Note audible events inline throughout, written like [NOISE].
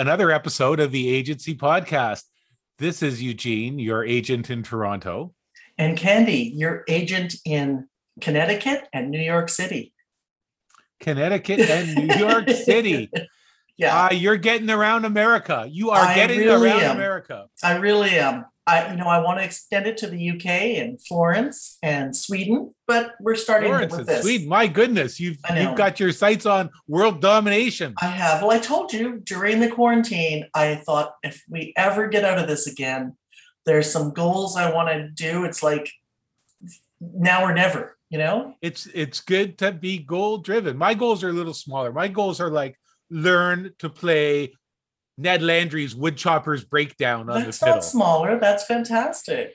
another episode of the Agency Podcast. This is Eugene, your agent in Toronto. And Candy, your agent in Connecticut and New York City. Connecticut and New York [LAUGHS] City. Yeah, Uh, you're getting around America. You are I getting really around am. America. I really am. I, you know, I want to extend it to the UK and Florence and Sweden, but we're starting Florence with and this. Sweden. My goodness, you've you've got your sights on world domination. I have. Well, I told you during the quarantine, I thought if we ever get out of this again, there's some goals I want to do. It's like now or never, you know? It's it's good to be goal driven. My goals are a little smaller. My goals are like learn to play Ned Landry's Woodchopper's Breakdown on That's the fiddle. not smaller. That's fantastic.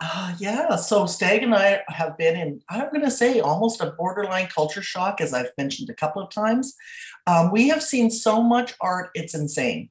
Uh, yeah. So Stag and I have been in, I'm going to say, almost a borderline culture shock, as I've mentioned a couple of times. Um, we have seen so much art, it's insane.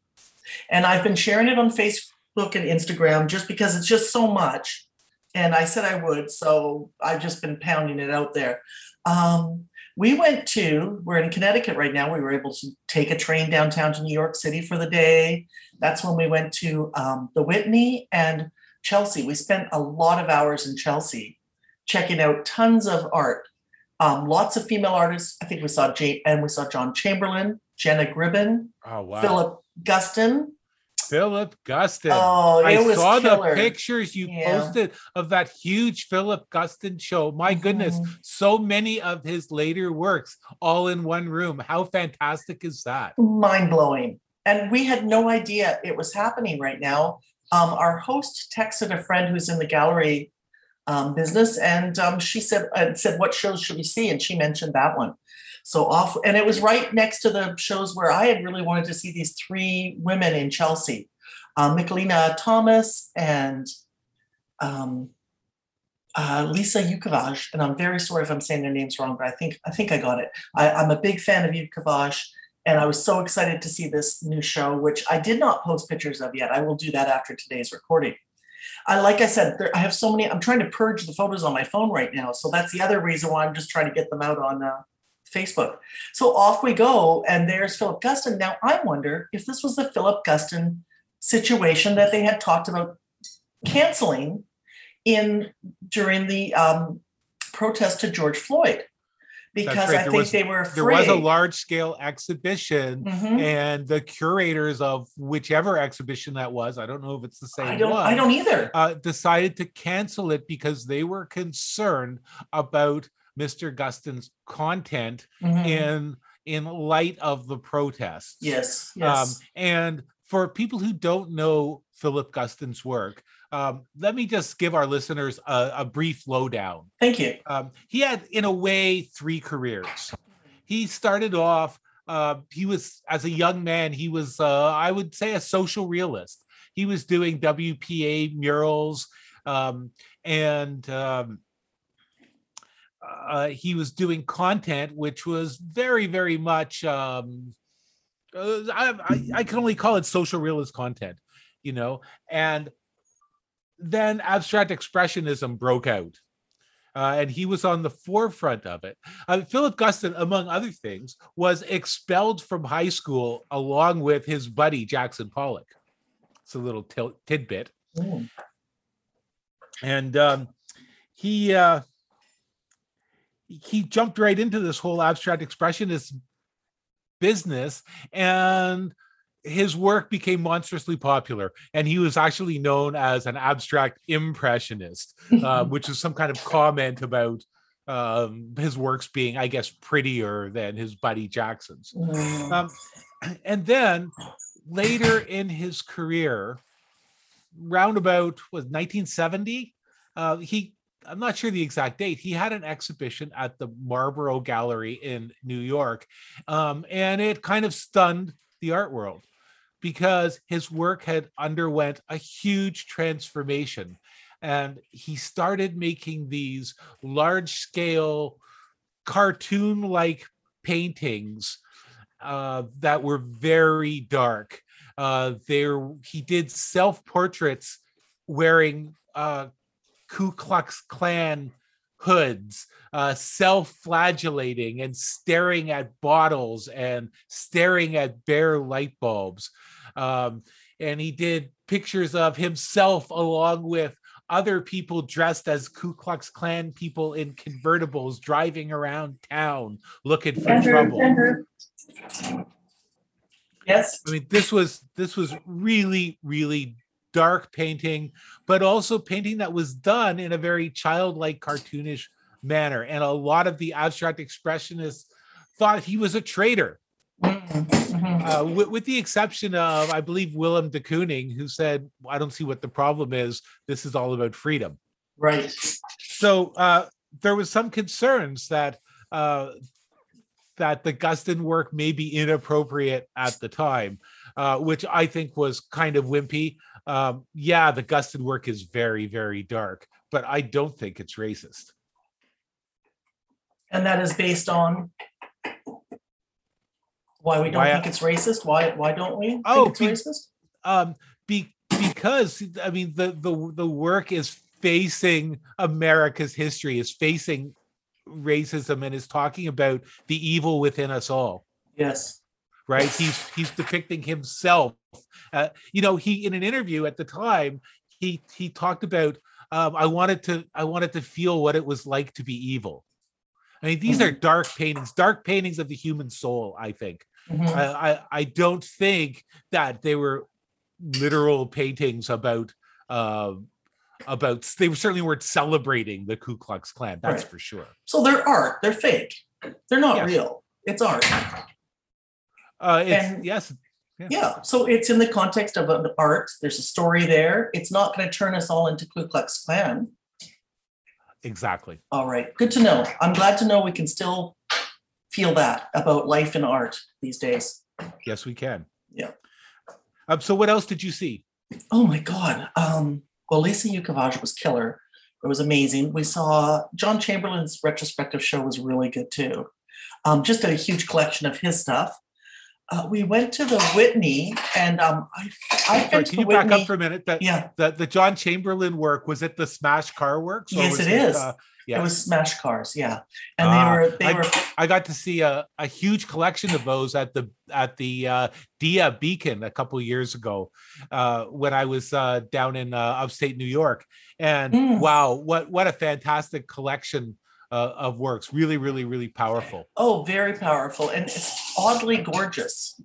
And I've been sharing it on Facebook and Instagram just because it's just so much. And I said I would. So I've just been pounding it out there. Um, we went to, we're in Connecticut right now. We were able to take a train downtown to New York City for the day. That's when we went to um, the Whitney and Chelsea. We spent a lot of hours in Chelsea checking out tons of art. Um, lots of female artists. I think we saw Jane and we saw John Chamberlain, Jenna Gribbon, Oh wow. Philip Guston. Philip Guston. Oh, it I was saw killer. the pictures you Yeah. posted of that huge Philip Guston show. My goodness, Mhm. so many of his later works all in one room. How fantastic is that? mind blowing. And we had no idea it was happening right now. Um, our host texted a friend who's in the gallery um, business, and um, she said, and said, "What shows should we see?" And she mentioned that one. So off, and it was right next to the shows where I had really wanted to see these three women in Chelsea, um, Michelina Thomas and um, uh, Lisa Yukovac. And I'm very sorry if I'm saying their names wrong, but I think I think I got it. I, I'm a big fan of Yukovac and I was so excited to see this new show, which I did not post pictures of yet. I will do that after today's recording. I like I said, there, I have so many. I'm trying to purge the photos on my phone right now, so that's the other reason why I'm just trying to get them out on uh, Facebook. So off we go, and there's Philip Guston. Now I wonder if this was the Philip Guston situation that they had talked about canceling in during the um, protest to George Floyd, because right, I think was- they were afraid. There was a large scale exhibition, Mhm. and the curators of whichever exhibition that was, I don't know if it's the same I don't. one. I don't either. uh, decided to cancel it because they were concerned about Mr. Guston's content Mhm. in in light of the protests. Yes. Um, Yes. and for people who don't know Philip Guston's work, um, let me just give our listeners a, a brief lowdown. Thank you. Um, he had, in a way, three careers. He started off, uh, he was, as a young man, he was, uh, I would say, a social realist. He was doing WPA murals um, and um, uh, he was doing content which was very, very much, um, uh, I, I, I can only call it social realist content, you know, and then abstract expressionism broke out uh, and he was on the forefront of it. Uh, Philip Guston, among other things, was expelled from high school along with his buddy Jackson Pollock. It's a little til- tidbit, Mm. and um, he uh, he jumped right into this whole abstract expressionist business, and his work became monstrously popular. And he was actually known as an abstract impressionist uh, [LAUGHS] which is some kind of comment about um, his works being, I guess, prettier than his buddy Jackson's. Mm. Um, and then later in his career, roundabout was 1970, uh, he I'm not sure the exact date. He had an exhibition at the Marlborough Gallery in New York, um, and it kind of stunned the art world because his work had underwent a huge transformation and he started making these large scale cartoon like paintings uh, that were very dark uh, there he did self portraits wearing uh, ku klux klan hoods, uh, self-flagellating and staring at bottles and staring at bare light bulbs. Um, and he did pictures of himself along with other people dressed as Ku Klux Klan people in convertibles driving around town looking for Denver, trouble. Denver. Yes, I mean, this was this was really, really dark painting, but also painting that was done in a very childlike, cartoonish manner. And a lot of the abstract expressionists thought he was a traitor, Mhm, mhm. uh, with, with the exception of, I believe, Willem de Kooning, who said, "I don't see what the problem is. This is all about freedom." right. So uh, there was some concerns that uh, that the Guston work may be inappropriate at the time, uh, which I think was kind of wimpy. Um, yeah, the Guston work is very, very dark, but I don't think it's racist. And that is based on why we don't Why think it's racist? Why, why don't we Oh, think it's be- racist? Um, be, because I mean the the the work is facing America's history, is facing racism, and is talking about the evil within us all. Yes. right he's he's depicting himself uh, you know he in an interview at the time he he talked about um, i wanted to i wanted to feel what it was like to be evil i mean these are dark paintings dark paintings of the human soul i think Mhm. I, I i don't think that they were literal paintings about uh about they certainly weren't celebrating the ku klux klan that's Right. for sure So they're art, they're fake. They're not Yes. real. It's art. uh it's And- yes Yeah. So it's in the context of an art. There's a story there. It's not going to turn us all into Ku Klux Klan. exactly All right. Good to know. I'm glad to know we can still feel that about life and art these days. yes we can Yeah. um so what else did you see Oh my God. Um, well, Lisa Yukavage was killer. It was amazing. We saw John Chamberlain's retrospective show was really good too. Um, just a huge collection of his stuff. Uh, we went to the Whitney, and um, I, I've Sorry, can you back up for a minute? That yeah, the, the John Chamberlain work was it the Smash Car Works? or Yes, was it is. uh, yeah, it was Smash Cars. Yeah, and Ah, they were they I- were I got to see a, a huge collection of those at the at the uh, Dia Beacon a couple years ago uh, when I was uh, down in uh, upstate New York. And Mm. wow, what what a fantastic collection uh, of works! Really, really, really powerful. Oh, very powerful and it's oddly gorgeous.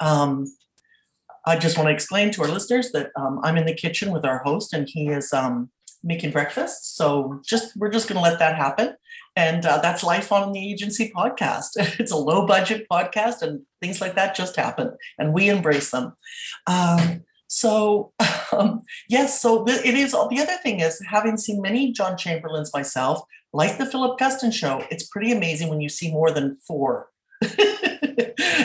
Um, I just want to explain to our listeners that um, I'm in the kitchen with our host and he is um, making breakfast. So just we're just going to let that happen, and uh, that's life on the agency podcast. [LAUGHS] it's a low budget podcast, and things like that just happen, and we embrace them. Um, so [LAUGHS] um, yes, so it is. The other thing is having seen many John Chamberlains myself like the Philip Guston show, it's pretty amazing when you see more than four. [LAUGHS]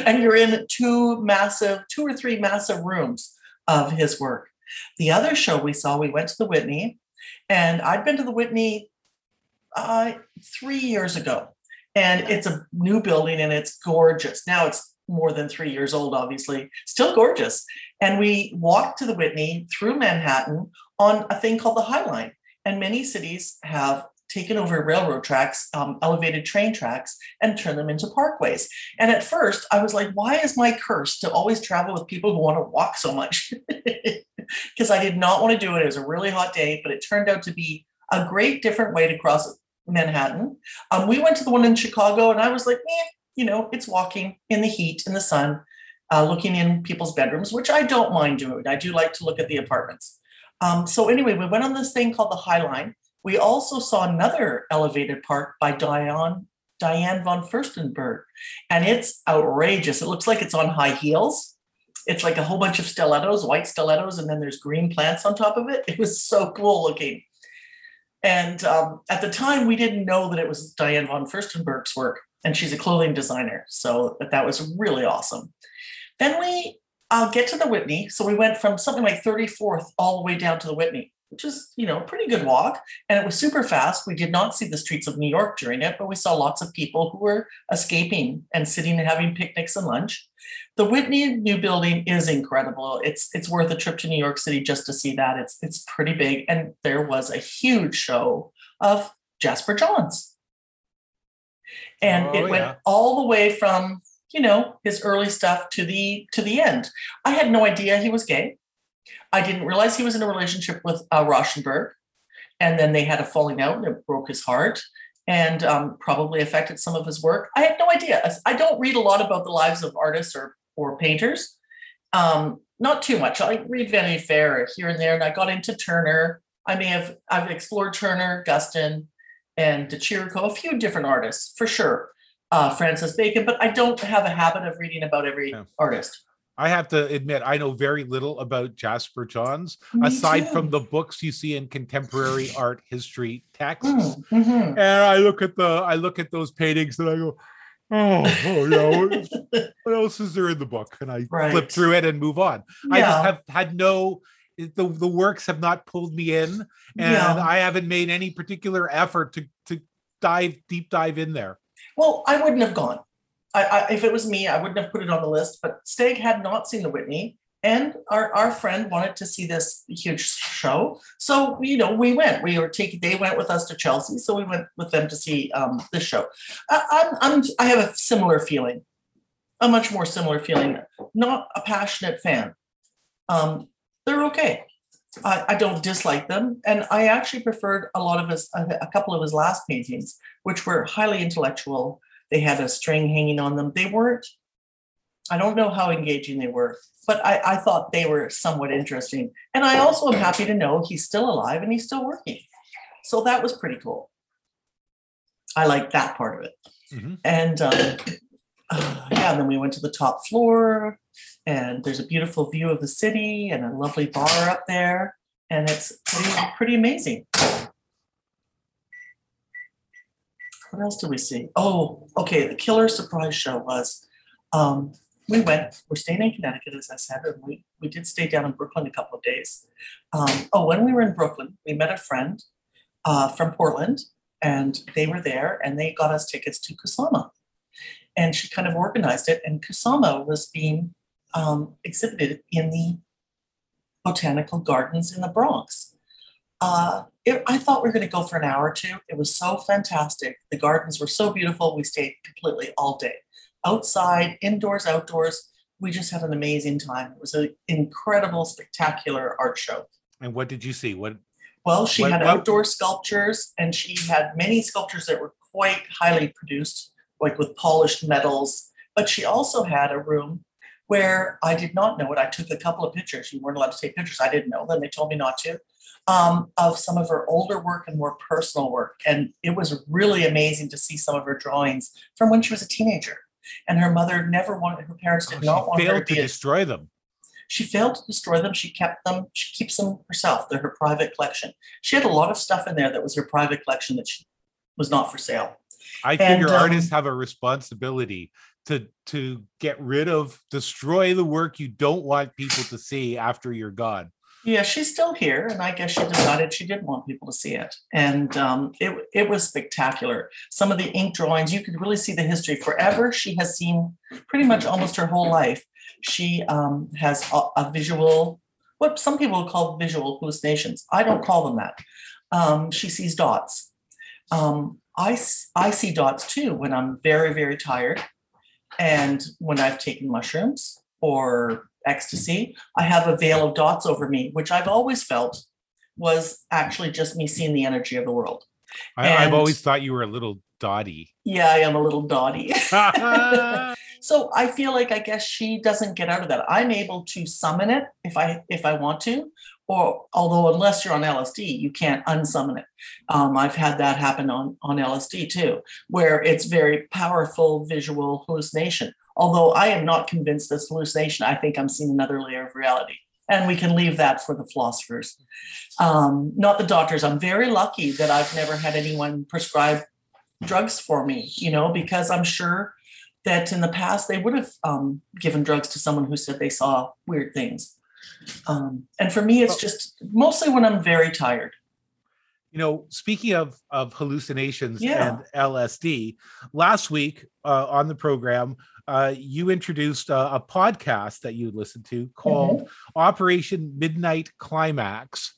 and you're in two massive, two or three massive rooms of his work. The other show we saw, we went to the Whitney, and I'd been to the Whitney uh, three years ago. And it's a new building and it's gorgeous. Now it's more than three years old, obviously, still gorgeous. And we walked to the Whitney through Manhattan on a thing called the High Line. And many cities have taken over railroad tracks, um, elevated train tracks, and turned them into parkways. And at first, I was like, why is my curse to always travel with people who want to walk so much? [LAUGHS] [LAUGHS] Because I did not want to do it. It was a really hot day, but it turned out to be a great different way to cross Manhattan. Um, we went to the one in Chicago, and I was like, eh, you know, it's walking in the heat, in the sun, uh, looking in people's bedrooms, which I don't mind doing. I do like to look at the apartments. Um, so anyway, we went on this thing called the High Line. We also saw another elevated park by Diane Diane von Furstenberg, and it's outrageous. It looks like it's on high heels. It's like a whole bunch of stilettos, white stilettos, and then there's green plants on top of it. [LAUGHS] It was so cool looking. And um, at the time, we didn't know that it was Diane von Furstenberg's work, and she's a clothing designer. So that, was really awesome. Then we uh, get to the Whitney. So we went from something like 34th all the way down to the Whitney, which is, you know, a pretty good walk. And it was super fast. We did not see the streets of New York during it, but we saw lots of people who were escaping and sitting and having picnics and lunch. The Whitney new building is incredible. It's it's worth a trip to New York City just to see that. It's it's pretty big. And there was a huge show of Jasper Johns. And Oh, it went yeah. all the way from, you know, his early stuff to the to the end. I had no idea he was gay. I didn't realize he was in a relationship with uh, Rauschenberg. And then they had a falling out and it broke his heart and um, probably affected some of his work. I had no idea. I don't read a lot about the lives of artists or, or painters. Um, not too much. I read Vanity Fair here and there, and I got into Turner. I may have I've explored Turner, Guston, and De Chirico, a few different artists for sure. Uh, Francis Bacon, but I don't have a habit of reading about every Yeah. artist. I have to admit, I know very little about Jasper Johns, Me aside too. from the books you see in contemporary art history texts. Mm, mhm. And I look at the, I look at those paintings and I go, oh, oh yeah, what, what [LAUGHS] else is there in the book? And I flip through it and move on. I just have had no, the, the works have not pulled me in, and Yeah. I haven't made any particular effort to to dive deep dive in there. Well, I wouldn't have gone. I, I, if it was me, I wouldn't have put it on the list. But Steg had not seen the Whitney, and our, our friend wanted to see this huge show. So you know, we went. We were taking. They went with us to Chelsea, so we went with them to see um, this show. I, I'm, I'm I have a similar feeling, a much more similar feeling. Not a passionate fan. Um, they're okay. I, I don't dislike them, and I actually preferred a lot of his a, a couple of his last paintings, which were highly intellectual. They had a string hanging on them. They weren't. I don't know how engaging they were, but I, I thought they were somewhat interesting. And I also am happy to know he's still alive and he's still working. So that was pretty cool. I like that part of it. Mhm. And um, uh, [SIGHS] yeah, and then we went to the top floor, and there's a beautiful view of the city and a lovely bar up there, and it's pretty, pretty amazing. What else did we see? Oh, okay. The killer surprise show was um, we went, we're staying in Connecticut, as I said, and we, we did stay down in Brooklyn a couple of days. Um, oh, when we were in Brooklyn, we met a friend uh, from Portland, and they were there and they got us tickets to Kusama. And she kind of organized it, and Kusama was being um, exhibited in the botanical gardens in the Bronx. Uh, it, I thought we were going to go for an hour or two. It was so fantastic. The gardens were so beautiful. We stayed completely all day, outside, indoors, outdoors. We just had an amazing time. It was an incredible, spectacular art show. And what did you see? What Well, she What- had what- outdoor sculptures and she had many sculptures that were quite highly produced, like with polished metals. But she also had a room where I did not know it. I took a couple of pictures. You weren't allowed to take pictures. I didn't know. Then they told me not to. Um, of some of her older work and more personal work. And it was really amazing to see some of her drawings from when she was a teenager. And her mother never wanted, her parents oh, did not want she her to to be a destroy them? she failed to destroy them. She kept them. She keeps them herself. They're her private collection. She had a lot of stuff in there that was her private collection that she was not for sale. I And, figure artists um, have a responsibility to to get rid of, destroy the work you don't want people to see after you're gone. Yeah, she's still here, and I guess she decided she didn't want people to see it. And um, it it was spectacular. Some of the ink drawings, you could really see the history. Forever, she has seen pretty much almost her whole life. She um, has a, a visual, what some people call visual hallucinations. I don't call them that. Um, she sees dots. Um, I I see dots too when I'm very very tired, and when I've taken mushrooms or ecstasy. I have a veil of dots over me, which I've always felt was actually just me seeing the energy of the world. I, I've always thought you were a little dotty. Yeah, I am a little dotty. [LAUGHS] [LAUGHS] so I feel like I guess she doesn't get out of that. I'm able to summon it if I if I want to, or although unless you're on LSD, you can't unsummon it. Um, I've had that happen on on LSD too, where it's very powerful visual hallucination. Although I am not convinced this hallucination, I think I'm seeing another layer of reality. And we can leave that for the philosophers, um, not the doctors. I'm very lucky that I've never had anyone prescribe drugs for me, you know, because I'm sure that in the past they would have um, given drugs to someone who said they saw weird things. Um, and for me, it's just mostly when I'm very tired. you know, speaking of of hallucinations Yeah. and LSD, last week uh, on the program, uh, you introduced a, a podcast that you listened to called Operation Midnight Climax,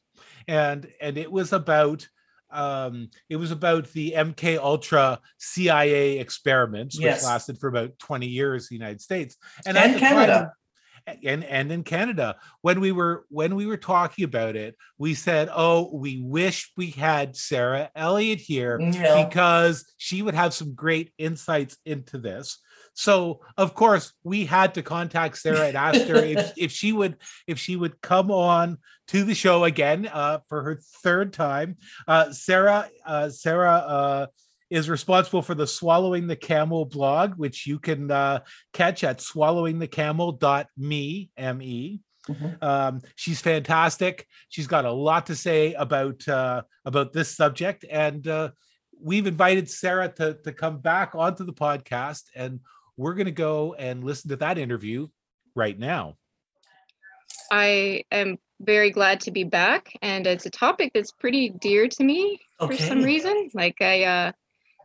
and and it was about um, it was about the MK Ultra CIA experiments, which Yes. lasted for about 20 years in the United States. And at the time- Canada. and and in Canada, when we were when we were talking about it, we said, "Oh, we wish we had Sarah Elliott here Yeah. because she would have some great insights into this." So, of course, we had to contact Sarah and ask her if, [LAUGHS] if she would if she would come on to the show again uh, for her third time. Uh, Sarah uh, Sarah uh, is responsible for the Swallowing the Camel blog, which you can uh, catch at swallowingthecamel.me me Mhm. um, she's fantastic she's got a lot to say about uh, about this subject and uh, we've invited sarah to, to come back onto the podcast and we're going to go and listen to that interview right now I am very glad to be back, and it's a topic that's pretty dear to me for some reason. Like I uh,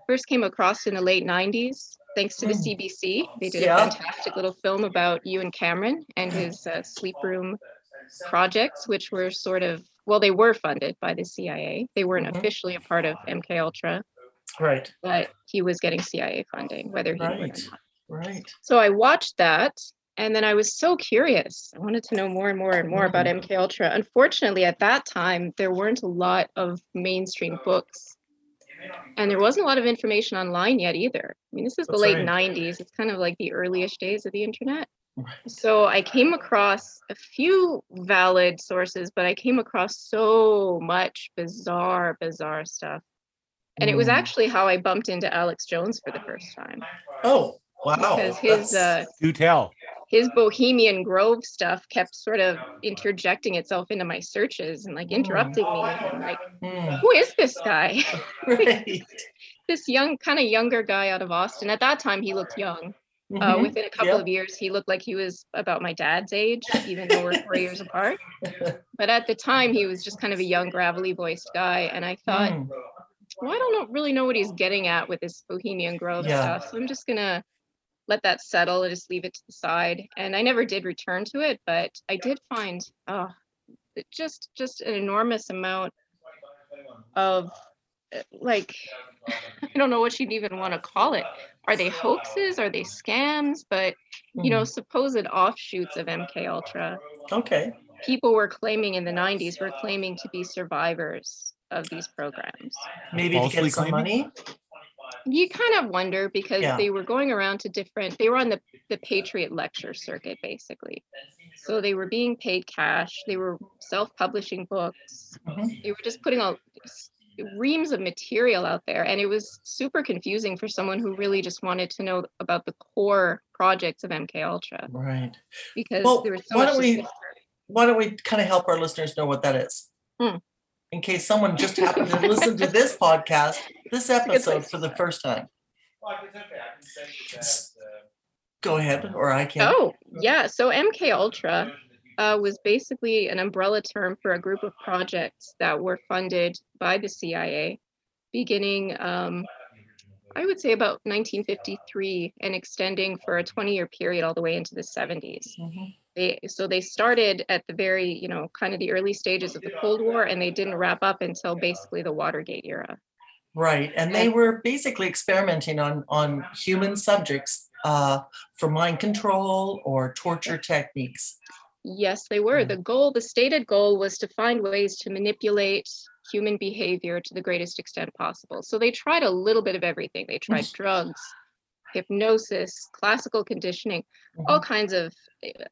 first came across in the late '90s, thanks to the. CBC. They did Yeah. a fantastic little film about Ewen Cameron and his uh, sleep room projects, which were sort of well, they were funded by the CIA. They weren't Mhm. officially a part of MK Ultra, Right, but he was getting CIA funding, whether he would or not. Right. So I watched that and then I was so curious. I wanted to know more and more and more about MK Ultra. Unfortunately, at that time there weren't a lot of mainstream books. And there wasn't a lot of information online yet either. I mean, this is the late right. 90s. It's kind of like the earliest days of the internet. So I came across a few valid sources, but I came across so much bizarre, bizarre stuff. And it was Mm. actually how I bumped into Alex Jones for the first time Oh, wow. because his uh, do tell his Bohemian Grove stuff kept sort of interjecting itself into my searches and like interrupting me. And like, Mm, who is this guy? [LAUGHS] right. [LAUGHS] this young, kind of younger guy out of Austin. At that time, he looked young. Uh, Mhm. within a couple Yep. of years, he looked like he was about my dad's age, even though we're four years apart. [LAUGHS] But at the time, he was just kind of a young, gravelly voiced guy. And I thought, Mm, well, I don't know, really know what he's getting at with this Bohemian Grove Yeah. stuff. So I'm just gonna let that settle and just leave it to the side. And I never did return to it, but I did find oh, just just an enormous amount of uh, like [LAUGHS] I don't know what you'd even want to call it. Are they hoaxes? Are they scams? But you know, mm. supposed offshoots of MK Ultra. Okay. People were claiming in the 90s were claiming to be survivors of these programs. Maybe to get some claiming? money. You kind of wonder because Yeah. they were going around to different they were on the the patriot lecture circuit basically so they were being paid cash they were self-publishing books Mhm. they were just putting out reams of material out there and it was super confusing for someone who really just wanted to know about the core projects of mk ultra Right. because Well, there was so why don't we- Why don't we kind of help our listeners know what that is? Hmm. In case someone just happened to listen to this podcast, this a good episode place for to the start. first time. Go ahead, or I can. Oh, yeah. So MK Ultra uh, was basically an umbrella term for a group of projects that were funded by the CIA beginning, um, I would say, about 1953 and extending for a 20 year period all the way into the 70s. Mhm. They, so they started at the very, you know, kind of the early stages of the Cold War and they didn't wrap up until basically the Watergate era. Right, and they were basically experimenting on on human subjects uh, for mind control or torture techniques. Yes, they were. Mm. The goal, the stated goal was to find ways to manipulate human behavior to the greatest extent possible. So they tried a little bit of everything. They tried drugs, hypnosis, classical conditioning, all kinds of,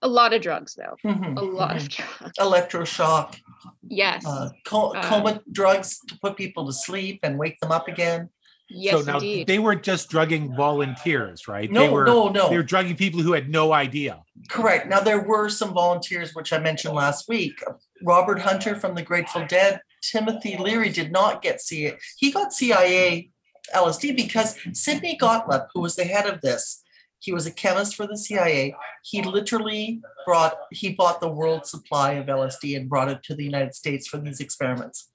a lot of drugs though, Mhm, a lot mhm. of drugs. electroshock, Yes, uh, co- Um, coma drugs to put people to sleep and wake them up again. yes, so now indeed. they weren't just drugging volunteers right No, they were no, no. they were drugging people who had no idea Correct. Now there were some volunteers, which I mentioned last week. Robert Hunter from the Grateful Dead, Timothy Leary did not get CIA. He got CIA LSD because Sidney Gottlieb, who was the head of this, he was a chemist for the CIA. He literally brought he bought the world supply of LSD and brought it to the United States for these experiments.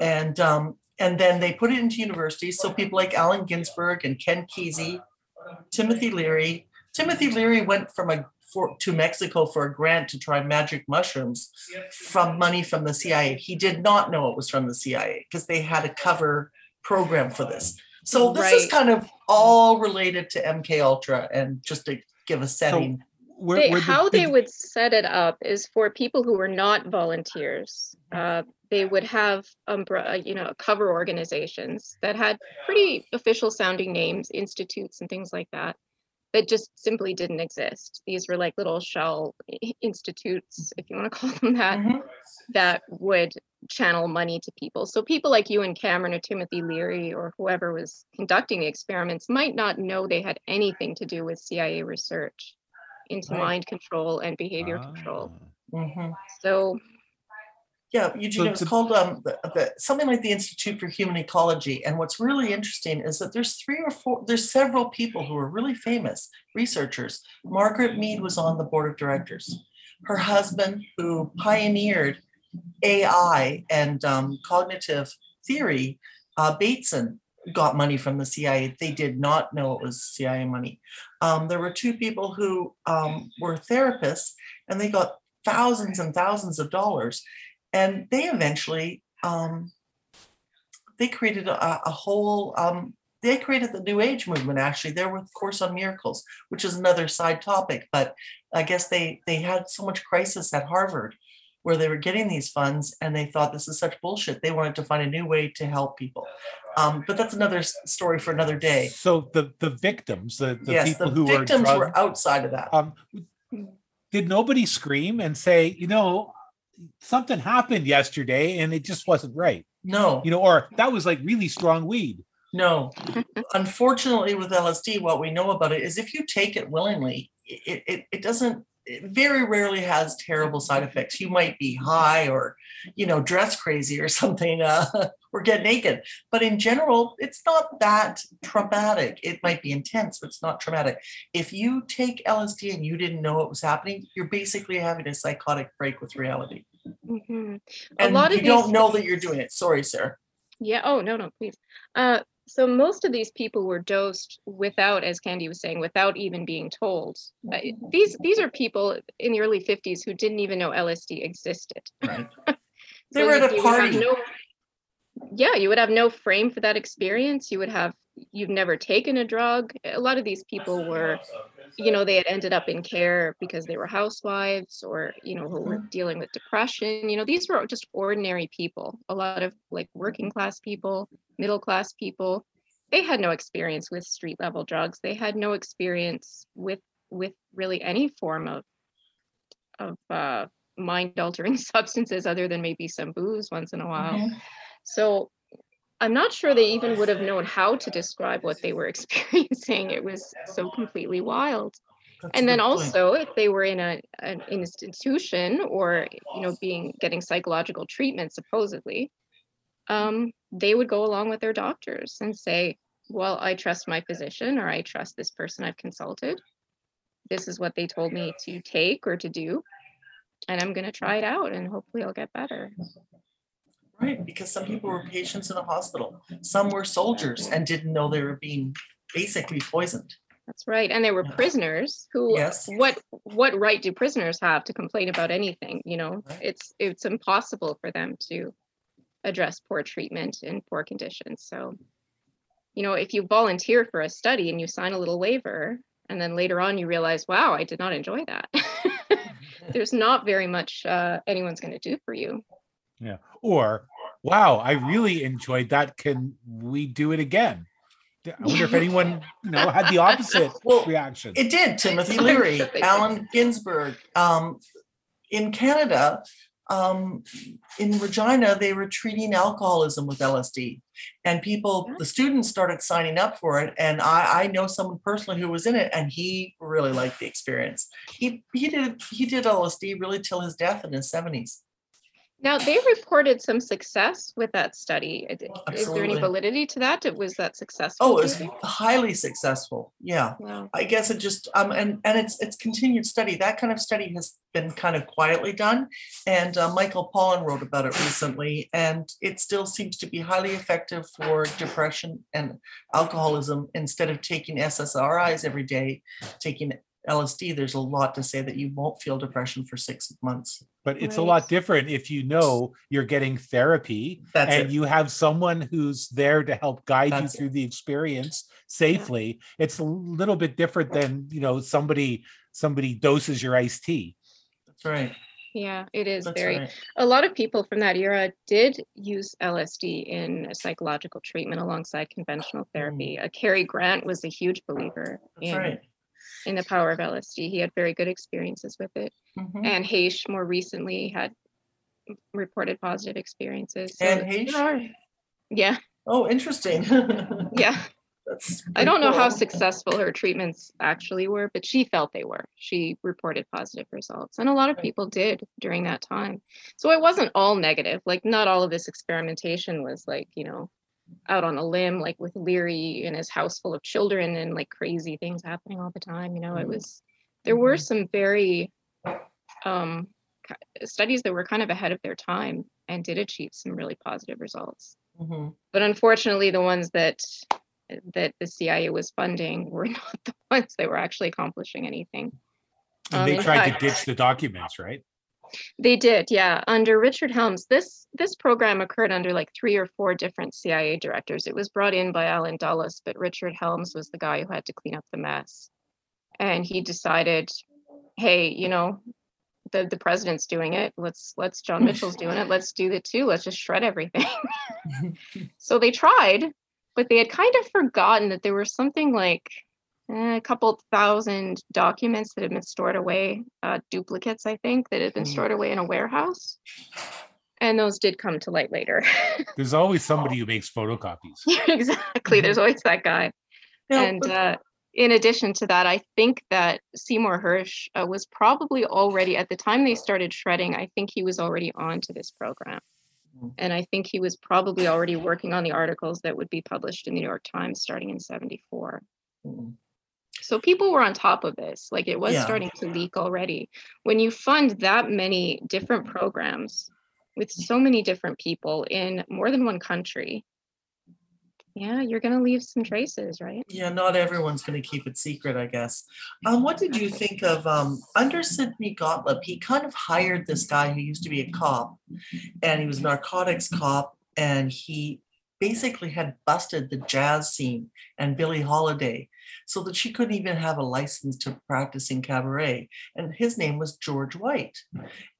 And um, and then they put it into universities. So people like Allen Ginsberg and Ken Kesey, Timothy Leary, Timothy Leary went from a for to Mexico for a grant to try magic mushrooms from money from the CIA. He did not know it was from the CIA because they had a cover program for this. So this is kind of all related to MK Ultra and just to give a setting. Where, They, where the- how they would set it up is for people who were not volunteers. Uh, they would have umbre- you know, cover organizations that had pretty official sounding names, institutes and things like that, that just simply didn't exist. These were like little shell institutes, if you want to [LAUGHS] call them that, Mhm. that would channel money to people. So people like Ewen Cameron or Timothy Leary or whoever was conducting the experiments might not know they had anything to do with CIA research into Right. mind control and behavior control. Ah. Mhm. So Yeah, Eugene, it was called um, the, the, something like the Institute for Human Ecology. And what's really interesting is that there's three or four, there's several people who are really famous researchers. Margaret Mead was on the board of directors. Her husband, who pioneered AI and um, cognitive theory, uh, Bateson, got money from the CIA. They did not know it was CIA money. Um, there were two people who um, were therapists and they got thousands and thousands of dollars and they eventually um, they created a, a whole um, they created the new age movement actually. There with course on miracles which is another side topic but i guess they they had so much crisis at harvard where they were getting these funds and they thought this is such bullshit. They wanted to find a new way to help people. Um, but that's another story for another day. So the the victims, the, the yes people the who were victims were outside of that. um, did nobody scream and say, you know, something happened yesterday and it just wasn't right, no you know, or that was like really strong weed. No. [LAUGHS] Unfortunately, with LSD, what we know about it is if you take it willingly, it, it, it doesn't, it very rarely has terrible side effects. You might be high or, you know, dress crazy or [LAUGHS] something, uh, or get naked. But in general, it's not that traumatic. It might be intense, but it's not traumatic. If you take LSD and you didn't know what was happening, you're basically having a psychotic break with reality. Mhm. A And lot you of don't know that you're doing it. Sorry, Sarah. Yeah. Oh, no, no, please. Uh, so most of these people were dosed without, as Candy was saying, without even being told. Uh, these these are people in the early 50s who didn't even know LSD existed. Right. [LAUGHS] They So were at a you would have party. no- yeah, you would have no frame for that experience. You would have you've never taken a drug. A lot of these people were, you know, they had ended up in care because they were housewives or, you know, who were dealing with depression. You know, these were just ordinary people. A lot of like working class people, middle class people. They had no experience with street level drugs. They had no experience with with really any form of of uh, mind altering [LAUGHS] substances other than maybe some booze once in a while. Mhm. So I'm not sure they even would have known how to describe what they were [LAUGHS] experiencing. It was so completely wild. That's And then good point. also, if they were in a an institution or you know being getting psychological treatment supposedly, um, they would go along with their doctors and say, "Well, I trust my physician or I trust this person I've consulted. This is what they told me to take or to do, and I'm going to try it out and hopefully I'll get better." Right, because some people were patients in a hospital, some were soldiers and didn't know they were being basically poisoned. That's right. And there were Yeah. prisoners who Yes. what what right do prisoners have to complain about anything? You know, Right. it's it's impossible for them to address poor treatment in poor conditions. So, you know, if you volunteer for a study and you sign a little waiver and then later on you realize, wow, I did not enjoy that. [LAUGHS] [LAUGHS] There's not very much uh, anyone's going to do for you. Yeah. Or, wow, I really enjoyed that. Can we do it again? I wonder if anyone, you know, had the opposite [LAUGHS] Well, reaction. It did, Timothy Leary, sure they did. Allen Ginsberg. Um, in Canada, um, in Regina, they were treating alcoholism with LSD. And people, the students started signing up for it. And I, I know someone personally who was in it and he really liked the experience. He, he did, he did LSD really till his death in his seventies. Now, they reported some success with that study. Is there any validity to that? Was that successful? Oh, it was highly successful. Yeah. Wow. I guess it just um and and it's it's continued study. That kind of study has been kind of quietly done, and uh, Michael Pollan wrote about it recently, and it still seems to be highly effective for depression and alcoholism. Instead of taking SSRIs every day, taking LSD, there's a lot to say that you won't feel depression for six months. But it's a lot different if you know you're getting therapy That's and it. you have someone who's there to help guide That's you through the experience safely. It's a little bit different than, you know, somebody somebody doses your iced tea. That's right. Yeah, it is That's very. right. A lot of people from that era did use LSD in psychological treatment alongside conventional therapy. Uh, Cary Grant was a huge believer Mm. That's in, right. In the power of LSD. He had very good experiences with it. Mhm. And Haish more recently had reported positive experiences. So And Haish? Yeah, Oh, interesting. [LAUGHS] yeah. That's I don't know how successful her treatments actually were, but she felt they were. She reported positive results, and a lot of people did during that time. So it wasn't all negative. Like, not all of this experimentation was like, you know, out on a limb, like with Leary and his house full of children and like crazy things happening all the time. You know, it Mhm. was, there were Mhm. some very um, studies that were kind of ahead of their time and did achieve some really positive results Mhm. but unfortunately the ones that that the CIA was funding were [LAUGHS] not the ones that were actually accomplishing anything. And Um, they tried fact- to ditch the documents, right? They did, yeah. Under Richard Helms, this this program occurred under like three or four different CIA directors. It was brought in by Allen Dulles, but Richard Helms was the guy who had to clean up the mess. And he decided, hey, you know, the the president's doing it. Let's let's John Mitchell's doing it. Let's do it too. Let's just shred everything. [LAUGHS] [LAUGHS] so they tried, but they had kind of forgotten that there were something like a couple thousand documents that had been stored away, uh, duplicates, I think, that had been Mm. stored away in a warehouse. And those did come to light later. [LAUGHS] There's always somebody who makes photocopies. [LAUGHS] exactly. There's always that guy. Now, and but- uh, in addition to that, I think that Seymour Hersh uh, was probably already, at the time they started shredding, I think he was already on to this program. Mm. And I think he was probably already working on the articles that would be published in the New York Times starting in 74. Mhm. So people were on top of this. Like it was Yeah. starting to leak already. When you fund that many different programs with so many different people in more than one country, yeah, you're going to leave some traces, right? Yeah, not everyone's going to keep it secret, I guess. Um, what did you think of um, under Sidney Gottlieb? He kind of hired this guy who used to be a cop, and he was a narcotics cop, and he basically had busted the jazz scene and Billie Holiday, so that she couldn't even have a license to practice in cabaret. And his name was George White.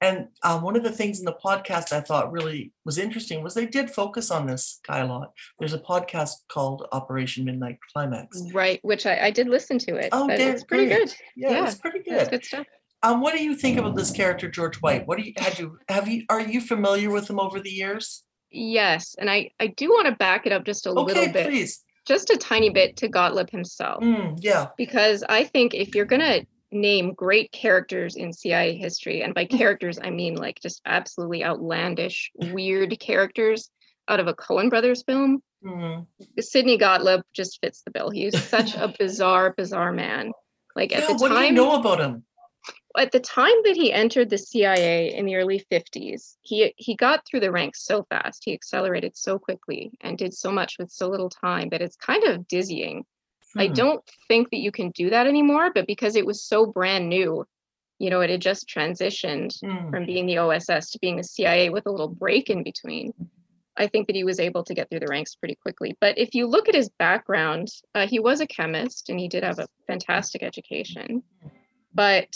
And um, one of the things in the podcast I thought really was interesting was they did focus on this guy a lot. There's a podcast called Operation Midnight Climax. Right, which I, I did listen to it. Oh, it's pretty good. Yeah, Yeah, it's pretty That's good. good stuff. Um, what do you think about this character, George White? What do you had you have you are you familiar with him over the years? Yes, and I I do want to back it up just a Okay, little bit, please. just a tiny bit to Gottlieb himself, Mm, yeah. because I think if you're gonna name great characters in CIA history, and by [LAUGHS] characters I mean like just absolutely outlandish, weird characters out of a Coen Brothers film, Mm. Sidney Gottlieb just fits the bill. He's such a [LAUGHS] bizarre, bizarre man. Like at Yeah, the what do you know about him? At the time that he entered the CIA in the early 50s, he he got through the ranks so fast. He accelerated so quickly and did so much with so little time that it's kind of dizzying. I Hmm. don't think that you can do that anymore, but because it was so brand new, you know, it had just transitioned Mm. from being the OSS to being the CIA with a little break in between. I think that he was able to get through the ranks pretty quickly. But if you look at his background, uh, he was a chemist and he did have a fantastic education, but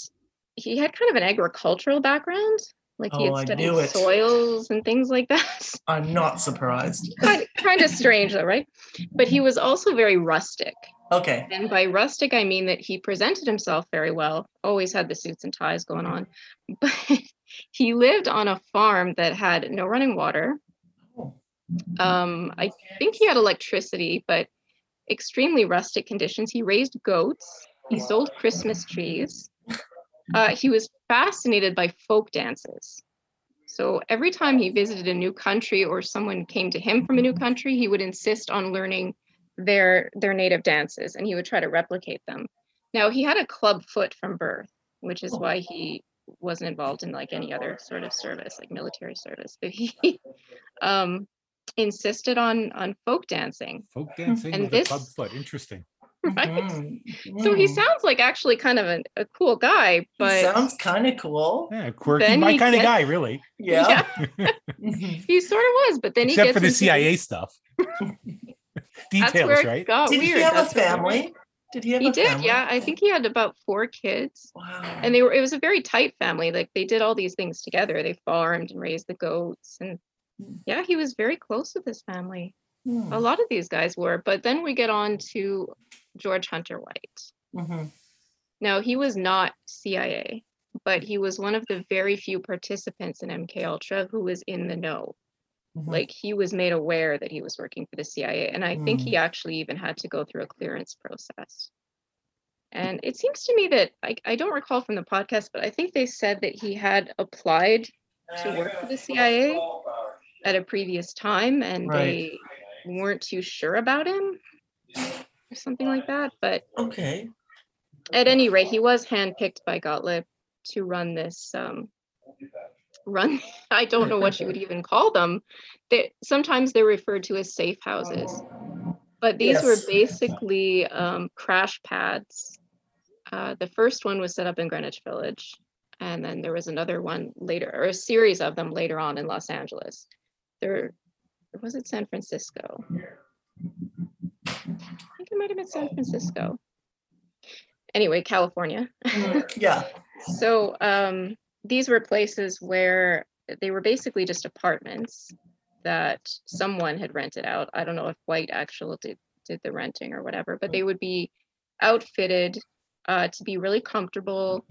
he had kind of an agricultural background. Like he Oh, had studied soils and things like that. [LAUGHS] I'm not surprised. [LAUGHS] kind, kind of strange though, right? But he was also very rustic. Okay. And by rustic, I mean that he presented himself very well, always had the suits and ties going on. [LAUGHS] But he lived on a farm that had no running water. Oh. Um, I think he had electricity, but extremely rustic conditions. He raised goats, he sold Christmas trees. Uh, he was fascinated by folk dances. So every time he visited a new country or someone came to him from a new country, he would insist on learning their their native dances and he would try to replicate them. Now he had a club foot from birth, which is why he wasn't involved in like any other sort of service, like military service. But he [LAUGHS] um, insisted on on folk dancing. Folk dancing And with this- a club foot. Interesting. [LAUGHS] Right. Mhm, So he sounds like actually kind of a, a cool guy, He but sounds kind of cool. Yeah, quirky. Then My he kind of guy, really. Yeah. Mhm. [LAUGHS] [LAUGHS] he sort of was. But then he Except gets for the into CIA these- stuff. Details, right? got Did weird. he have a That's where family? Did he have He a did, family? yeah. I think he had about four kids. Wow. and they were it was a very tight family like they did all these things together they farmed and raised the goats and Mm. yeah he was very close with his family Hmm, a lot of these guys were but then we get on to george hunter white mhm. now he was not cia but he was one of the very few participants in mk ultra who was in the know Mhm. like he was made aware that he was working for the cia and i think he actually even had to go through a clearance process and it seems to me that I, I don't recall from the podcast but i think they said that he had applied to work for the cia at a previous time and Right. they weren't too sure about him or something like that but Okay. at any rate he was handpicked by gottlieb to run this um run [LAUGHS] i don't know what you would even call them they sometimes they're referred to as safe houses but these Yes. were basically um, crash pads uh, the first one was set up in greenwich village and then there was another one later or a series of them later on in los angeles there was it san francisco i think it might have been san francisco anyway california Mm, [LAUGHS] Yeah. so um, these were places where they were basically just apartments that someone had rented out. I don't know if White actually did did the renting or whatever, but they would be outfitted uh, to be really comfortable,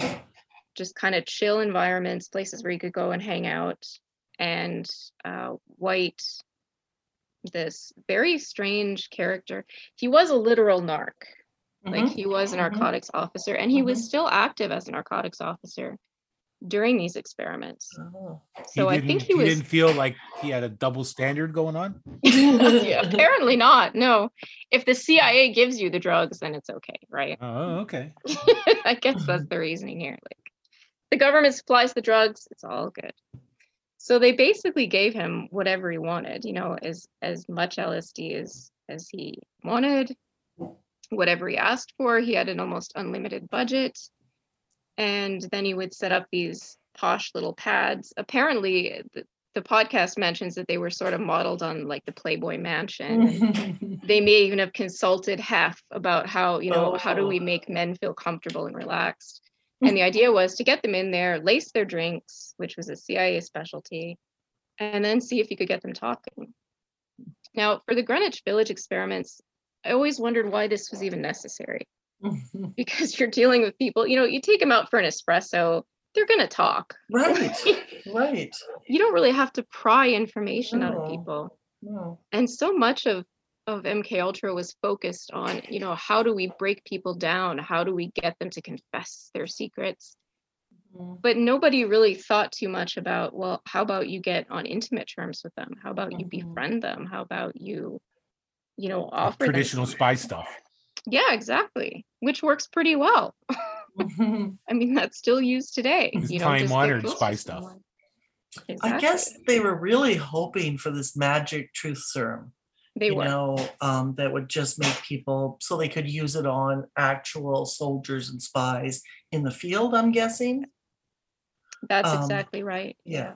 just kind of chill environments, places where you could go and hang out. And uh, White, this very strange character, he was a literal narc like Mhm. he was a Mhm. narcotics officer and he was Mhm. still active as a narcotics officer during these experiments Oh. so i think he he was didn't feel like he had a double standard going on. [LAUGHS] Yeah, apparently not no if the cia gives you the drugs then it's okay right Oh, okay. [LAUGHS] i guess that's the reasoning here like the government supplies the drugs it's all good so they basically gave him whatever he wanted you know as as much lsd as as he wanted whatever he asked for he had an almost unlimited budget and then he would set up these posh little pads apparently the, the podcast mentions that they were sort of modeled on like the playboy mansion [LAUGHS] they may even have consulted Hef about how, you know, how do we Oh. make men feel comfortable and relaxed? And the idea was to get them in there, lace their drinks, which was a CIA specialty, and then see if you could get them talking. Now, for the Greenwich Village experiments, I always wondered why this was even necessary [LAUGHS] because you're dealing with people, you know, you take them out for an espresso, they're going to talk. right. [LAUGHS] Right. You don't really have to pry information out of people No. and so much of of mk ultra was focused on you know how do we break people down how do we get them to confess their secrets Mhm. but nobody really thought too much about well how about you get on intimate terms with them how about you Mhm. befriend them how about you you know offer Traditional spy stuff. yeah exactly which works pretty well Mhm. [LAUGHS] i mean that's still used today It's you know time-honored spy stuff. someone. I guess they were really hoping for this magic truth serum. They you were know, um, that would just make people so they could use it on actual soldiers and spies in the field. I'm guessing. That's Um, exactly right. yeah.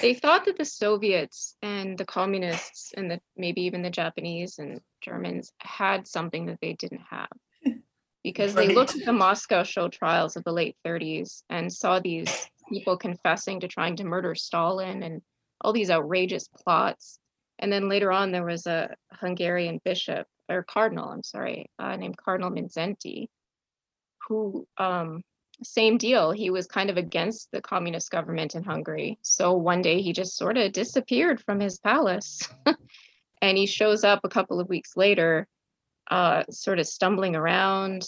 They thought that the Soviets and the communists and the maybe even the Japanese and Germans had something that they didn't have. [LAUGHS] Because they looked at the Moscow show trials of the late 30s and saw these people confessing to trying to murder Stalin and all these outrageous plots. And then later on, there was a Hungarian bishop or cardinal, I'm sorry, uh, named Cardinal Mindszenty, who um, same deal. He was kind of against the communist government in Hungary. So one day he just sort of disappeared from his palace. [LAUGHS] and he shows up a couple of weeks later, uh, sort of stumbling around,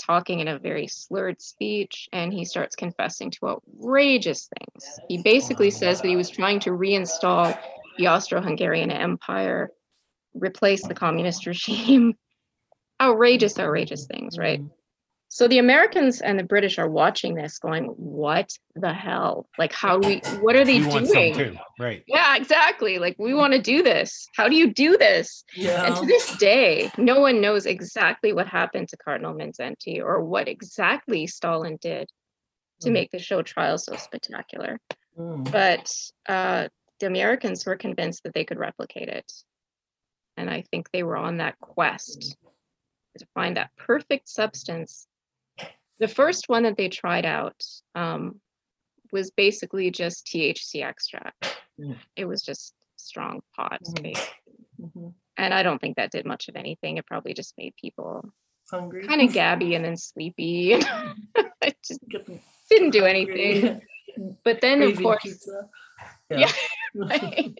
talking in a very slurred speech and he starts confessing to outrageous things. He basically says that he was trying to reinstall the Austro Hungarian Empire, replace the communist [LAUGHS] regime. outrageous, outrageous things, right? Mm. So the Americans and the British are watching this going, what the hell? Like, how do we, what are they We want some doing? too, right? Yeah, exactly. Like, we want to do this. How do you do this? Yeah. And to this day, no one knows exactly what happened to Cardinal Mindszenty or what exactly Stalin did to Mm. make the show trial so spectacular. Mm. But uh, the Americans were convinced that they could replicate it. And I think they were on that quest to find that perfect substance. The first one that they tried out um, was basically just THC extract. Mm. It was just strong pot. Basically. Mhm. And I don't think that did much of anything. It probably just made people Hungry. kind of gabby and then sleepy. [LAUGHS] it just didn't do anything. [LAUGHS] But then, of course, pizza. Yeah. [LAUGHS] [LAUGHS] right?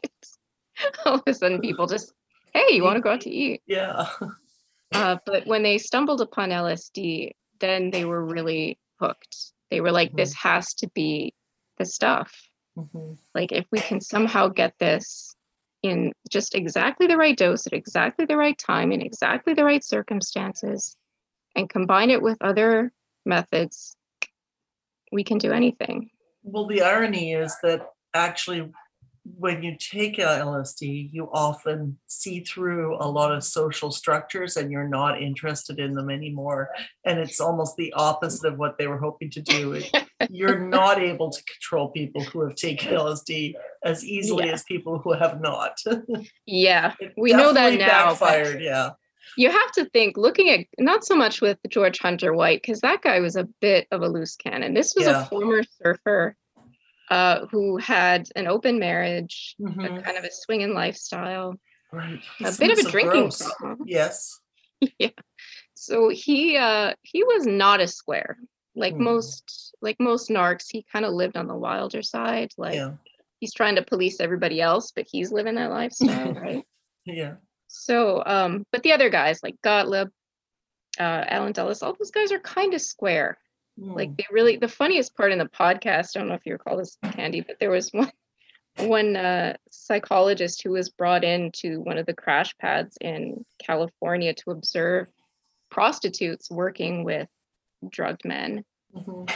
all of a sudden people just, hey, you want to go out to eat? Yeah. Uh, but when they stumbled upon LSD, then they were really hooked. They were like, this has to be the stuff. Mhm. Like, if we can somehow get this in just exactly the right dose at exactly the right time in exactly the right circumstances and combine it with other methods, we can do anything. Well, the irony is that actually, when you take LSD, you often see through a lot of social structures and you're not interested in them anymore. And it's almost the opposite of what they were hoping to do. You're [LAUGHS] not able to control people who have taken LSD as easily Yeah. as people who have not. [LAUGHS] Yeah, We know that now, Backfired, yeah. you have to think looking at not so much with George Hunter White because that guy was a bit of a loose cannon. This was Yeah. a former surfer uh, who had an open marriage, a Mhm. kind of a swinging lifestyle, Right. A bit of a so drinking gross. problem. [LAUGHS] Yes. yeah. So he uh, he was not a square like Hmm. most like most narcs. He kind of lived on the wilder side. Like Yeah. he's trying to police everybody else, but he's living that lifestyle, [LAUGHS] right? Yeah. So, um, but the other guys like Gottlieb, uh, Allen Dulles, all those guys are kind of square. Like Mm. they really, the funniest part in the podcast, I don't know if you recall this, Candy, but there was [LAUGHS] one one uh, psychologist who was brought in to one of the crash pads in California to observe prostitutes working with drugged men. Mhm.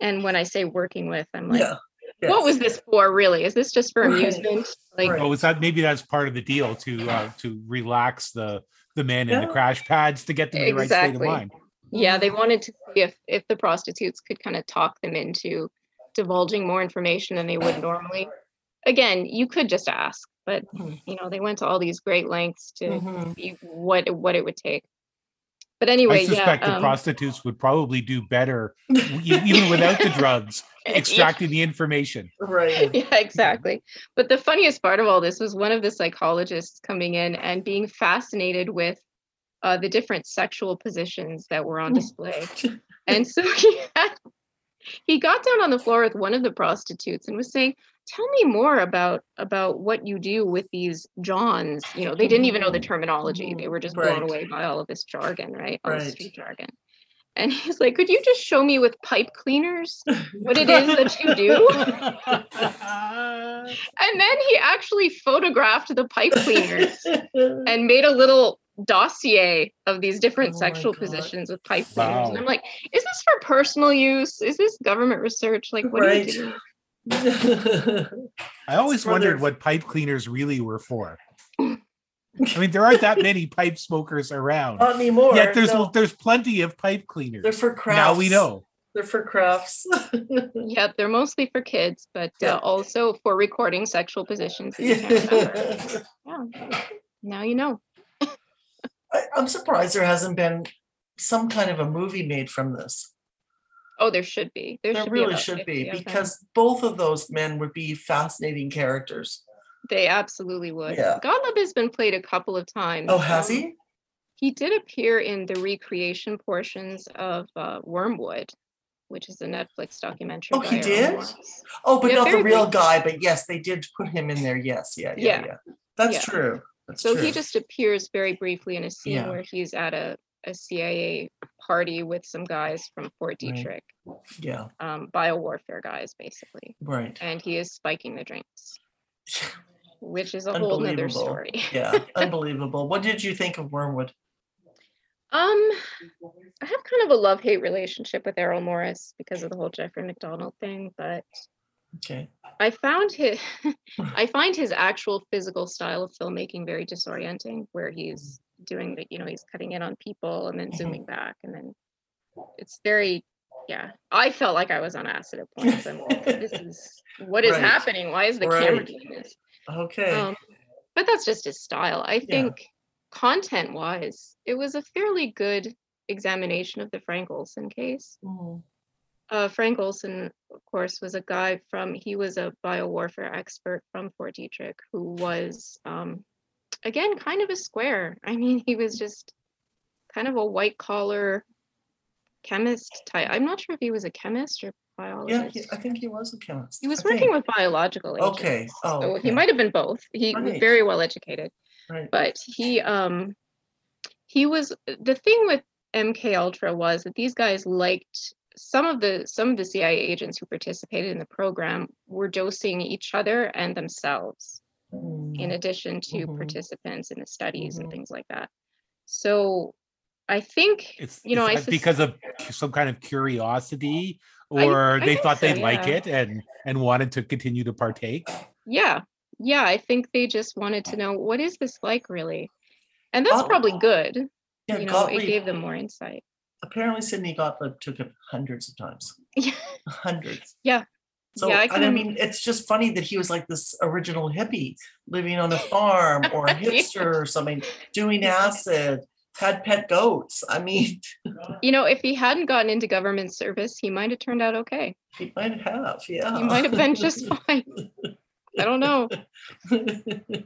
And when I say working with, I'm like, Yeah. what was this for really? Is this just for Right. amusement? Like, Oh, is that maybe that's part of the deal to uh, to relax the the men in the crash pads to get them in the right state of mind. Yeah, they wanted to see if if the prostitutes could kind of talk them into divulging more information than they would normally. Again, you could just ask, but Mhm. you know, they went to all these great lengths to Mhm. see what what it would take. But anyway, I suspect yeah, the um, prostitutes would probably do better [LAUGHS] even without the drugs, [LAUGHS] extracting the information. Right. [LAUGHS] yeah, exactly. But the funniest part of all this was one of the psychologists coming in and being fascinated with uh, the different sexual positions that were on display. [LAUGHS] And so [LAUGHS] he had, he got down on the floor with one of the prostitutes and was saying, "Tell me more about about what you do with these johns." You know, they didn't even know the terminology; they were just blown away by all of this jargon, right? All this Right. street jargon. And he's like, "Could you just show me with pipe cleaners what it is that you do?" [LAUGHS] And then he actually photographed the pipe cleaners and made a little dossier of these different Oh sexual positions with pipe cleaners. And I'm like, is this for personal use? Is this government research? Like, what Right. do you do? I always for wondered what pipe cleaners really were for. [LAUGHS] I mean, there aren't that many pipe smokers around. Not anymore. Yet there's no. there's plenty of pipe cleaners. They're for crafts. Now we know. They're for crafts. [LAUGHS] Yep, they're mostly for kids, but Yeah. uh, also for recording sexual positions. that you can't remember. yeah. Now you know. I, I'm surprised there hasn't been some kind of a movie made from this. Oh, there should be. There, There should really be should 50 be them. because both of those men would be fascinating characters. they absolutely would. Yeah. Gottlieb has been played a couple of times. Oh, has Um, he? He did appear in the recreation portions of uh, Wormwood, which is a Netflix documentary. Oh, he did? Oh, but yeah, not the real briefly. guy. But yes, they did put him in there. Yes, yeah, yeah, Yeah. yeah. That's true. That's So true. he just appears very briefly in a scene Yeah. where he's at a a CIA party with some guys from Fort Right. Detrick, Yeah, um, biowarfare guys, basically. right. And he is spiking the drinks, [LAUGHS] which is a whole other story. [LAUGHS] Yeah, unbelievable. What did you think of Wormwood? Um, I have kind of a love hate relationship with Errol Morris because of the whole Jeffrey MacDonald thing, but Okay. I found his [LAUGHS] I find his actual physical style of filmmaking very disorienting, where he's doing the, you know, he's cutting in on people and then Mhm. zooming back, and then it's very, yeah. I felt like I was on acid at points. I'm like, this [LAUGHS] is what is Right. happening? Why is the camera doing this? Okay. Um, but that's just his style. I think content wise, it was a fairly good examination of the Frank Olson case. Mm, Uh, Frank Olson, of course, was a guy from, he was a biowarfare expert from Fort Detrick who was, um, again, kind of a square. I mean, he was just kind of a white collar chemist type. I'm not sure if he was a chemist or Yeah, he- I think he was a chemist. He was I working think. with biological agents. Okay. Oh, So he might have been both. He was very well educated Right. but he um he was the thing with MK Ultra was that these guys liked some of the some of the CIA agents who participated in the program were dosing each other and themselves in Mm, addition to Mhm. participants in the studies Mhm. and things like that. So I think It's you know is I that sus- because of some kind of curiosity, or I they thought so, they'd like it and and wanted to continue to partake. yeah yeah I think they just wanted to know what is this like really, and that's Oh, probably good. Yeah, you know, it Gottlieb, gave them more insight. Apparently Sidney Gottlieb took it hundreds of times. Yeah. Hundreds. [LAUGHS] Yeah. So, Yeah, I and I mean, it's just funny that he was like this original hippie living on a farm or a [LAUGHS] Yeah. hipster or something, doing acid, had pet goats. I mean, [LAUGHS] You know, if he hadn't gotten into government service, he might have turned out okay. he might have, yeah. He might have been just fine. I don't know.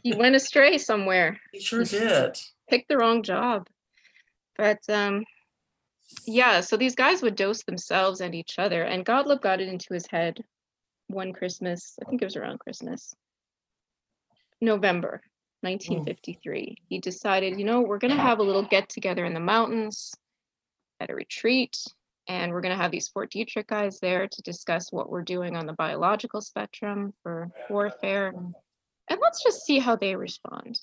He went astray somewhere, He sure did. picked the wrong job. But um yeah, so these guys would dose themselves and each other, and Gottlieb got it into his head one Christmas, I think it was around Christmas, November 1953. He decided, you know, we're going to have a little get together in the mountains at a retreat, and we're going to have these Fort Detrick guys there to discuss what we're doing on the biological spectrum for warfare. And let's just see how they respond.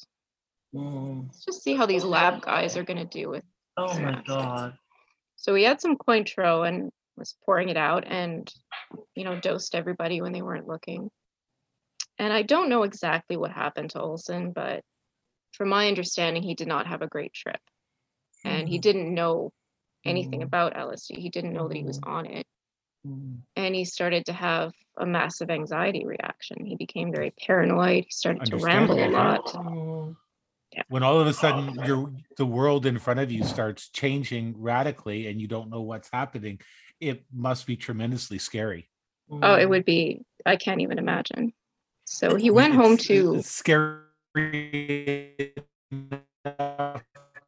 Mm. Let's just see how these lab guys are going to do with Oh my. God. So we had some Cointreau and was pouring it out and, you know, dosed everybody when they weren't looking. And I don't know exactly what happened to Olson, but from my understanding, he did not have a great trip. And he Mhm. didn't know anything Mhm. about LSD. He didn't know that he was on it. And he started to have a massive anxiety reaction. He became very paranoid. He started to ramble a Understandable. lot. Mm. When all of a sudden your the world in front of you starts changing radically and you don't know what's happening, it must be tremendously scary. Oh, it Mm. would be, I can't even imagine. So he went home to scary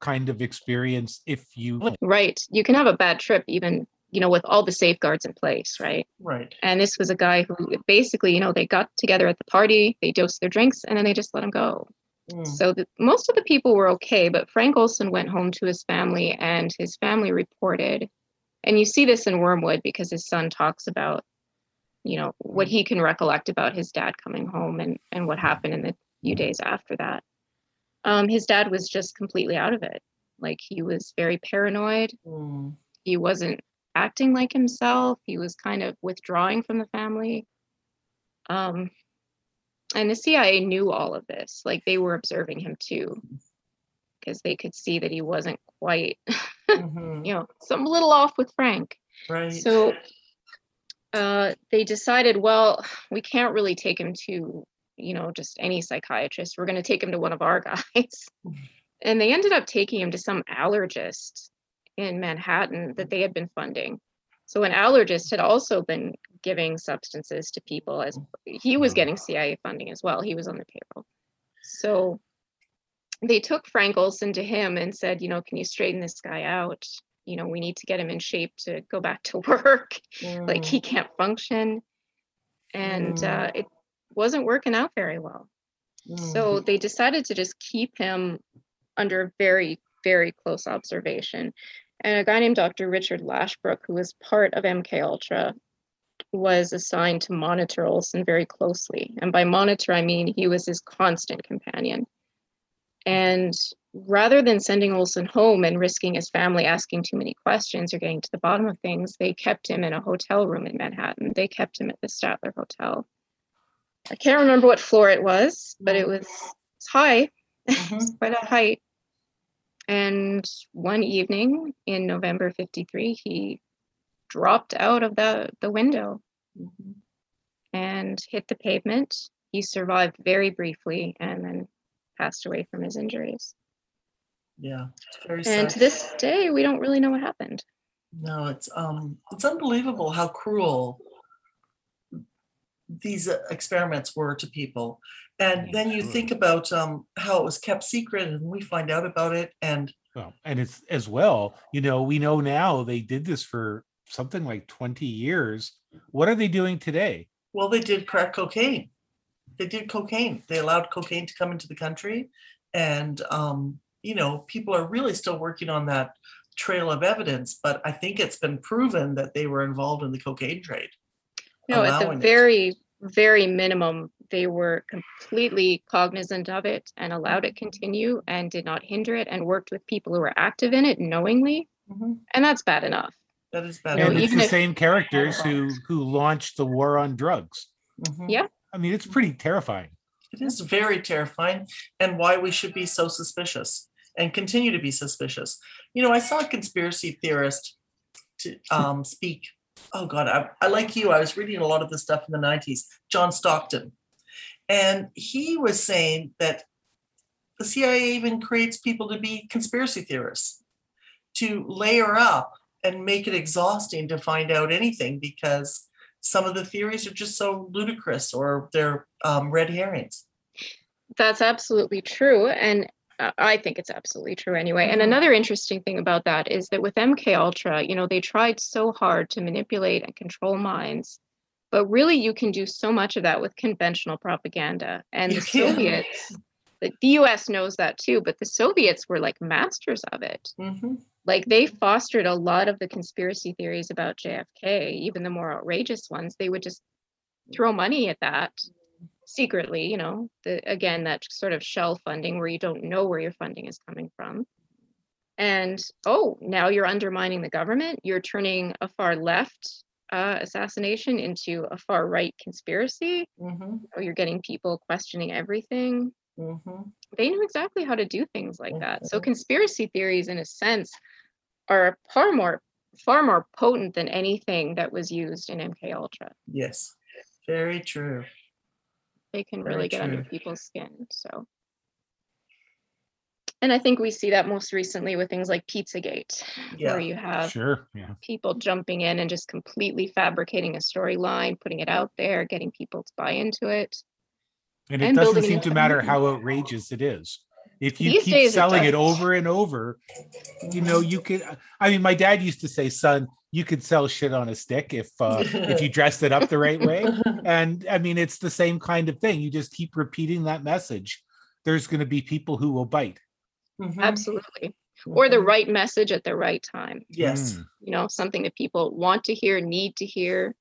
kind of experience if you Right. You can have a bad trip even, you know, with all the safeguards in place, right? Right. And this was a guy who basically, you know, they got together at the party, they dosed their drinks, and then they just let him go. Mm. So the, most of the people were okay, but Frank Olson went home to his family, and his family reported, and you see this in Wormwood because his son talks about, you know, what he can recollect about his dad coming home and and what happened in the few days after that. Um, his dad was just completely out of it. Like he was very paranoid Mm. he wasn't acting like himself he was kind of withdrawing from the family um and the cia knew all of this like they were observing him too because they could see that he wasn't quite [LAUGHS] Mhm. you know some little off with frank Right. so uh they decided well we can't really take him to you know just any psychiatrist we're going to take him to one of our [LAUGHS] guys and they ended up taking him to some allergist in Manhattan that they had been funding. So an allergist had also been giving substances to people as he was getting CIA funding as well. He was on the payroll. So they took Frank Olson to him and said, you know, can you straighten this guy out? You know, we need to get him in shape to go back to [LAUGHS] work. like Mm. he can't function. And uh, it wasn't working out very well. Mm. So they decided to just keep him under very very close observation. And a guy named Dr. Richard Lashbrook, who was part of MK Ultra, was assigned to monitor Olson very closely. And by monitor, I mean he was his constant companion. And rather than sending Olson home and risking his family asking too many questions or getting to the bottom of things, they kept him in a hotel room in Manhattan. They kept him at the Statler Hotel. I can't remember what floor it was, but it was high, [LAUGHS] Mhm. it's quite a height. And one evening in November 53, he dropped out of the, the window Mhm. and hit the pavement. He survived very briefly and then passed away from his injuries. Yeah, And sad. to this day, we don't really know what happened. No, it's um, it's unbelievable how cruel these uh, experiments were to people. And then you think about um, how it was kept secret, and we find out about it, and Well, and it's as well, you know, we know now they did this for something like 20 years. What are they doing today? well, they did crack cocaine. They did cocaine. They allowed cocaine to come into the country, and um, you know, people are really still working on that trail of evidence. But I think it's been proven that they were involved in the cocaine trade. No, at the allowing it. very, very minimum, they were completely cognizant of it and allowed it continue and did not hinder it and worked with people who were active in it knowingly. Mhm. And that's bad enough. That is bad. No, and it's even the if- same characters who who launched the war on drugs. Mhm. Yeah. I mean, it's pretty terrifying. It is very terrifying and why we should be so suspicious and continue to be suspicious. You know, I saw a conspiracy theorist to um, speak. Oh God, I, I like you. I was reading a lot of this stuff in the 90s, John Stockton. And he was saying that the CIA even creates people to be conspiracy theorists, to layer up and make it exhausting to find out anything because some of the theories are just so ludicrous or they're um, red herrings. That's absolutely true. And I think it's absolutely true anyway. And another interesting thing about that is that with MK Ultra, you know, they tried so hard to manipulate and control minds, but really you can do so much of that with conventional propaganda. And You the can. Soviets, the, the US knows that too, but the Soviets were like masters of it. hmm Like they fostered a lot of the conspiracy theories about JFK, even the more outrageous ones. They would just throw money at that secretly, you know, the again that sort of shell funding where you don't know where your funding is coming from. And oh, now you're undermining the government. You're turning a far left uh, assassination into a far right conspiracy. hmm Or you're getting people questioning everything. hmm They knew exactly how to do things like that. So conspiracy theories, in a sense, are far more far more potent than anything that was used in MK Ultra. Yes, very true. they can Very really get under people's skin. So, and I think we see that most recently with things like Pizzagate, Yeah. where you have Sure. Yeah. people jumping in and just completely fabricating a storyline, putting it out there, getting people to buy into it. And it And doesn't seem to matter how outrageous it is. If you These keep days it selling it over and over, you know, you could I mean, my dad used to say, son, you could sell shit on a stick if uh if you [LAUGHS] dressed it up the right way. [LAUGHS] And I mean, it's the same kind of thing. You just keep repeating that message. There's going to be people who will bite. Mhm, Absolutely. Or the mhm. right message at the right time. Yes. Mm. You know, something that people want to hear, need to hear.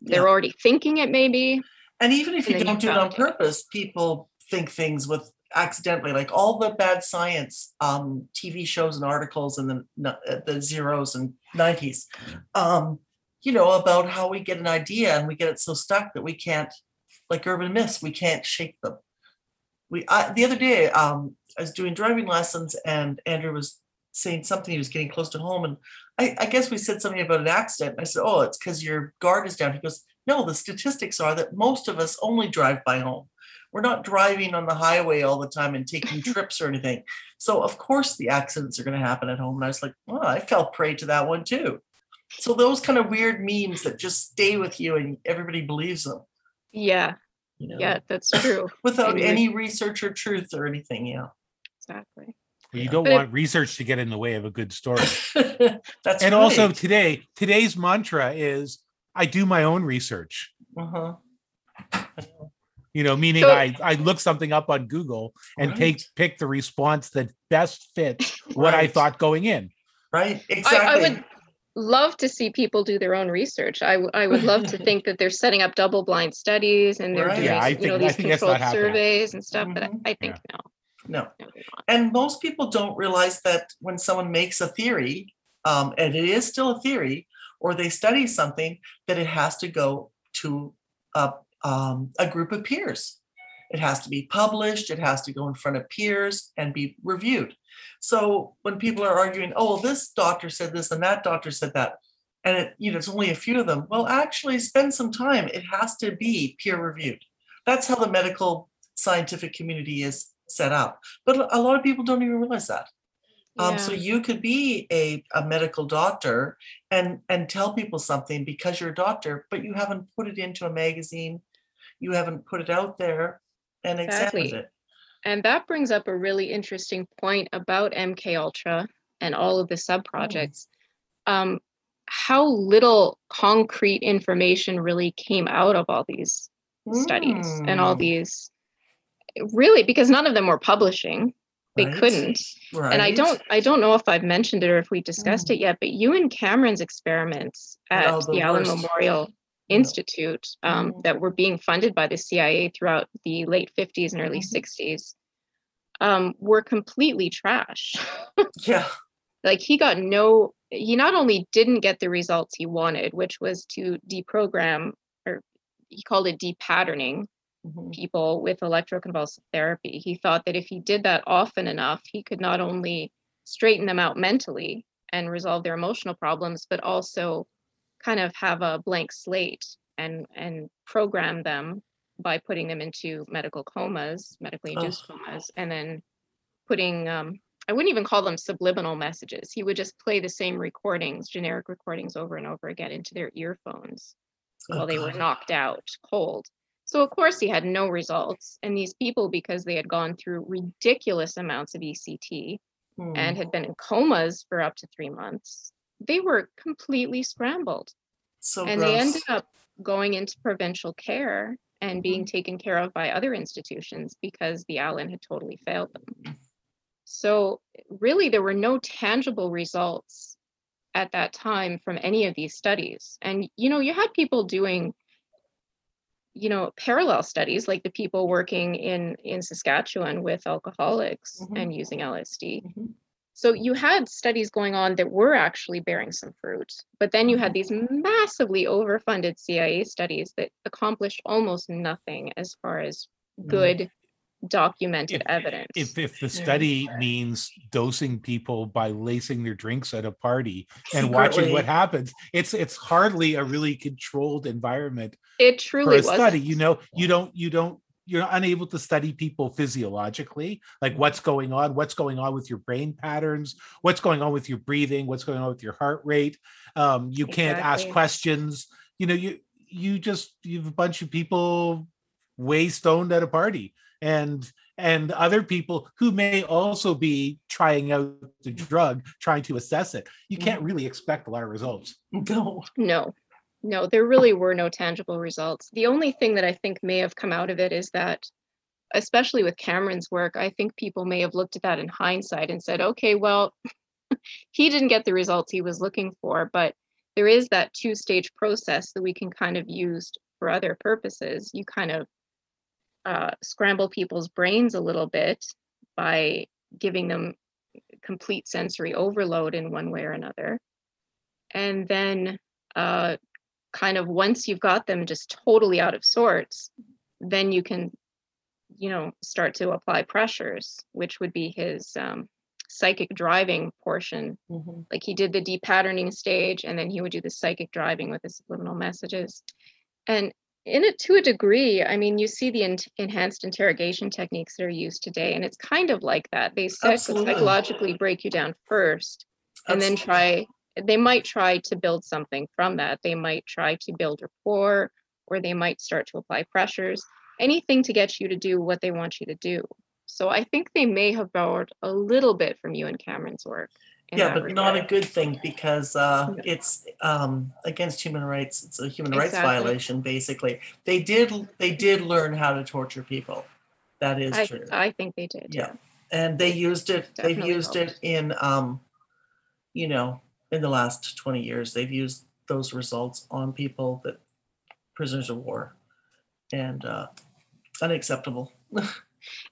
They're already thinking it, maybe. And even if and you don't do it on it. purpose, people think things with accidentally, like all the bad science um, TV shows and articles in the uh, the zeros and nineties. Um, you know about how we get an idea and we get it so stuck that we can't, like urban myths, we can't shake them. We I, the other day um, I was doing driving lessons and Andrew was saying something. He was getting close to home, and I, I guess we said something about an accident. I said, "Oh, it's because your guard is down." He goes, "No, the statistics are that most of us only drive by home. We're not driving on the highway all the time and taking [LAUGHS] trips or anything. So of course the accidents are going to happen at home." And I was like, "Well, I fell prey to that one too." So those kind of weird memes that just stay with you and everybody believes them. Yeah, You know, yeah, that's true. [LAUGHS] without any research or truth or anything. Yeah. Exactly. You don't But it- want research to get in the way of a good story. [LAUGHS] That's and also today, today's mantra is I do my own research. Uh-huh. You know, meaning So- I I look something up on Google and take pick the response that best fits what I thought going in. Right, I, I exactly. would love to see people do their own research. I, w- I would love to [LAUGHS] think that they're setting up double blind studies and they're Right. doing, Yeah, I you know, think- I these controlled surveys and stuff, but I- Mhm. I think no. No, no, and most people don't realize that when someone makes a theory, um, and it is still a theory, or they study something, that it has to go to a, um, a group of peers. It has to be published, it has to go in front of peers and be reviewed. So when people are arguing, oh, well, this doctor said this and that doctor said that, and it, you know, it's only a few of them, well, actually spend some time. It has to be peer reviewed. That's how the medical scientific community is set up. But a lot of people don't even realize that. Um, so you could be a, a medical doctor and and tell people something because you're a doctor, but you haven't put it into a magazine, you haven't put it out there and Exactly. it. And that brings up a really interesting point about MK Ultra and all of the sub projects. Um, how little concrete information really came out of all these studies and all Mm, these really because none of them were publishing they right, couldn't and i don't i don't know if i've mentioned it or if we discussed it yet but Ewen Cameron's experiments at the the Allan memorial. Institute um, Mhm. that were being funded by the cia throughout the late 50s and early Mhm. 60s um, were completely trash [LAUGHS] Yeah, like he got no he not only didn't get the results he wanted which was to deprogram or he called it depatterning mhm, people with electroconvulsive therapy. He thought that if he did that often enough, he could not only straighten them out mentally and resolve their emotional problems, but also kind of have a blank slate and and program them by putting them into medical comas, medically induced comas, and then putting um, I wouldn't even call them subliminal messages. He would just play the same recordings, generic recordings over and over again into their earphones Oh, while they were knocked out cold. So of course he had no results. And these people, because they had gone through ridiculous amounts of ECT and Hmm, had been in comas for up to three months, they were completely scrambled. so and they ended up going into provincial care and being taken care of by other institutions because the Allan had totally failed them. So really there were no tangible results at that time from any of these studies. And you know, you had people doing you know parallel studies like the people working in in Saskatchewan with alcoholics Mhm. and using LSD. Mhm. So you had studies going on that were actually bearing some fruit, but then you had these massively overfunded CIA studies that accomplished almost nothing as far as Mm. good documented If- evidence. If if the Yeah. study means dosing people by lacing their drinks at a party and watching what happens, it's it's hardly a really controlled environment it for truly a was. study. You know, you don't you don't you're unable to study people physiologically, like what's going on, what's going on with your brain patterns, what's going on with your breathing, what's going on with your heart rate. Um, you can't ask questions. You know, you you just you have a bunch of people way stoned at a party and and other people who may also be trying out the drug trying to assess it. You can't really expect a lot of results. No, No, no, there really were no tangible results. The only thing that I think may have come out of it is that, especially with Cameron's work, I think people may have looked at that in hindsight and said, okay, well, [LAUGHS] he didn't get the results he was looking for, but there is that two stage process that we can kind of use for other purposes. You kind of uh, scramble people's brains a little bit by giving them complete sensory overload in one way or another. And then uh, kind of once you've got them just totally out of sorts, then you can, you know, start to apply pressures, which would be his um, psychic driving portion. Mhm. Like he did the depatterning stage, and then he would do the psychic driving with the subliminal messages. And in it to a degree, I mean, you see the en- enhanced interrogation techniques that are used today, and it's kind of like that. They psych- psychologically break you down first, and then try they might try to build something from that they might try to build rapport or they might start to apply pressures anything to get you to do what they want you to do so i think they may have borrowed a little bit from Ewen Cameron's work Yeah, but not a good thing because uh, No. it's um, against human rights. It's a human rights violation, basically. They did they did learn how to torture people. That is I, true. I think they did Yeah. And they used it, they've Definitely used it in, um, you know, in the last twenty years, they've used those results on people that prisoners of war. And, uh, unacceptable. [LAUGHS]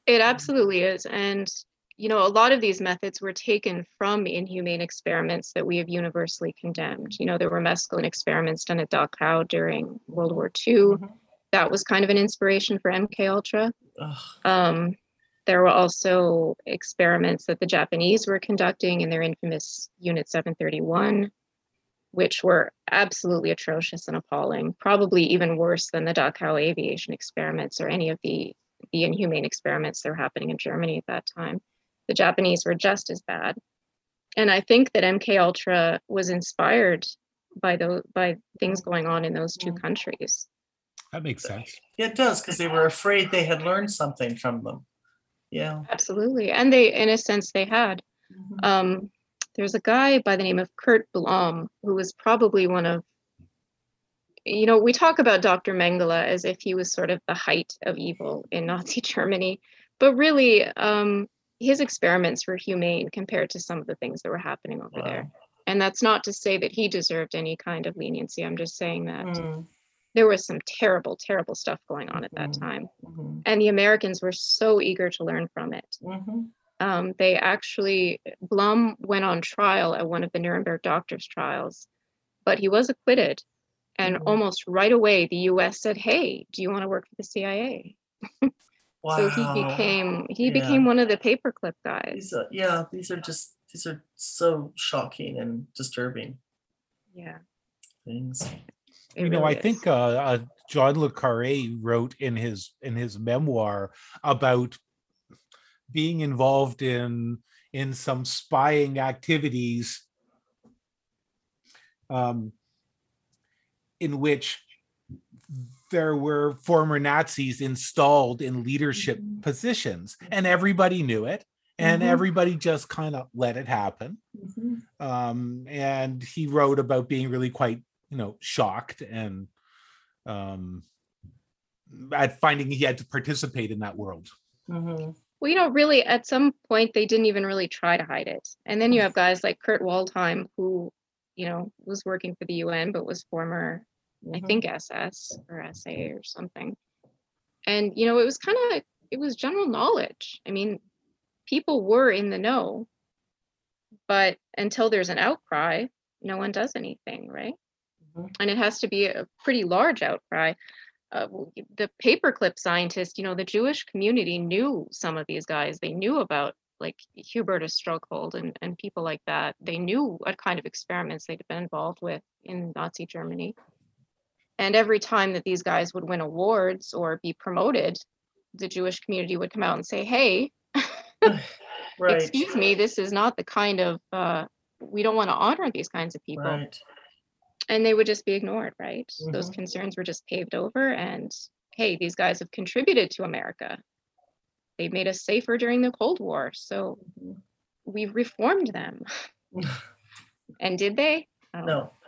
It absolutely is. And, you know, a lot of these methods were taken from inhumane experiments that we have universally condemned. You know, there were mescaline experiments done at Dachau during World War II. Mhm. That was kind of an inspiration for MK Ultra. Um, there were also experiments that the Japanese were conducting in their infamous Unit 731, which were absolutely atrocious and appalling, probably even worse than the Dachau aviation experiments or any of the, the inhumane experiments that were happening in Germany at that time. The Japanese were just as bad. And I think that MK Ultra was inspired by those by things going on in those two Mm. countries. That makes sense. Yeah, It does, because they were afraid they had learned something from them. Yeah. Absolutely. And they in a sense they had. Mhm. um, there's a guy by the name of Kurt Blome who was probably one of you know we talk about Dr. Mengele as if he was sort of the height of evil in Nazi [LAUGHS] Germany but really um, his experiments were humane compared to some of the things that were happening over there and that's not to say that he deserved any kind of leniency I'm just saying that Mm, there was some terrible terrible stuff going on at that Mhm. time mhm, and the Americans were so eager to learn from it mhm. um, they actually Blome went on trial at one of the Nuremberg doctors' trials, but he was acquitted. And Mhm. almost right away, the U.S. said, "Hey, do you want to work for the CIA?" wow. [LAUGHS] So he became he Yeah. became one of the paperclip guys. These are, yeah, these are just, these are so shocking and disturbing Yeah, things. You know, really I think uh, uh, John le Carre wrote in his in his memoir about being involved in in some spying activities um, in which there were former Nazis installed in leadership Mhm. positions, and everybody knew it, and Mhm. everybody just kind of let it happen Mhm. um, and he wrote about being really quite you know shocked and um, at finding he had to participate in that world Mhm. well, you know, really, at some point, they didn't even really try to hide it. And then you have guys like Kurt Waldheim, who, you know, was working for the UN but was former I Mhm. think SS or SA or something. And you know, it was kind of it was general knowledge. I mean, people were in the know, but until there's an outcry, no one does anything, right? Mhm. And it has to be a pretty large outcry. Uh, the paperclip scientists, you know, the Jewish community knew some of these guys. They knew about like Hubertus Strughold and, and people like that. They knew what kind of experiments they'd been involved with in Nazi Germany. And every time that these guys would win awards or be promoted, the Jewish community would come out and say, hey, [LAUGHS] Right, excuse me, this is not the kind of, uh, we don't want to honor these kinds of people. right. And they would just be ignored, right? Those Mhm. concerns were just paved over. And hey, these guys have contributed to America. They made us safer during the Cold War. So Mhm. we've reformed them. [LAUGHS] And did they? Oh, No.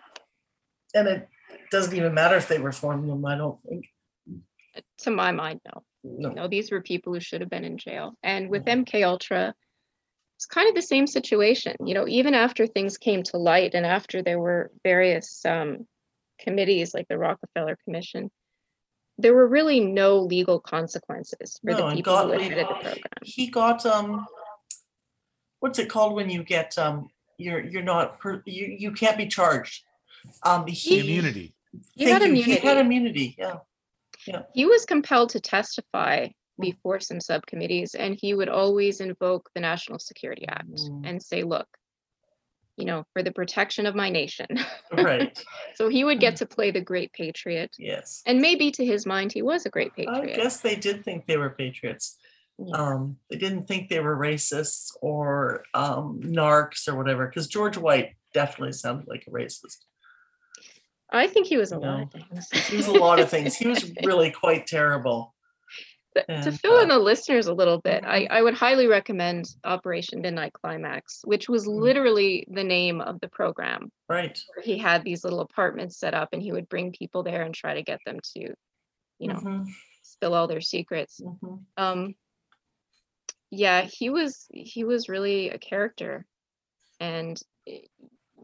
And it doesn't even matter if they reform them, I don't think. To my mind, no. No. No, these were people who should have been in jail. And with. MK Ultra, it's kind of the same situation. You know, even after things came to light and after there were various um, committees like the Rockefeller Commission, there were really no legal consequences for No, the and people who Gottlieb- headed the program. He got, um, what's it called when you get, um, you're, you're not, per- you, you can't be charged. Um, he. immunity He Thank had you, He had immunity. Yeah. yeah. He was compelled to testify. Before some subcommittees, and he would always invoke the National Security Act Mm. and say, look, you know, for the protection of my nation. [LAUGHS] Right, [LAUGHS] So he would Mm. get to play the great patriot. yes. And maybe to his mind, he was a great patriot. I guess they did think they were patriots. Yeah. Um, they didn't think they were racists or, um, narcs or whatever, because George White definitely sounded like a racist. I think he was a you lot know, of things. He was a lot of things. He was [LAUGHS] really quite terrible. To fill in uh, the listeners a little bit, I, Mhm. I would highly recommend Operation Midnight Climax, which was Mm. literally the name of the program. Right. He had these little apartments set up and he would bring people there and try to get them to, you know, Mhm, spill all their secrets. mhm. Um, yeah, he was he was really a character, and eh,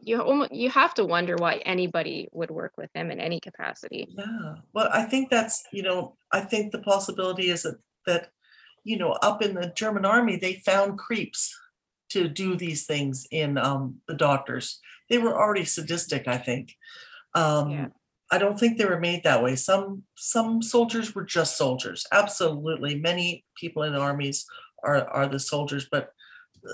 you almost you have to wonder why anybody would work with him in any capacity. Yeah, well, I think that's, you know, I think the possibility is that, that, you know, up in the German army, they found creeps to do these things in um, the doctors. They were already sadistic, I think. Yeah. Um, I don't think they were made that way. Some some soldiers were just soldiers. Absolutely, many people in armies are are the soldiers, but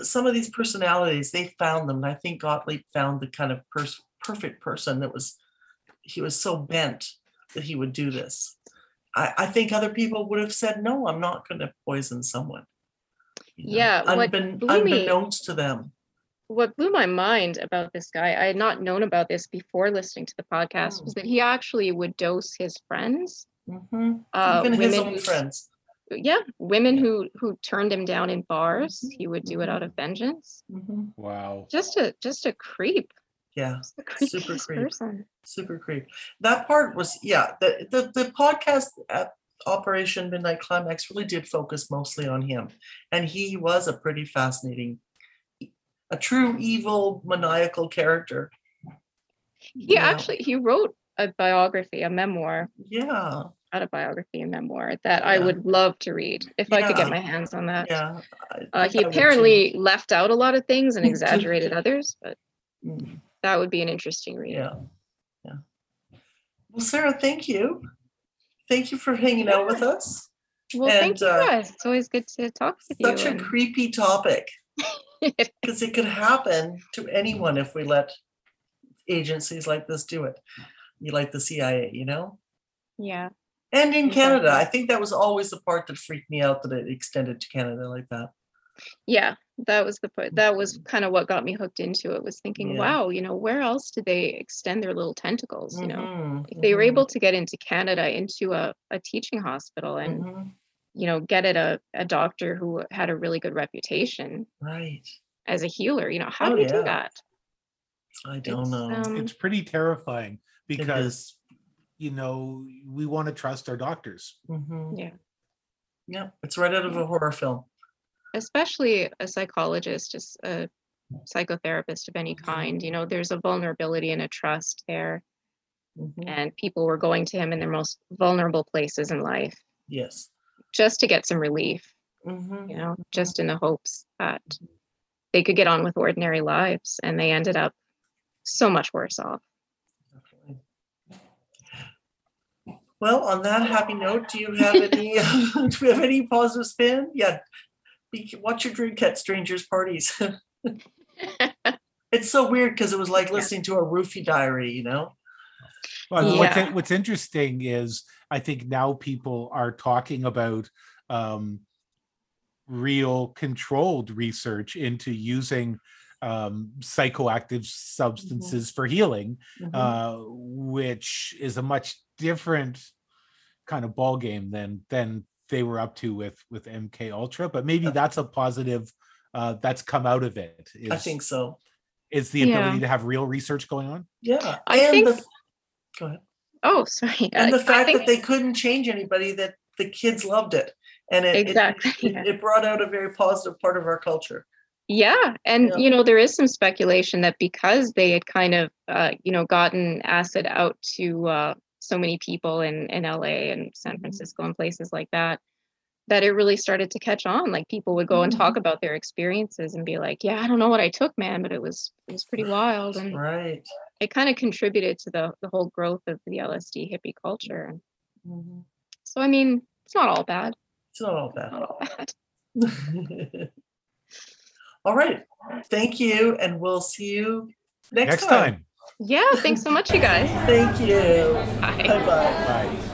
some of these personalities they found them. And I think Gottlieb found the kind of pers- perfect person that was. He was so bent that he would do this. I, I think other people would have said, "No, I'm not going to poison someone." you know, Yeah, unben- blew me- unbeknownst to them. What blew my mind about this guy, I had not known about this before listening to the podcast, Oh. was that he actually would dose his friends. Mhm. Uh, Even his own friends. Yeah, women who who turned him down in bars, he would do it out of vengeance. Mhm. Wow. Just a just a creep, Yeah. just Super creepiest creep. person. super creep. That part was yeah. The the the podcast at Operation Midnight Climax really did focus mostly on him, and he was a pretty fascinating, a true evil maniacal character. He Yeah. actually he wrote a biography, a memoir, Yeah, autobiography and memoir that I would love to read if I could get my hands on that. yeah. Uh, he I apparently left out a lot of things and [LAUGHS] exaggerated others, but Mm, that would be an interesting read. Yeah, yeah. Well, Sarah, thank you. Thank you for hanging out with us. Well, thank you uh, guys. It's always good to talk with Such you. Such a and- creepy topic. [LAUGHS] because it could happen to anyone if we let agencies like this do it. You like the CIA, you know? yeah. And in Canada, I think that was always the part that freaked me out that it extended to Canada like that. Yeah. That was the point. That was kind of what got me hooked into it was thinking, Yeah. wow, you know, where else did they extend their little tentacles? You know, Mhm, if they were mhm, able to get into Canada into a, a teaching hospital and, mhm, you know, get it a, a doctor who had a really good reputation Right. as a healer, you know, how Oh, do you yeah. do that? I don't It's, know. um, It's pretty terrifying because is. You know we want to trust our doctors. Mhm. Yeah. Yeah, it's right out of a horror film. especially a psychologist, just a psychotherapist of any kind, you know, there's a vulnerability and a trust there. Mhm, And people were going to him in their most vulnerable places in life Yes. just to get some relief, Mhm, you know, just in the hopes that they could get on with ordinary lives. And they ended up so much worse off. Well, on that happy note, do you have any, [LAUGHS] do we have any positive spin? Yeah. Be, watch your drink at strangers' parties. [LAUGHS] It's so weird because it was like Yeah. listening to a roofie diary, you know? Well, what's Yeah. what's interesting is I think now people are talking about um, real controlled research into using um, psychoactive substances for healing, Mhm. uh, which is a much different kind of ball game than than they were up to with with MK Ultra. But maybe that's a positive uh, that's come out of it. Is, I think so. is the Yeah. ability to have real research going on. Yeah. I and think- the, go ahead. Oh, sorry. And I- the I fact think- that they couldn't change anybody, that the kids loved it. And it, it- Exactly, it, yeah. it brought out a very positive part of our culture. Yeah, and Yeah. you know there is some speculation that because they had kind of uh, you know gotten acid out to uh, so many people in in LA and San Mm-hmm. Francisco and places like that, that it really started to catch on. Like people would go and talk Mm-hmm. about their experiences and be like, "Yeah, I don't know what I took, man, but it was it was pretty wild," and Right. it kind of contributed to the the whole growth of the LSD hippie culture. And Mhm. so, I mean, it's not all bad. It's not all bad. Not all bad. [LAUGHS] all right. Thank you. And we'll see you next, Next time. Yeah, thanks so much, you guys. Thank you. Bye. Bye bye. Bye.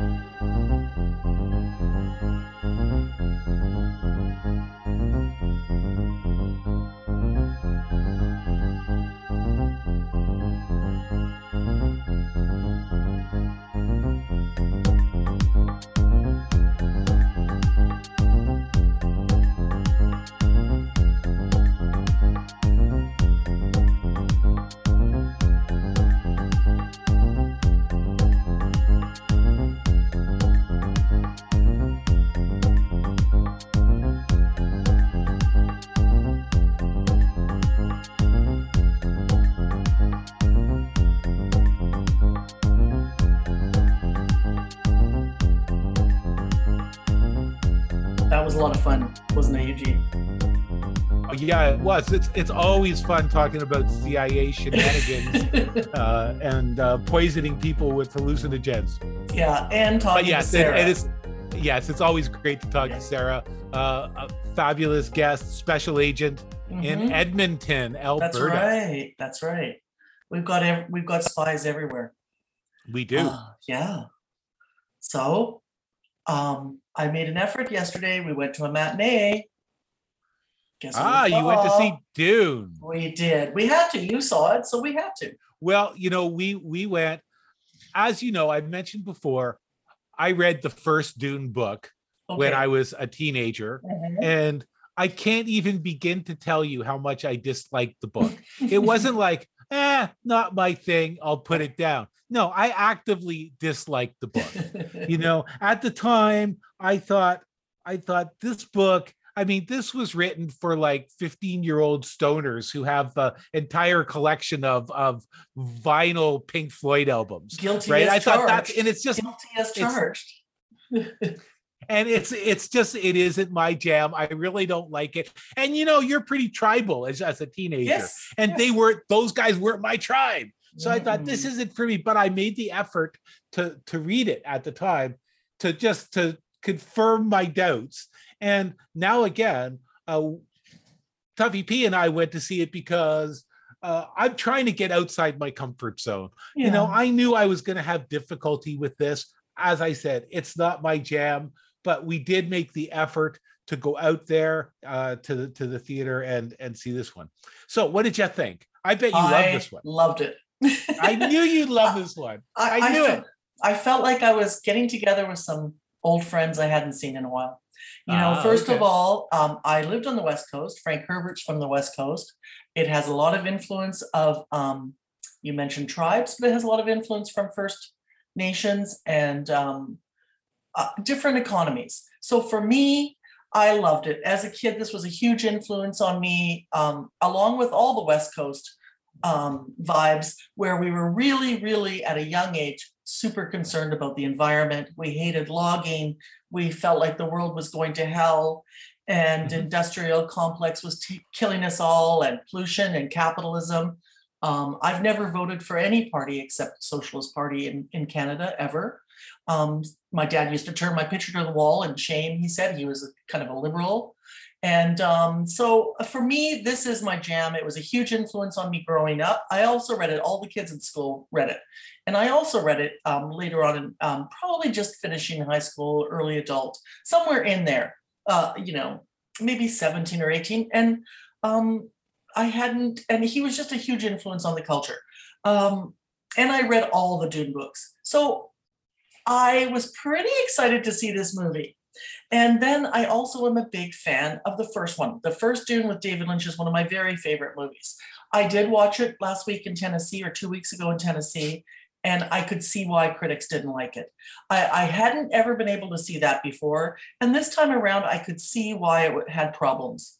Música a lot of fun, wasn't it, Eugene? Oh, yeah, it was. It's it's always fun talking about CIA shenanigans [LAUGHS] uh, and uh, poisoning people with hallucinogens. yeah, and talking But yes, to it, Sarah. it is. Yes, it's always great to talk Yeah. to Sarah, uh, a fabulous guest, special agent in Mhm. Edmonton, Alberta. That's right. That's right. We've got ev- we've got spies everywhere. We do. Uh, yeah. So, um, I made an effort yesterday. We went to a matinee. Guess ah, we you went to see Dune. We did. We had to. You saw it, so we had to. Well, you know, we we went, as you know, I've mentioned before. I read the first Dune book when I was a teenager, Mhm. and I can't even begin to tell you how much I disliked the book. It wasn't like, eh, not my thing. I'll put it down. No, I actively disliked the book. You [LAUGHS] know, at the time, I thought, I thought this book. I mean, this was written for like 15 year old stoners who have the entire collection of of vinyl Pink Floyd albums. Guilty right. as I thought that's and it's just Guilty as it's- charged. [LAUGHS] and it's it's just it isn't my jam. I really don't like it. And you know, you're pretty tribal as, as a teenager. yes. And they were those guys weren't my tribe. So I thought this isn't for me, but I made the effort to to read it at the time to just to confirm my doubts. And now again, uh Tuffy P and I went to see it because uh, I'm trying to get outside my comfort zone. You know, I knew I was going to have difficulty with this. As I said, it's not my jam, but we did make the effort to go out there uh, to the to the theater and and see this one. So, what did you think? I bet you I this one. loved it. I [LAUGHS] knew you'd love this one. I knew felt, it. I felt like I was getting together with some old friends I hadn't seen in a while. You know, Ah, first okay. of all, um, I lived on the West Coast. Frank Herbert's from the West Coast. It has a lot of influence of, um, you mentioned tribes, but it has a lot of influence from First Nations and um, uh, different economies. So for me, I loved it. As a kid, this was a huge influence on me, um, along with all the West Coast um, vibes, where we were really, really at a young age super concerned about the environment. We hated logging. We felt like the world was going to hell, and Mhm. industrial complex was t- killing us all, and pollution and capitalism. Um, I've never voted for any party except Socialist Party in, in Canada ever. Um, my dad used to turn my picture to the wall in shame. He said he was a, kind of a liberal. And um, so uh, for me, this is my jam. It was a huge influence on me growing up. I also read it, all the kids in school read it. And I also read it um, later on, in, um, probably just finishing high school, early adult, somewhere in there, uh, you know, maybe 17 or 18. And um, I hadn't, and he was just a huge influence on the culture. Um, and I read all the Dune books. So I was pretty excited to see this movie. And then I also am a big fan of the first one. The first Dune with David Lynch is one of my very favorite movies. I did watch it last week in Tennessee or two weeks ago in Tennessee, and I could see why critics didn't like it. I, I hadn't ever been able to see that before. And this time around, I could see why it had problems.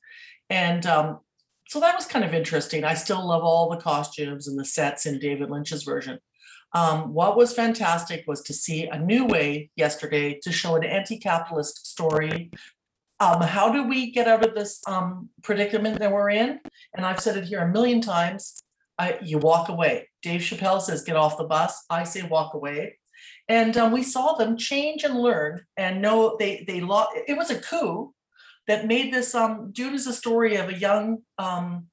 And um, so that was kind of interesting. I still love all the costumes and the sets in David Lynch's version. Um, what was fantastic was to see a new way yesterday to show an anti-capitalist story. Um, how do we get out of this um, predicament that we're in? And I've said it here a million times. I, you walk away. Dave Chappelle says, "Get off the bus." I say, "Walk away." And um, we saw them change and learn and know they they lost. It was a coup that made this. Um, Dune is a story of a young um,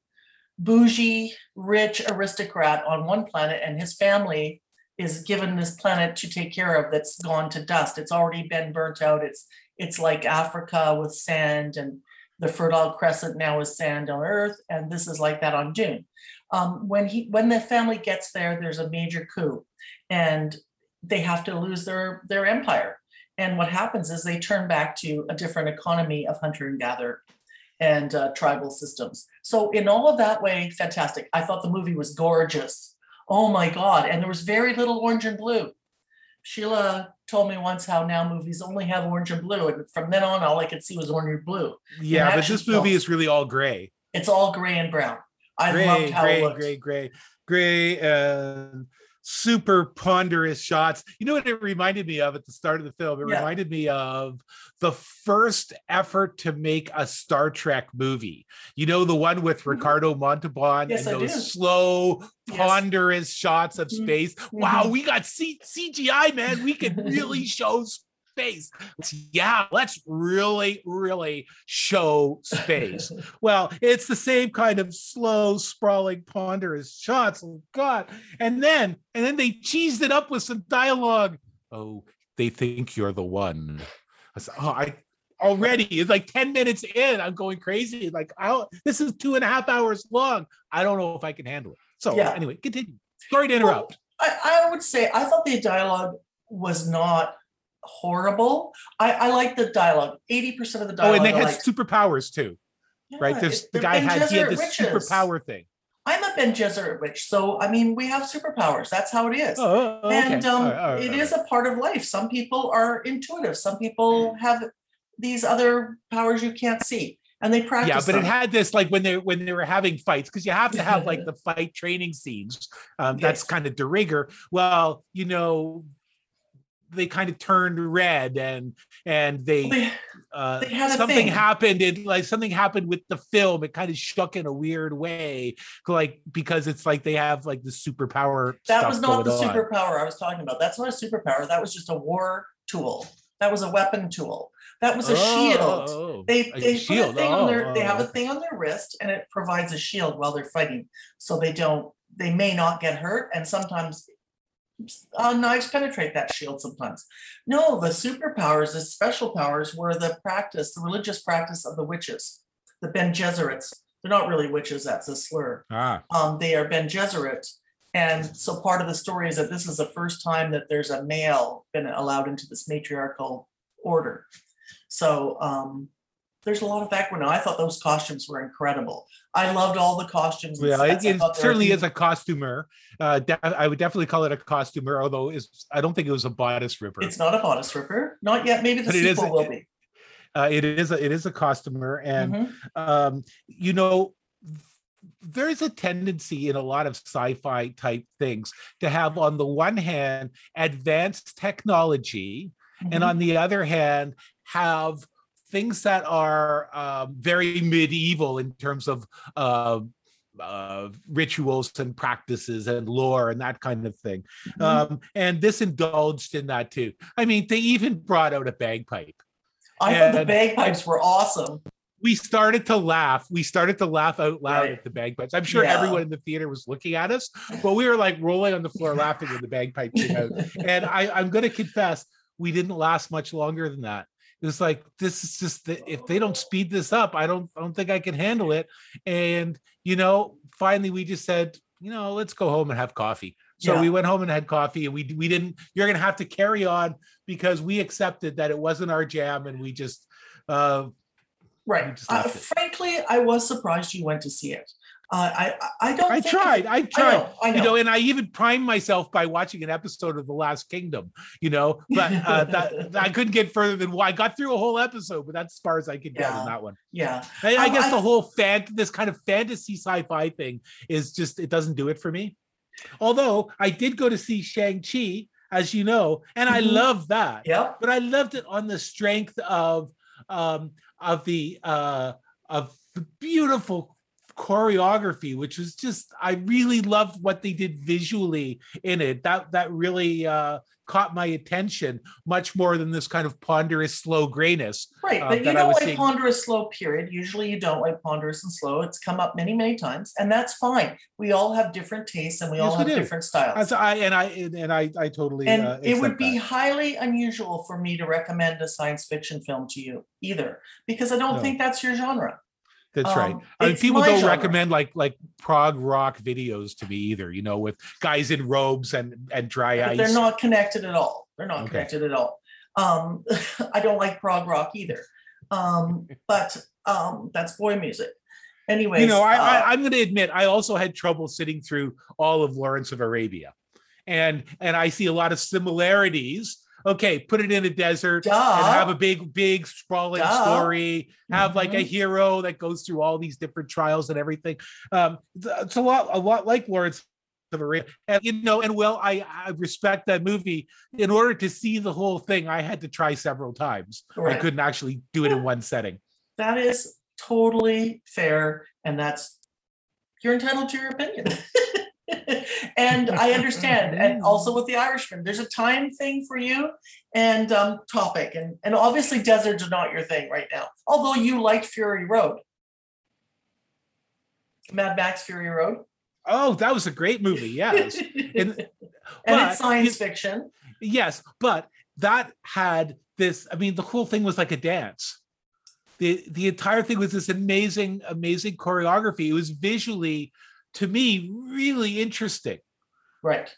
bougie, rich aristocrat on one planet, and his family is given this planet to take care of that's gone to dust. It's already been burnt out. It's it's like Africa with sand, and the Fertile Crescent now is sand on Earth, and this is like that on Dune. Um, when he when the family gets there, there's a major coup, and they have to lose their their empire. And what happens is they turn back to a different economy of hunter and gatherer and uh, tribal systems. So in all of that way, fantastic. I thought the movie was gorgeous. Oh my God. And there was very little orange and blue. Sheila told me once how now movies only have orange and blue. And from then on, all I could see was orange and blue. Yeah, but this movie films. is really all gray. It's all gray and brown. I Gray, loved how it gray, looked. gray, gray, gray, and super ponderous shots. You know what it reminded me of at the start of the film? It Yeah. reminded me of the first effort to make a Star Trek movie. You know, the one with Mhm. Ricardo Montalban Yes, and I those do. slow, Yes. ponderous shots of Mhm. space. Wow, Mhm. we got C- CGI, man. We can really [LAUGHS] show space. Yeah, let's really, really show space. [LAUGHS] Well, it's the same kind of slow, sprawling, ponderous shots. Oh God! And then, and then they cheesed it up with some dialogue. Oh, they think you're the one. I said, oh, I already it's like 10 minutes in. I'm going crazy. Like, I this is two and a half hours long. I don't know if I can handle it. So Yeah. anyway, continue. Sorry to interrupt. I, I would say I thought the dialogue was not horrible. I, I like the dialogue. 80% of the dialogue. oh, and they had superpowers too, right? Yeah, There's it- the guy Ben had he had this witches. superpower thing. I'm a Bene Gesserit witch, so I mean, we have superpowers. That's how it is. Oh, oh, okay. and um, All right, all right, it is a part of life. Some people are intuitive. Some people have these other powers you can't see, and they practice. yeah, but it had this like when they when they were having fights because you have to have like [LAUGHS] the fight training scenes. Um, that's Yes. kind of de rigueur. Well, you know, they kind of turned red and and they They- uh, they had something thing. happened and like something happened with the film it kind of shook in a weird way like because it's like they have like the superpower that was not the on. superpower I was talking about. That's not a superpower. That was just a war tool. That was a weapon tool. That was a shield. Oh, They a they shield. put a thing on their Oh, they have a oh. thing on their wrist and it provides a shield while they're fighting. So they don't they may not get hurt and sometimes uh, knives penetrate that shield sometimes. No, the superpowers, the special powers were the practice, the religious practice of the witches, the Bene Gesserits. They're not really witches, that's a slur. ah Um, they are Bene Gesserit. And so part of the story is that this is the first time that there's a male been allowed into this matriarchal order. So um, there's a lot of background. I thought those costumes were incredible. I loved all the costumes. yeah it, it thought they were certainly is a costumer uh de- i would definitely call it a costumer although it's i don't think it was a bodice ripper It's not a bodice ripper, not yet. Maybe the But it is- sequel will be. uh, it is a, it is a costumer and Mhm. um, you know, there's a tendency in a lot of sci-fi type things to have, on the one hand, advanced technology, and Mhm. on the other hand, have things that are um, very medieval in terms of uh, uh, rituals and practices and lore and that kind of thing. Mhm. Um, and this indulged in that too. I mean, they even brought out a bagpipe I thought the bagpipes were awesome. we started to laugh. We started to laugh out loud Right. at the bagpipes. I'm sure Yeah. everyone in the theater was looking at us, but we were like rolling on the floor laughing when the bagpipe came out. [LAUGHS] And I, I'm going to confess, we didn't last much longer than that. It was like this is just the, if they don't speed this up, I don't I don't think I can handle it. And you know, finally we just said, you know, let's go home and have coffee. So Yeah. we went home and had coffee, and we we didn't. You're gonna have to carry on because we accepted that it wasn't our jam, and we just uh, We Right. just Uh, frankly, I was surprised you went to see it. Uh, I I I don't. I think tried. I tried. know, I You know. know, and I even primed myself by watching an episode of The Last Kingdom. You know, but uh, [LAUGHS] that, I couldn't get further than well, I got through a whole episode, but that's as far as I could get Yeah. in that one. Yeah. I, I guess I- the whole fan, this kind of fantasy sci-fi thing is just it doesn't do it for me. Although I did go to see Shang Chi, as you know, and I Mhm. love that. Yeah, but I loved it on the strength of um of the uh of the beautiful choreography which was just I really loved what they did visually in it that that really uh caught my attention much more than this kind of ponderous slow grayness Right. uh, But you don't like seeing. ponderous slow period. Usually you don't like ponderous and slow. It's come up many, many times, and that's fine. We all have different tastes and we all we have do. different styles. As I and I and I I totally And uh, it would be that. highly unusual for me to recommend a science fiction film to you either, because I don't No. think that's your genre. That's right. Um, I mean, people don't genre. recommend like like prog rock videos to me either. You know, with guys in robes and and dry But ice. they're not connected at all. They're not Okay. connected at all. Um, [LAUGHS] I don't like prog rock either. Um, but um, that's boy music. Anyway, you know, I, uh, I I'm going to admit I also had trouble sitting through all of Lawrence of Arabia, and and I see a lot of similarities. Okay, put it in a desert and have a big, big sprawling Duh. story. Have like a Mhm. hero that goes through all these different trials and everything. Um, it's a lot, a lot like Lawrence of a ra- and you know and well I, I respect that movie in order to see the whole thing i had to try several times i couldn't actually do it in one setting That is totally fair, and that's you're entitled to your opinion. [LAUGHS] and I understand. And also with the Irishman, there's a time thing for you and um, topic, and and obviously deserts are not your thing right now. Although you liked Fury Road, Mad Max Fury Road, oh that was a great movie yes [LAUGHS] and but it's science fiction. yes but that had this i mean the whole thing was like a dance the the entire thing was this amazing amazing choreography it was visually to me really interesting Right.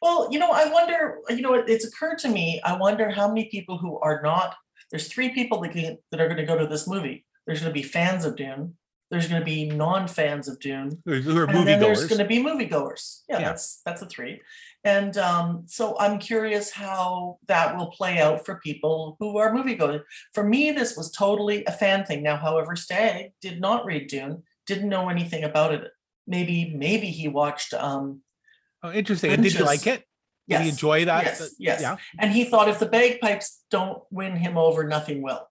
Well, you know, I wonder, you know, it- it's occurred to me, I wonder how many people who are not, there's three people that can, that are gonna go to this movie. There's gonna be fans of Dune, there's gonna be non-fans of Dune, are and then there's gonna be moviegoers. Yeah, Yeah. that's, that's a three. And um, so I'm curious how that will play out for people who are moviegoers. For me, this was totally a fan thing. Now, however, Stag did not read Dune, didn't know anything about it. Maybe, maybe he watched um, oh interesting. And did you like it? Did you enjoy that? Yes, yes. yeah. And he thought if the bagpipes don't win him over, nothing will.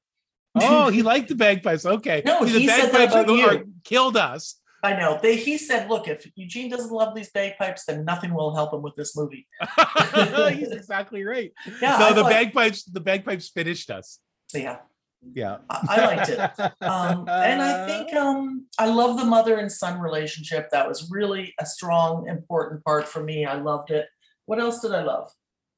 oh [LAUGHS] he liked the bagpipes. Okay. No, See, the he said that about you. killed us. I know. They he said, look, if Eugene doesn't love these bagpipes, then nothing will help him with this movie. [LAUGHS] he's [LAUGHS] exactly right. Yeah, no I the bagpipes the bagpipes finished us. Yeah, yeah I, I liked it. Um, and I think um, I love the mother and son relationship. That was really a strong, important part for me. I loved it. What else did I love?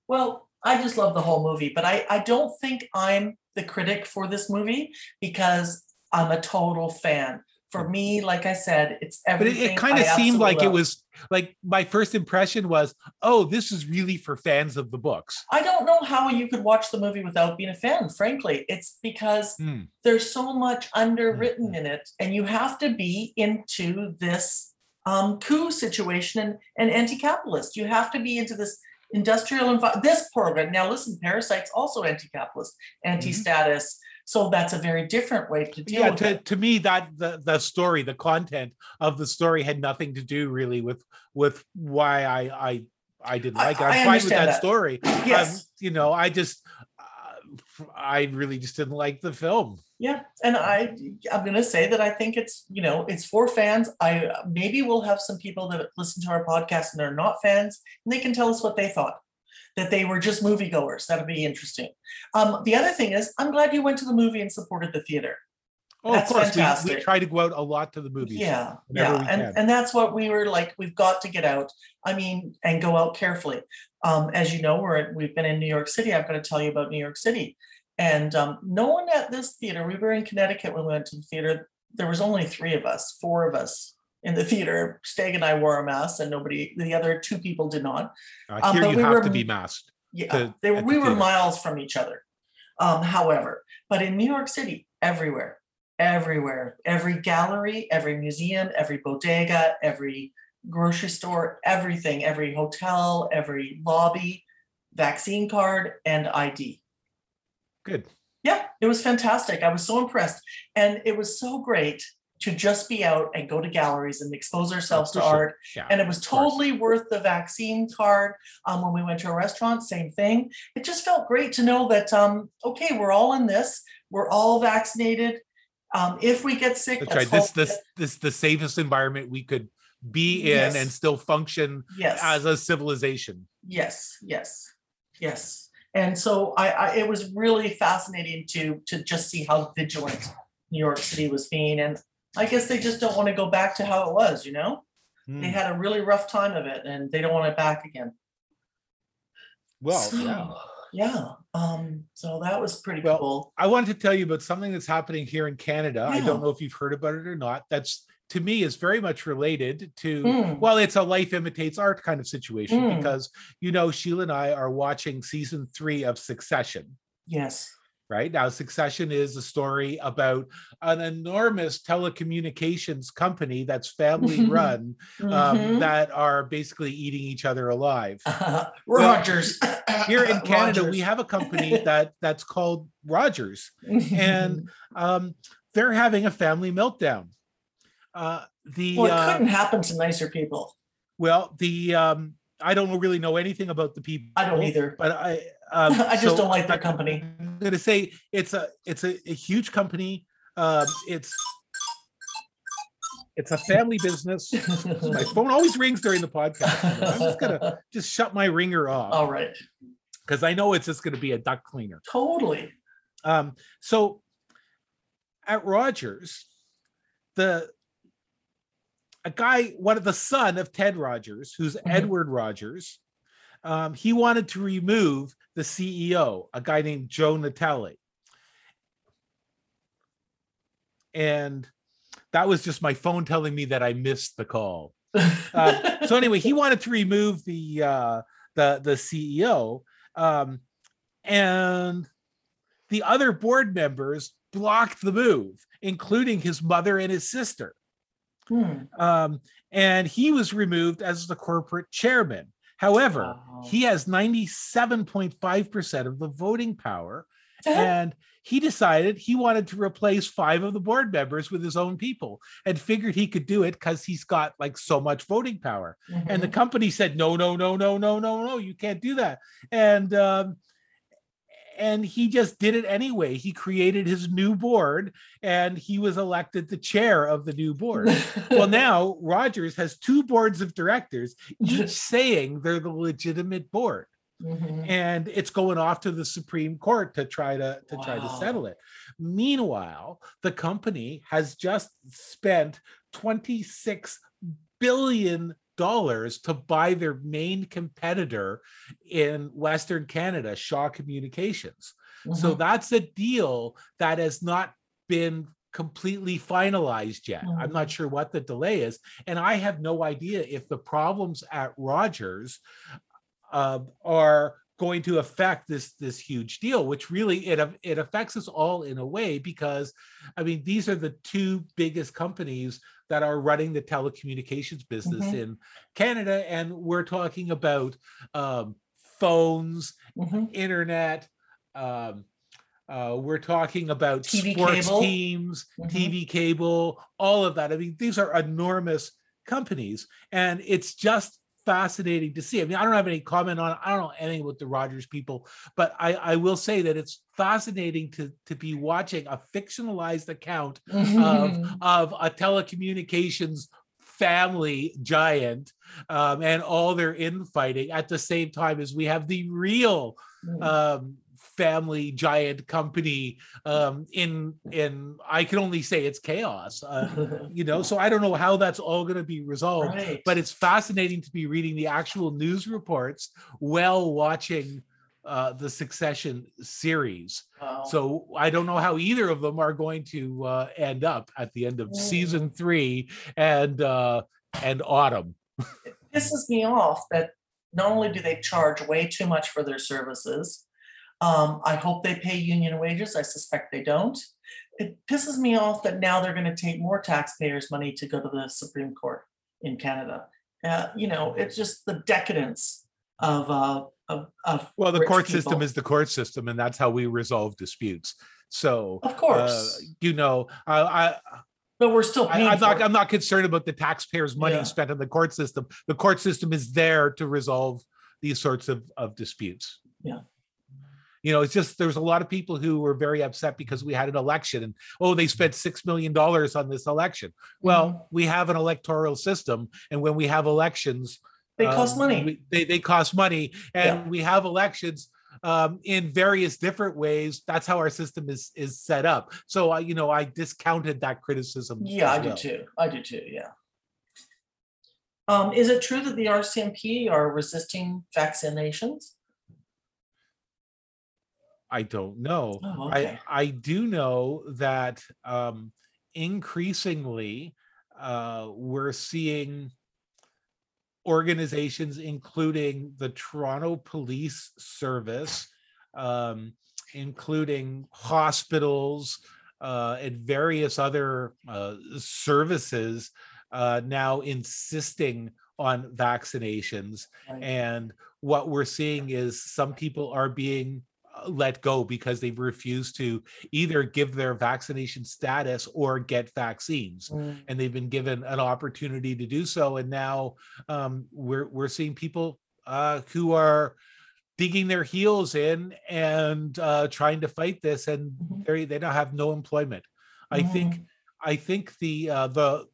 Well, I just love the whole movie, but I, I don't think I'm the critic for this movie because I'm a total fan. For me, like I said, it's everything. but it, it kind of seemed like it was like my first impression was oh this is really for fans of the books I don't know how you could watch the movie without being a fan, frankly. It's because Hmm. there's so much underwritten Mhm. in it, and you have to be into this um, coup situation and, and anti-capitalist. You have to be into this industrial envi- this program. Now, listen, Parasite's also anti-capitalist, anti-status. So that's a very different way to deal yeah with to, it. to me that the, the story the content of the story had nothing to do really with with why i i i didn't I- like it I i'm fine with that, that. story Yes. Um, you know i just uh, i really just didn't like the film Yeah, and I I'm gonna say that I think it's you know it's for fans. I maybe we'll have some people that listen to our podcast and they're not fans, and they can tell us what they thought. That they were just moviegoers. That'd be interesting. Um, the other thing is, I'm glad you went to the movie and supported the theater. oh That's of course we, we try to go out a lot to the movies Yeah, yeah, and and that's what we were like. We've got to get out. I mean, and go out carefully. Um, as you know, we're we've been in New York City. I've got to tell you about New York City, and um, no one at this theater. We were in Connecticut when we went to the theater. There was only three of us, four of us in the theater. Stag and I wore a mask, and nobody. The other two people did not. uh, um, here but you we have were to be masked Yeah, to- they were, at the we were miles from each other. Um, however, but in New York City, everywhere, everywhere, every gallery, every museum, every bodega, every grocery store, everything, every hotel, every lobby, vaccine card and ID. good Yeah, it was fantastic. I was so impressed. And it was so great to just be out and go to galleries and expose ourselves for to sure. art yeah and it was totally worth the vaccine card. Um, when we went to a restaurant, same thing. It just felt great to know that um, okay, we're all in this. We're all vaccinated. Um, if we get sick, that's right this this this the safest environment we could be in Yes. and still function yes, as a civilization yes, yes, yes. And so I, I, it was really fascinating to to just see how vigilant New York City was being, and I guess they just don't want to go back to how it was. You know, Hmm. they had a really rough time of it, and they don't want it back again. well yeah So, yeah. Um, so that was pretty Well, cool. I wanted to tell you about something that's happening here in Canada. I don't know if you've heard about it or not. That's to me is very much related to Mm. well, it's a life imitates art kind of situation Mm. because you know Sheila and I are watching season three of Succession. Yes. Right now, Succession is a story about an enormous telecommunications company that's family run um, Mhm. that are basically eating each other alive. [LAUGHS] Rogers. Here in [LAUGHS] Canada, we have a company [LAUGHS] that that's called Rogers. and um, they're having a family meltdown. Uh, the well, it uh, couldn't happen to nicer people. Well, the um, I don't really know anything about the people. I don't either. But I, um, [LAUGHS] I just so don't like their I- company. I'm gonna say it's a it's a, a huge company. Um, it's it's a family business. [LAUGHS] My phone always rings during the podcast. I'm just gonna [LAUGHS] just shut my ringer off All right, because I know it's just gonna be a duck cleaner. totally. Um, so at Rogers, the a guy, one of the son of Ted Rogers, who's Mhm. Edward Rogers, um, he wanted to remove the CEO, a guy named Joe Natale. And that was just my phone telling me that I missed the call. Uh, so anyway, he [LAUGHS] wanted to remove the uh, the the CEO, um, and the other board members blocked the move, including his mother and his sister. Hmm. Um, and he was removed as the corporate chairman. However, he has 97.5% of the voting power, Uh-huh. and he decided he wanted to replace five of the board members with his own people and figured he could do it because he's got like so much voting power and the Mhm. company said no no no no no no no you can't do that and um and he just did it anyway. He created his new board and he was elected the chair of the new board. Well [LAUGHS] now rogers has two boards of directors each [LAUGHS] saying they're the legitimate board. Mhm. and it's going off to the supreme court to try to to try to settle it. Meanwhile the company has just spent 26 billion dollars to buy their main competitor in western canada shaw communications so Mhm. that's a deal that has not been completely finalized yet. I'm not sure what the delay is. And I have no idea if the problems at Rogers uh, are going to affect this this huge deal, which really it it affects us all in a way because I mean these are the two biggest companies that are running the telecommunications business Mhm. in Canada, and we're talking about um, phones, Mhm. internet. Um, uh, we're talking about TV sports cable. teams, Mhm. TV cable, all of that. I mean, these are enormous companies, and it's just fascinating to see. I mean, I don't have any comment on. I don't know anything with the Rogers people, but I, I will say that it's fascinating to to be watching a fictionalized account [LAUGHS] Mhm. of a telecommunications family giant um, and all their infighting at the same time as we have the real Mhm. um, family giant company um, in in I can only say it's chaos. Uh, [LAUGHS] you know, so I don't know how that's all going to be resolved. Right. But it's fascinating to be reading the actual news reports while watching uh, the Succession series. Wow. So I don't know how either of them are going to uh, end up at the end of season three and uh, and autumn. It pisses me off that not only do they charge way too much for their services, um, I hope they pay union wages. I suspect they don't. It pisses me off that now they're going to take more taxpayers' money to go to the Supreme Court in Canada. Uh, you know, it's just the decadence of uh, of, of Well, the court system is the court system, and that's how we resolve disputes. So, of uh, course, you know, I, I, but we're still I, I'm, for not. it. I'm not concerned about the taxpayers' money Yeah. spent on the court system. The court system is there to resolve these sorts of of disputes. Yeah. You know, it's just there's a lot of people who were very upset because we had an election and oh, they spent six million dollars on this election. Well, Mhm. we have an electoral system, and when we have elections, they cost um, money. we- they they cost money, and Yeah. we have elections um, in various different ways. That's how our system is is set up. So I, you know, I discounted that criticism. Yeah, I do too. I do too, yeah. Um, is it true that the RCMP are resisting vaccinations? I don't know. Oh, okay. I I do know that um, increasingly uh, we're seeing organizations, including the Toronto Police Service, um, including hospitals uh, and various other uh, services, uh, now insisting on vaccinations Right. and what we're seeing is some people are being let go because they've refused to either give their vaccination status or get vaccines. Mm, and they've been given an opportunity to do so. And now um, we're we're seeing people uh, who are digging their heels in and uh, trying to fight this and Mhm. they they don't have no employment. I think Mhm. i think the uh, the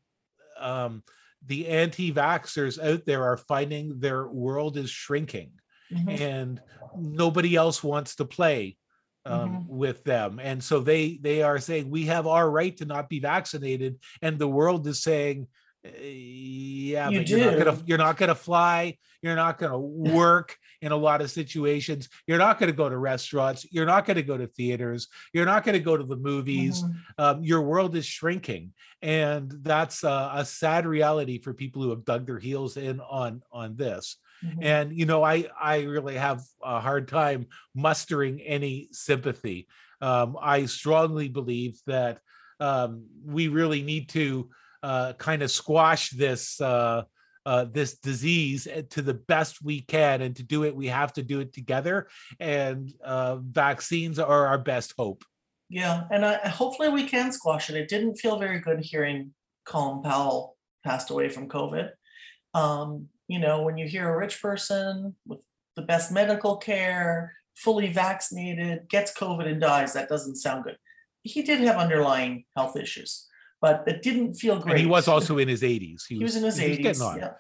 um, the anti-vaxxers out there are finding their world is shrinking mhm. and nobody else wants to play um, Mhm. with them. And so they they are saying we have our right to not be vaccinated. And the world is saying "Uh, yeah You but you're not gonna you're not gonna fly. You're not gonna work in a lot of situations. You're not gonna go to restaurants. You're not gonna go to theaters. You're not gonna go to the movies. Mhm. um, your world is shrinking. And that's a, a sad reality for people who have dug their heels in on on this Mhm. and you know i i really have a hard time mustering any sympathy um, i strongly believe that um, we really need to uh, kind of squash this uh, uh, this disease uh, to the best we can and to do it we have to do it together and uh, vaccines are our best hope Yeah, and I, hopefully we can squash it. It didn't feel very good hearing Colin Powell passed away from COVID. Um, you know, when you hear a rich person with the best medical care, fully vaccinated, gets COVID and dies, that doesn't sound good. He did have underlying health issues, but it didn't feel great. and he was also in his 80s he was in his he was eighties. getting on. Yeah.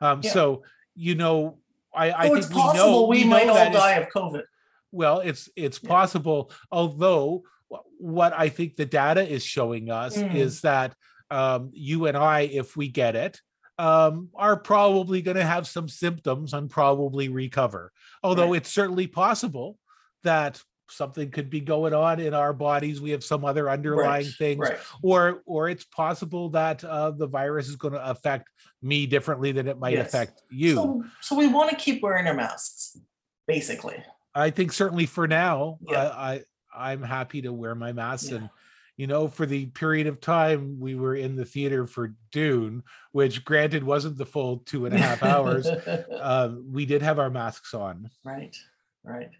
um yeah. so you know i i So think it's we know possible we know might all die of COVID. well it's it's Yeah. possible although what i think the data is showing us Mm. is that um you and i if we get it um are probably going to have some symptoms and probably recover although Right. it's certainly possible that something could be going on in our bodies we have some other underlying Right, things Right. or or it's possible that uh, the virus is going to affect me differently than it might Yes. affect you So, so we want to keep wearing our masks, basically. I think certainly for now, Yeah. I, I I'm happy to wear my mask. Yeah. And you know, for the period of time we were in the theater for Dune, which granted wasn't the full two and a half hours, [LAUGHS] um, we did have our masks on. Right, right.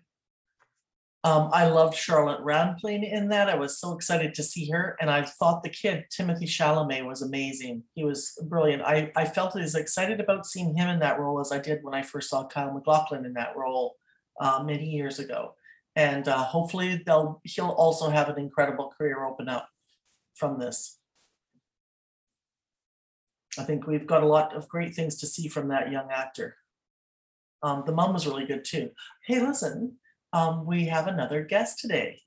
Um, I loved Charlotte Rampling in that. I was so excited to see her, and I thought the kid Timothée Chalamet was amazing. He was brilliant. I I felt as excited about seeing him in that role as I did when I first saw Kyle MacLachlan in that role uh, many years ago. And uh, hopefully, they'll he'll also have an incredible career open up from this. I think we've got a lot of great things to see from that young actor. Um, the mom was really good too. Hey, listen, um, we have another guest today.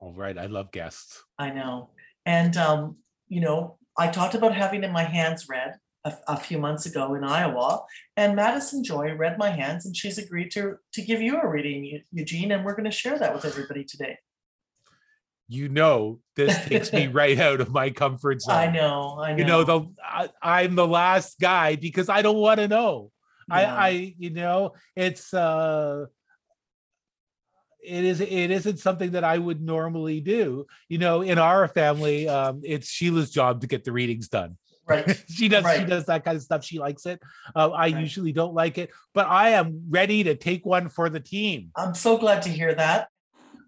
All right, I love guests. I know. And, um, you know, I talked about having in my hands read a, a few months ago in Iowa, and Madison Joy read my hands, and she's agreed to to give you a reading, Eugene, and we're going to share that with everybody today. You know, this takes me [LAUGHS] right out of my comfort zone. I know, I know. You know, the I, I'm the last guy because I don't want to know. I, I, you know, it's uh it is it isn't something that I would normally do. You know, in our family, um, it's Sheila's job to get the readings done. Right. [LAUGHS] she does she does that kind of stuff. She likes it. Uh, I Right. usually don't like it, but I am ready to take one for the team. I'm so glad to hear that.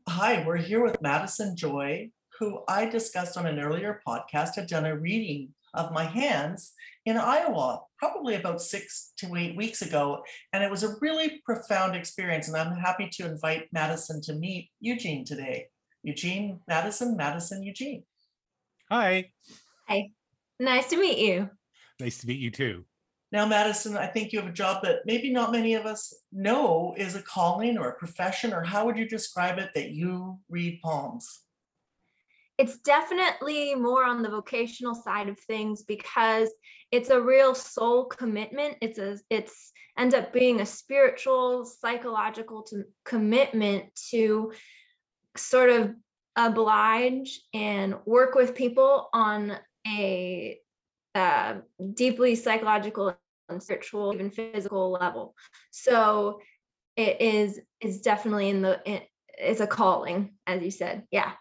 Hi, we're here with Madison Joy, who I discussed on an earlier podcast, had done a reading of my hands in Iowa, probably about six to eight weeks ago. And it was a really profound experience. And I'm happy to invite Madison to meet Eugene today. Eugene, Madison, Madison, Eugene. Hi. Hi, Nice to meet you. nice to meet you too. Now, Madison, I think you have a job that maybe not many of us know is a calling or a profession, or how would you describe it that you read palms? It's definitely more on the vocational side of things because it's a real soul commitment. It's a it's ends up being a spiritual, psychological to, commitment to sort of oblige and work with people on a uh, deeply psychological and spiritual, even physical level. So it is is definitely in the it, it's a calling, as you said. Yeah.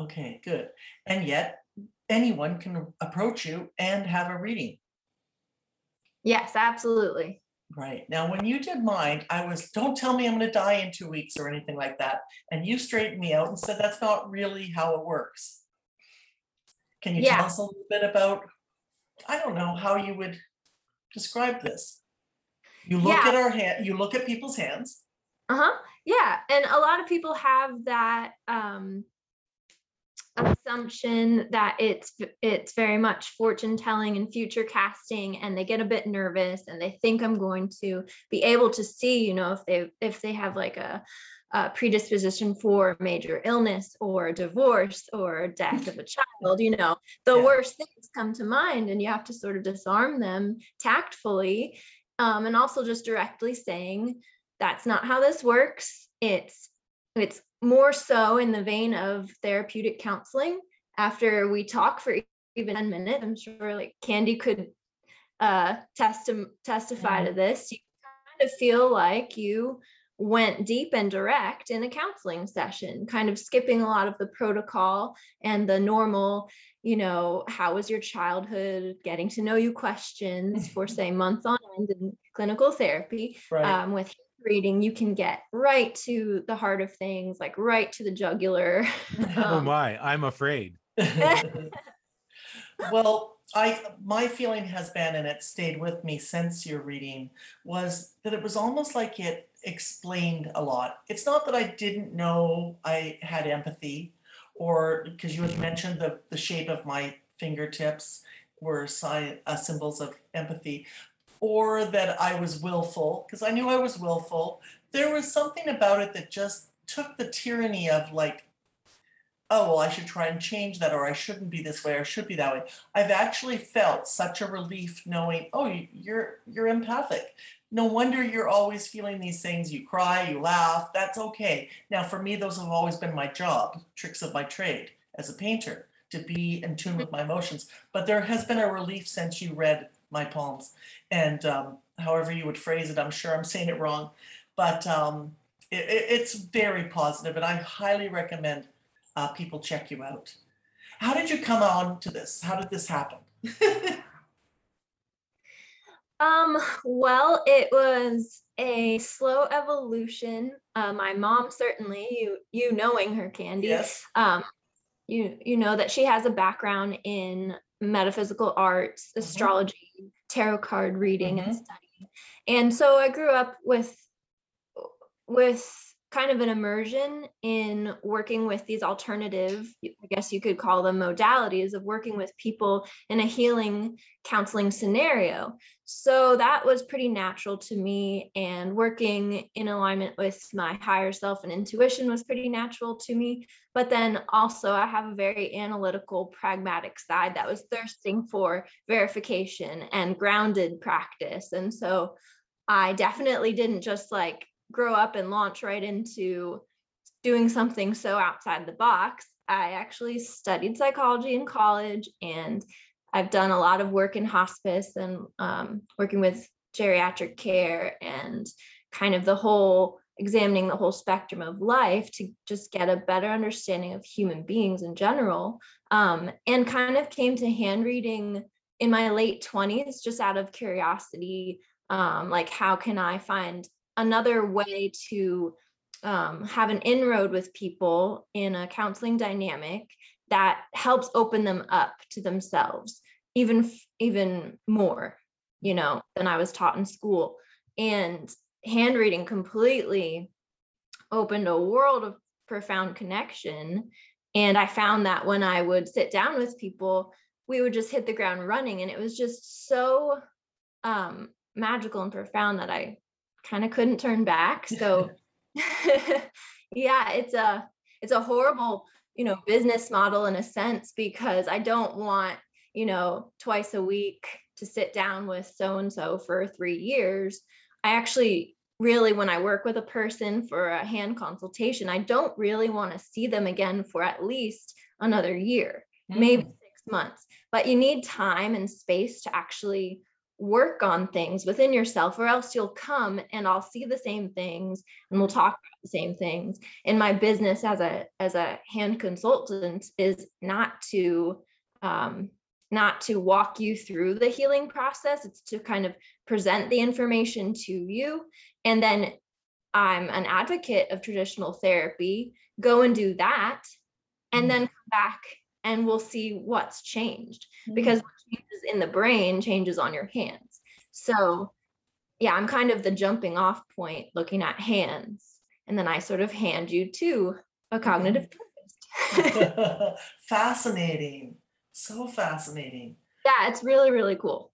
Okay, good. And yet, anyone can approach you and have a reading. Yes, absolutely. Right. Now, when you did mine, I was, don't tell me I'm gonna die in two weeks or anything like that. And you straightened me out and said that's not really how it works. Can you Yeah. tell us a little bit about, I don't know, how you would describe this? You look Yeah. at our hand, you look at people's hands. Uh-huh. Yeah. And a lot of people have that um assumption that it's v- it's very much fortune telling and future casting and they get a bit nervous and they think I'm going to be able to see, you know, if they if they have like a a predisposition for major illness or divorce or death of a [LAUGHS] child, you know, the Yeah. worst things come to mind and you have to sort of disarm them tactfully um, and also just directly saying that's not how this works. It's it's more so in the vein of therapeutic counseling. After we talk for even 10 minutes i'm sure like candy could uh testi- testify to this. You kind of feel like you went deep and direct in a counseling session kind of skipping a lot of the protocol and the normal you know how was your childhood getting to know you questions [LAUGHS] for say months on end in clinical therapy Right. um, with reading you can get right to the heart of things like right to the jugular [LAUGHS] Oh um, my, I'm afraid. [LAUGHS] Well, I, my feeling has been, and it stayed with me since your reading, was that it was almost like it explained a lot. It's not that I didn't know I had empathy, or because you had mentioned the, the shape of my fingertips were sign, uh, symbols of empathy, or that I was willful, because I knew I was willful. There was something about it that just took the tyranny of like, oh, well, I should try and change that, or I shouldn't be this way, or should be that way. I've actually felt such a relief knowing, oh, you're you're empathic. No wonder you're always feeling these things. You cry, you laugh. That's okay. Now, for me, those have always been my job, tricks of my trade as a painter, to be in tune with my emotions. But there has been a relief since you read my poems, and um, however you would phrase it, I'm sure I'm saying it wrong, but um, it, it, it's very positive, and I highly recommend uh, people check you out. How did you come on to this? How did this happen? [LAUGHS] um well it was a slow evolution uh, my mom certainly you you knowing her candy yes. um you you know that she has a background in metaphysical arts Mhm. astrology tarot card reading and Mhm. studying and so i grew up with with kind of an immersion in working with these alternative i guess you could call them modalities of working with people in a healing counseling scenario so that was pretty natural to me and working in alignment with my higher self and intuition was pretty natural to me but then also I have a very analytical, pragmatic side that was thirsting for verification and grounded practice. And so I definitely didn't just like grow up and launch right into doing something so outside the box. I actually studied psychology in college and I've done a lot of work in hospice and um, working with geriatric care and kind of the whole examining the whole spectrum of life to just get a better understanding of human beings in general um, and kind of came to hand reading in my late 20s just out of curiosity um, like how can i find another way to um, have an inroad with people in a counseling dynamic that helps open them up to themselves even even more you know than i was taught in school and hand reading completely opened a world of profound connection. And I found that when I would sit down with people, we would just hit the ground running. And it was just so um, magical and profound that I kind of couldn't turn back. [LAUGHS] So [LAUGHS] yeah, it's a it's a horrible, you know, business model in a sense because I don't want, you know, twice a week to sit down with so and so for 3 years. I actually really when I work with a person for a hand consultation, I don't really want to see them again for at least another year, maybe Mm. 6 months. But you need time and space to actually work on things within yourself or else you'll come and I'll see the same things and we'll talk about the same things. And my business as a as a hand consultant is not to um not to walk you through the healing process. It's to kind of present the information to you. And then I'm an advocate of traditional therapy. Go and do that. And then come back and we'll see what's changed because what changes in the brain changes on your hands. So, yeah, I'm kind of the jumping off point looking at hands. And then I sort of hand you to a cognitive therapist. [LAUGHS] fascinating. So fascinating. yeah, it's really, really cool.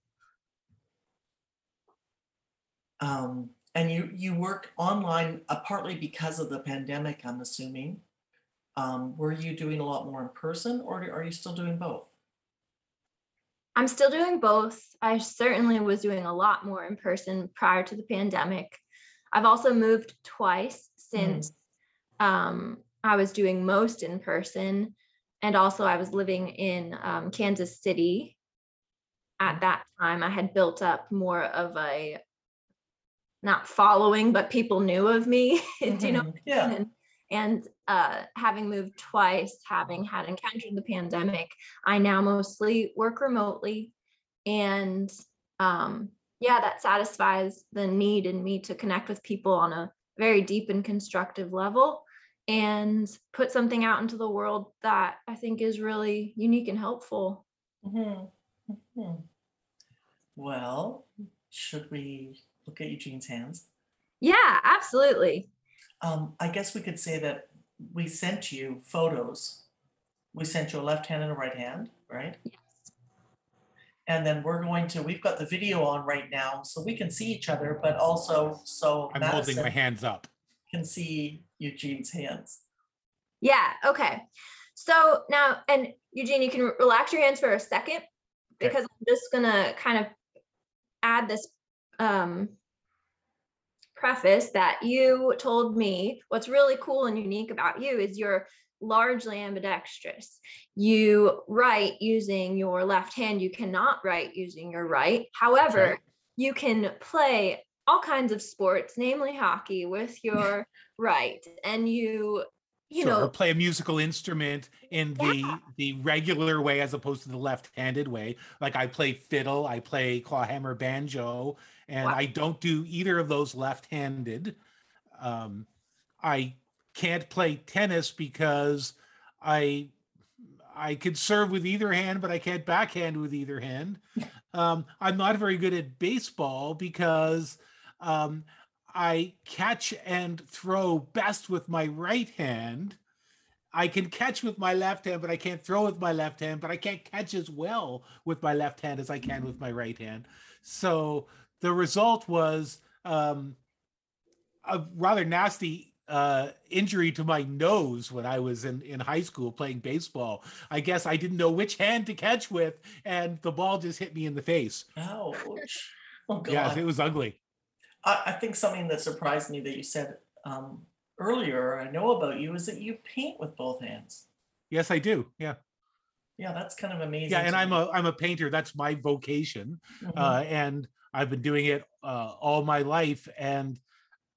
Um, and you you work online uh, partly because of the pandemic, I'm assuming. Um, were you doing a lot more in person, or are you still doing both? I'm still doing both. I certainly was doing a lot more in person prior to the pandemic. I've also moved twice since um, I was doing most in person. And also, I was living in um, Kansas City. At that time, I had built up more of a not following, but people knew of me. [LAUGHS] Do you know? Mhm. Yeah. and, and uh, having moved twice, having had encountered the pandemic, I now mostly work remotely. And um, yeah, that satisfies the need in me to connect with people on a very deep and constructive level and put something out into the world that I think is really unique and helpful. Mhm, mhm. Well, should we look at Eugene's hands? Yeah, absolutely. Um, I guess we could say that we sent you photos. We sent you a left hand and a right hand, right? Yes. And then we're going to, we've got the video on right now, so we can see each other, but also so I'm holding my hands up. can see Eugene's hands. Yeah, okay. So now, and Eugene, you can relax your hands for a second Okay. because I'm just gonna kind of add this um, preface that you told me what's really cool and unique about you is you're largely ambidextrous. You write using your left hand, you cannot write using your right. However, right. you can play all kinds of sports, namely hockey, with your [LAUGHS] right. And you, you Sure, or know, play a musical instrument in the the regular way as opposed to the left-handed way. Like I play fiddle, I play clawhammer banjo, and Wow. I don't do either of those left-handed. Um, I can't play tennis because I I could serve with either hand, but I can't backhand with either hand. [LAUGHS] Um, I'm not very good at baseball because um, I catch and throw best with my right hand. I can catch with my left hand, but I can't throw with my left hand, but I can't catch as well with my left hand as I can with my right hand. So the result was um, a rather nasty uh, injury to my nose when I was in, in high school playing baseball. I guess I didn't know which hand to catch with, and the ball just hit me in the face. Ouch. Oh, Yes, God. it was ugly. I, I think something that surprised me that you said um, earlier, I know about you, is that you paint with both hands. Yes, I do. Yeah. Yeah, that's kind of amazing. Yeah, and I'm me. a I'm a painter. That's my vocation. Mhm. uh, and I've been doing it uh, all my life. And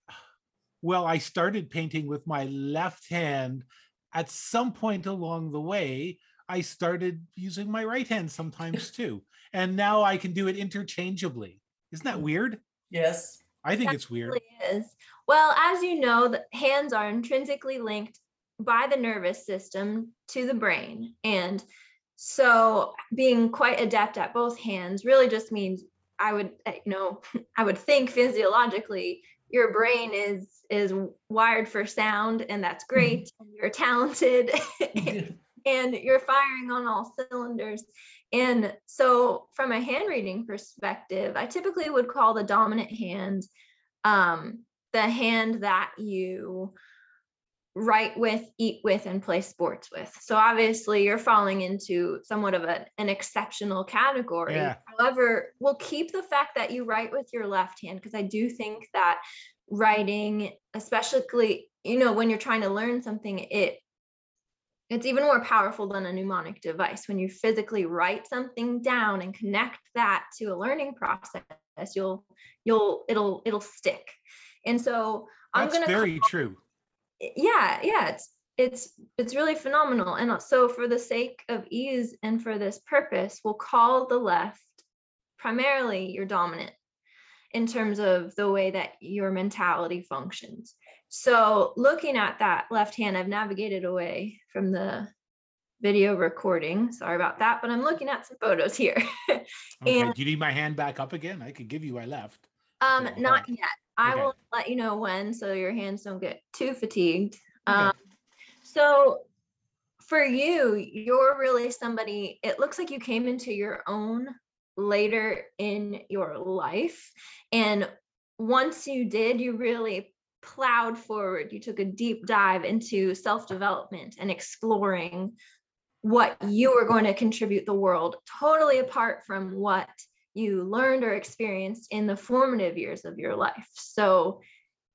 [SIGHS] well, I started painting with my left hand. At some point along the way, I started using my right hand sometimes [LAUGHS] too. And now I can do it interchangeably. Isn't that weird? yes. I think That it's weird. really is. Well, as you know, the hands are intrinsically linked by the nervous system to the brain. And so being quite adept at both hands really just means I would, uh, you know, [LAUGHS] I would think physiologically your brain is is wired for sound and that's great and you're talented [LAUGHS] [LAUGHS] and you're firing on all cylinders. And so, from a hand reading perspective, I typically would call the dominant hand um, the hand that you write with, eat with, and play sports with. So, obviously, you're falling into somewhat of a, an exceptional category. Yeah. However, we'll keep the fact that you write with your left hand because I do think that writing, especially, you know, when you're trying to learn something, it it's even more powerful than a mnemonic device when you physically write something down and connect that to a learning process you'll you'll it'll it'll stick and so i'm That's gonna very true. Yeah yeah it's it's it's really phenomenal. And so for the sake of ease and for this purpose we'll call the left primarily your dominant in terms of the way that your mentality functions. So looking at that left hand i've navigated away from the video recording. Sorry about that but i'm looking at some photos here. [LAUGHS] Okay, And- do you need my hand back up again? I could give you my left. um not yet i Okay. will let you know when so your hands don't get too fatigued Okay. um so for you, you're really somebody, it looks like you came into your own later in your life. And once you did, you really plowed forward. You took a deep dive into self development and exploring what you were going to contribute the world, totally apart from what you learned or experienced in the formative years of your life. So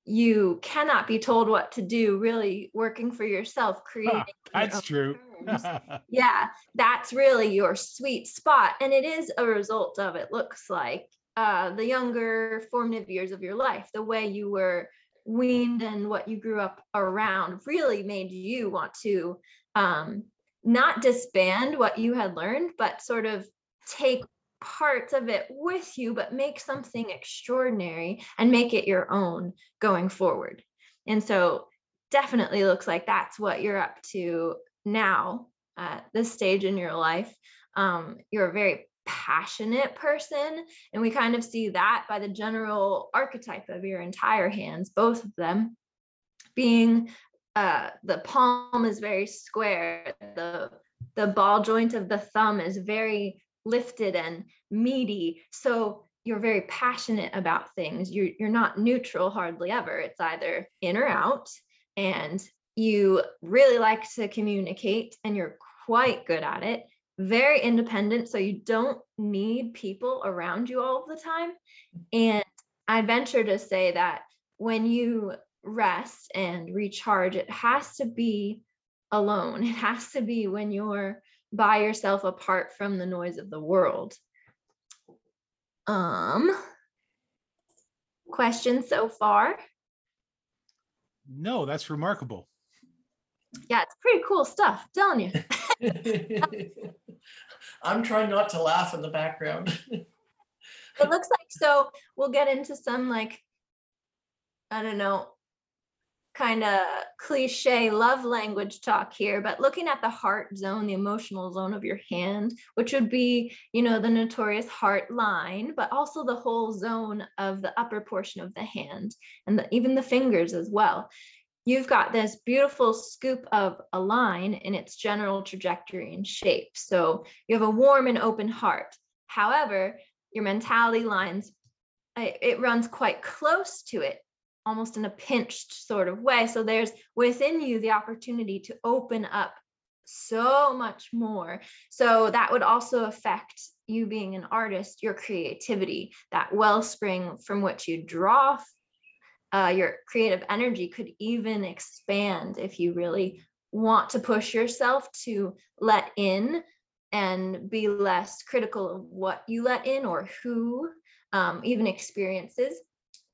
you cannot be told what to do, really working for yourself, [LAUGHS] creating. your That's true. [LAUGHS] yeah that's really your sweet spot and it is a result of it looks like uh the younger formative years of your life the way you were weaned and what you grew up around really made you want to um not disband what you had learned but sort of take parts of it with you but make something extraordinary and make it your own going forward and so definitely looks like that's what you're up to now at this stage in your life. Um, you're a very passionate person, and we kind of see that by the general archetype of your entire hands, both of them being uh, the palm is very square, the the ball joint of the thumb is very lifted and meaty. So you're very passionate about things. You're you're not neutral hardly ever. It's either in or out, and you really like to communicate and you're quite good at it very independent so you don't need people around you all the time and i venture to say that when you rest and recharge it has to be alone [LAUGHS] it has to be when you're by yourself apart from the noise of the world um questions so far no, that's remarkable. yeah it's pretty cool stuff I'm telling you [LAUGHS] [LAUGHS] I'm trying not to laugh in the background. it looks like so we'll get into some like i don't know kind of cliche love language talk here but looking at the heart zone the emotional zone of your hand which would be you know the notorious heart line but also the whole zone of the upper portion of the hand and the, even the fingers as well. You've got this beautiful scoop of a line in its general trajectory and shape. So you have a warm and open heart. However your mentality lines it, it runs quite close to it almost in a pinched sort of way so there's within you the opportunity to open up so much more so that would also affect you being an artist your creativity that wellspring from which you draw uh, your creative energy could even expand if you really want to push yourself to let in and be less critical of what you let in or who, um, even experiences.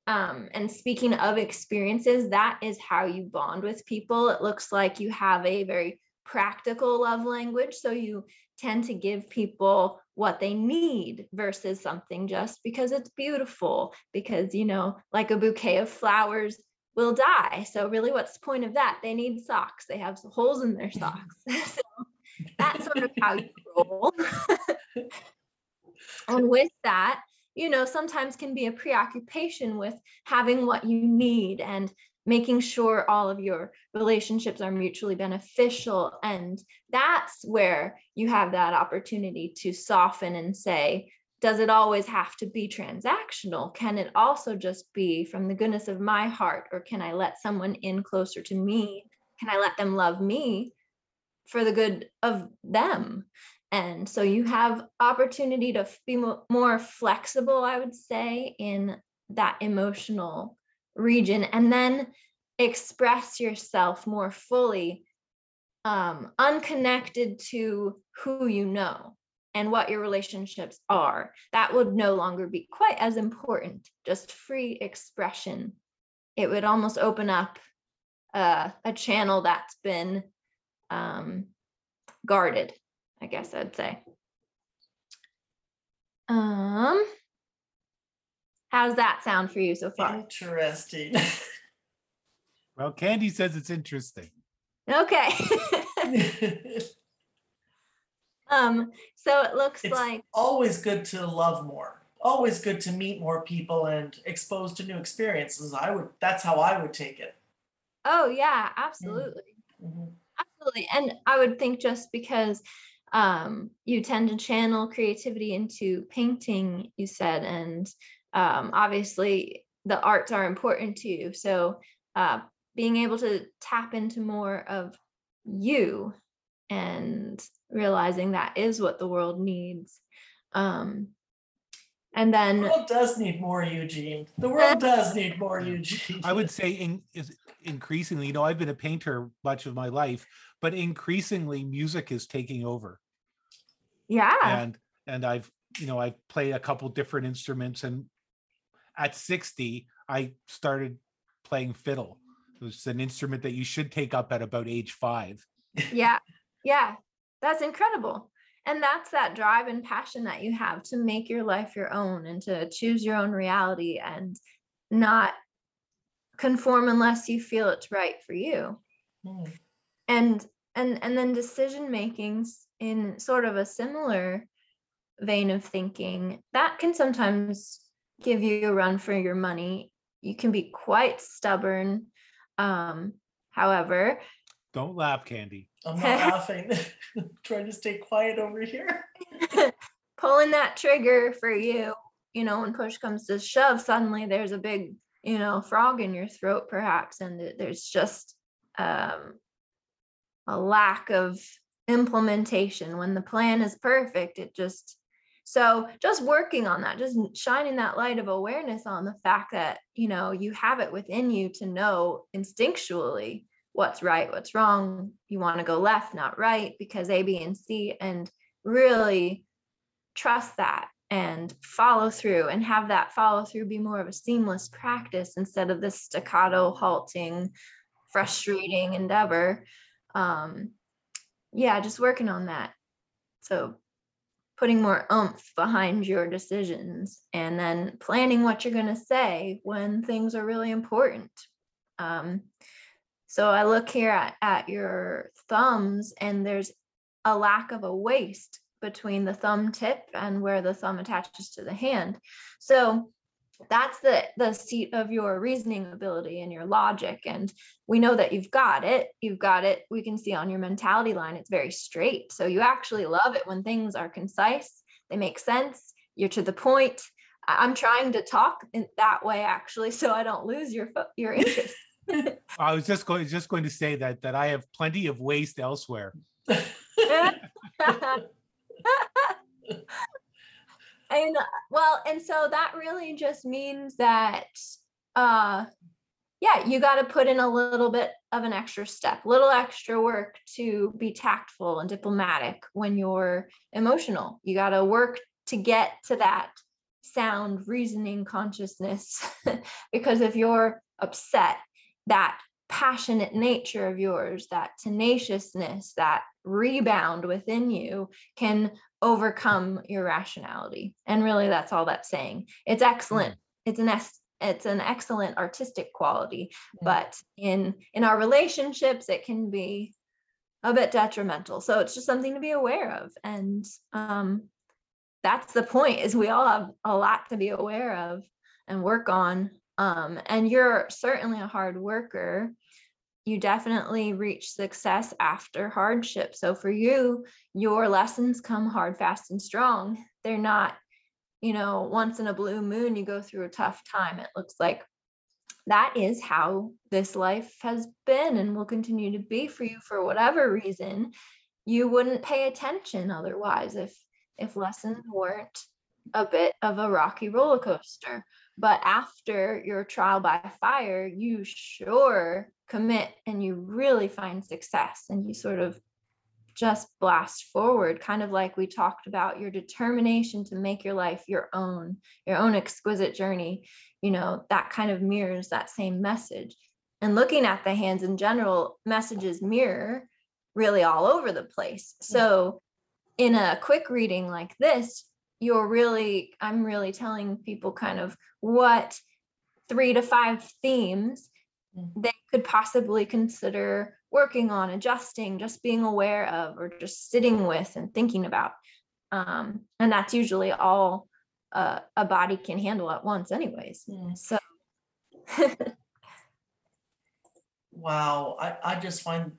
Um, and speaking of experiences, that is how you bond with people. It looks like you have a very practical love language. So you tend to give people what they need versus something just because it's beautiful, because, you know, like a bouquet of flowers will die. So, really, what's the point of that? They need socks, they have holes in their [LAUGHS] socks. [LAUGHS] so, that's sort of how you roll. [LAUGHS] and with that, you know, sometimes can be a preoccupation with having what you need and making sure all of your relationships are mutually beneficial. And that's where you have that opportunity to soften and say, does it always have to be transactional? Can it also just be from the goodness of my heart? Or can I let someone in closer to me? Can I let them love me for the good of them? So you have opportunity to be more flexible, I would say, in that emotional region and then express yourself more fully um, unconnected to who you know and what your relationships are. That would no longer be quite as important just free expression. It would almost open up uh, a channel that's been um, guarded, I guess I'd say. Um, how's that sound for you so far? Interesting. Well, Candy says it's interesting. Okay. [LAUGHS] um, so it looks It's like always good to love more. Always good to meet more people and exposed to new experiences. I would that's how I would take it. Oh yeah, absolutely. Mhm. Absolutely. And I would think just because um you tend to channel creativity into painting, you said, and um obviously the arts are important to you. So uh being able to tap into more of you and realizing that is what the world needs. Um and then The world does need more Eugene. The world does need more Eugene. I would say in, is increasingly, you know, I've been a painter much of my life, but increasingly music is taking over. Yeah. And and I've, you know, I've played a couple different instruments and at 60, I started playing fiddle. It was an instrument that you should take up at about age five. yeah yeah that's incredible and that's that drive and passion that you have to make your life your own and to choose your own reality and not conform unless you feel it's right for you Hmm. and and and then decision makings in sort of a similar vein of thinking that can sometimes give you a run for your money you can be quite stubborn um however Don't laugh, Candy. I'm not [LAUGHS] laughing. [LAUGHS] Trying to stay quiet over here. [LAUGHS] pulling that trigger for you, you know, when push comes to shove, suddenly there's a big, you know, frog in your throat, perhaps, and there's just um, a lack of implementation. When the plan is perfect, it just so just working on that, just shining that light of awareness on the fact that you know you have it within you to know instinctually what's right, what's wrong. You want to go left, not right, because A, B, and C, and really trust that and follow through and have that follow through be more of a seamless practice instead of this staccato halting frustrating endeavor um yeah just working on that so putting more oomph behind your decisions and then planning what you're going to say when things are really important um so i look here at, at your thumbs and there's a lack of a waist between the thumb tip and where the thumb attaches to the hand. So that's the the seat of your reasoning ability and your logic and we know that you've got it. You've got it we can see on your mentality line it's very straight. So you actually love it when things are concise they make sense you're to the point. I- i'm trying to talk in that way actually [LAUGHS] so i don't lose your your interest. [LAUGHS] I was just going just going to say that that I have plenty of waste elsewhere. [LAUGHS] and well and so that really just means that uh yeah you got to put in a little bit of an extra step little extra work to be tactful and diplomatic when you're emotional. You got to work to get to that sound reasoning consciousness [LAUGHS] because if you're upset that passionate nature of yours that tenaciousness that rebound within you can overcome your rationality and really that's all that's saying. It's excellent. It's an es- it's an excellent artistic quality Mm. but in in our relationships it can be a bit detrimental. So it's just something to be aware of and um that's the point is we all have a lot to be aware of and work on. Um and you're certainly a hard worker you definitely reach success after hardship. So for you, your lessons come hard, fast, and strong. They're not, you know, once in a blue moon, you go through a tough time. It looks like that is how this life has been and will continue to be for you for whatever reason. You wouldn't pay attention otherwise if if lessons weren't a bit of a rocky roller coaster. But after your trial by fire, you sure commit and you really find success and you sort of just blast forward, kind of like we talked about your determination to make your life your own, your own exquisite journey. You know, that kind of mirrors that same message. and looking at the hands in general, messages mirror really all over the place. So in a quick reading like this, you're really, I'm really telling people kind of what three to five themes Mm. they could possibly consider working on, adjusting, just being aware of, or just sitting with and thinking about. Um, and that's usually all uh, a body can handle at once, anyways. Mm. So, [LAUGHS] Wow, I, I just find,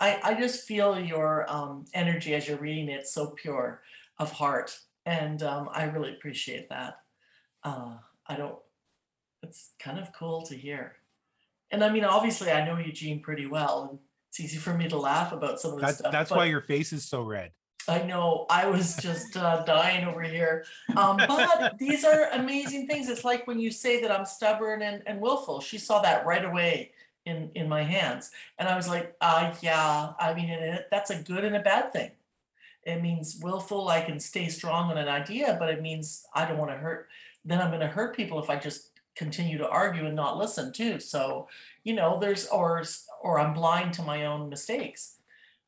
I, I just feel your um, energy as you're reading it so pure of heart. And um, I really appreciate that. Uh, I don't, it's kind of cool to hear. And I mean, obviously, I know Eugene pretty well, and it's easy for me to laugh about some of this That's stuff. that's why your face is so red. I know. I was just uh, dying over here. Um, but these are amazing things. It's like when you say that I'm stubborn and, and willful. She saw that right away in in my hands, and I was like, uh, yeah. I mean, and it, that's a good and a bad thing. It means willful. I can stay strong on an idea, but it means I don't want to hurt. Then I'm going to hurt people if I just continue to argue and not listen too. So, you know, there's or or I'm blind to my own mistakes.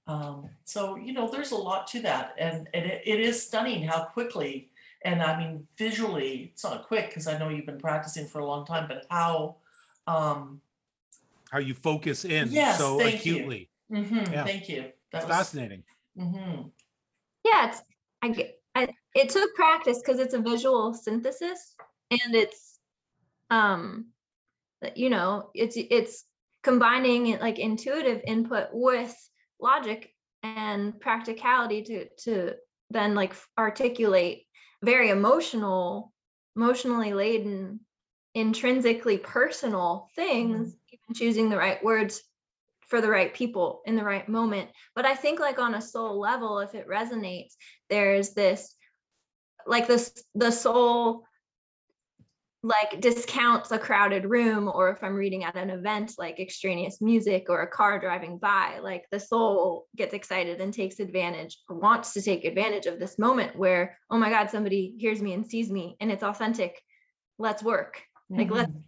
Um, so you know, there's a lot to that, and, and it, it is stunning how quickly, and I mean visually, it's not quick because I know you've been practicing for a long time, but how, um, How you focus in Yes, so thank you. acutely. mhm, Yeah. thank you. That It's was, fascinating. mhm, yeah, it's, I I, it took practice because it's a visual synthesis and it's, um, that, you know, it's, it's combining like intuitive input with logic and practicality to, to then like articulate very emotional, emotionally laden, intrinsically personal things, even choosing the right words for the right people in the right moment. But I think like on a soul level, if it resonates, there's this like this the soul like discounts a crowded room or if i'm reading at an event like extraneous music or a car driving by like the soul gets excited and takes advantage or wants to take advantage of this moment where oh my god somebody hears me and sees me and it's authentic. Let's work. Like let's mhm,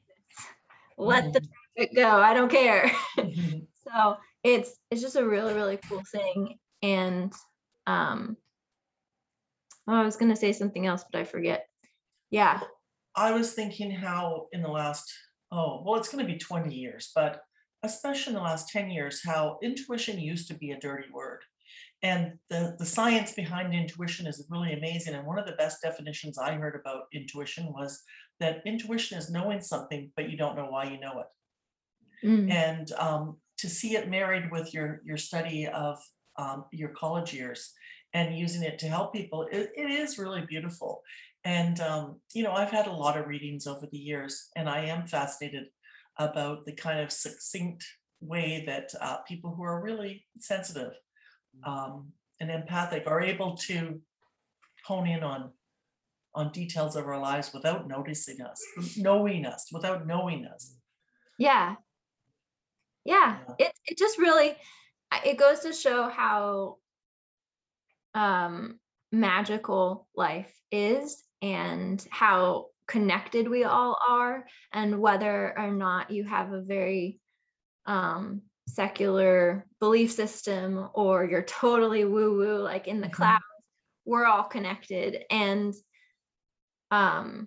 let the traffic go. I don't care. Mhm. [LAUGHS] so it's it's just a really really cool thing and um oh, i was going to say something else but i forget. Yeah I was thinking how in the last, oh, well, it's going to be 20 years, but especially in the last 10 years, how intuition used to be a dirty word. And the, the science behind intuition is really amazing. And one of the best definitions I heard about intuition was that intuition is knowing something, but you don't know why you know it. Mm. And um, to see it married with your, your study of um, your college years and using it to help people, it, it is really beautiful. And, um, you know, I've had a lot of readings over the years, and I am fascinated about the kind of succinct way that uh, people who are really sensitive um, and empathic are able to hone in on on details of our lives without noticing us, knowing us, without knowing us. yeah yeah Yeah. it, it just really it goes to show how um magical life is and how connected we all are and whether or not you have a very um secular belief system or you're totally woo woo like in the Mhm. clouds we're all connected and um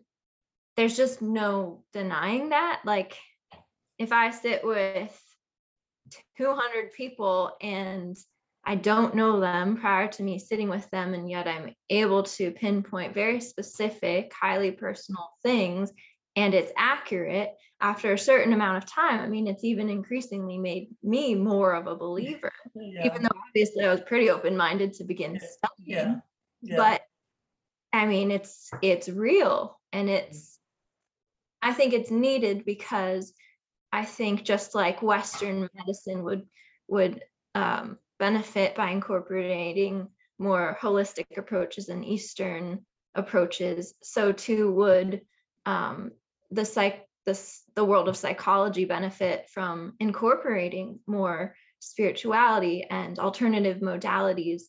there's just no denying that like if i sit with 200 people and I don't know them prior to me sitting with them, and yet I'm able to pinpoint very specific, highly personal things, and it's accurate after a certain amount of time. I mean, it's even increasingly made me more of a believer, Yeah, even though obviously I was pretty open minded to begin Yeah, studying. yeah, yeah. But I mean, it's it's real, and it's I think it's needed because I think just like Western medicine would would um, benefit by incorporating more holistic approaches and Eastern approaches, so too would um, the psych this the world of psychology benefit from incorporating more spirituality and alternative modalities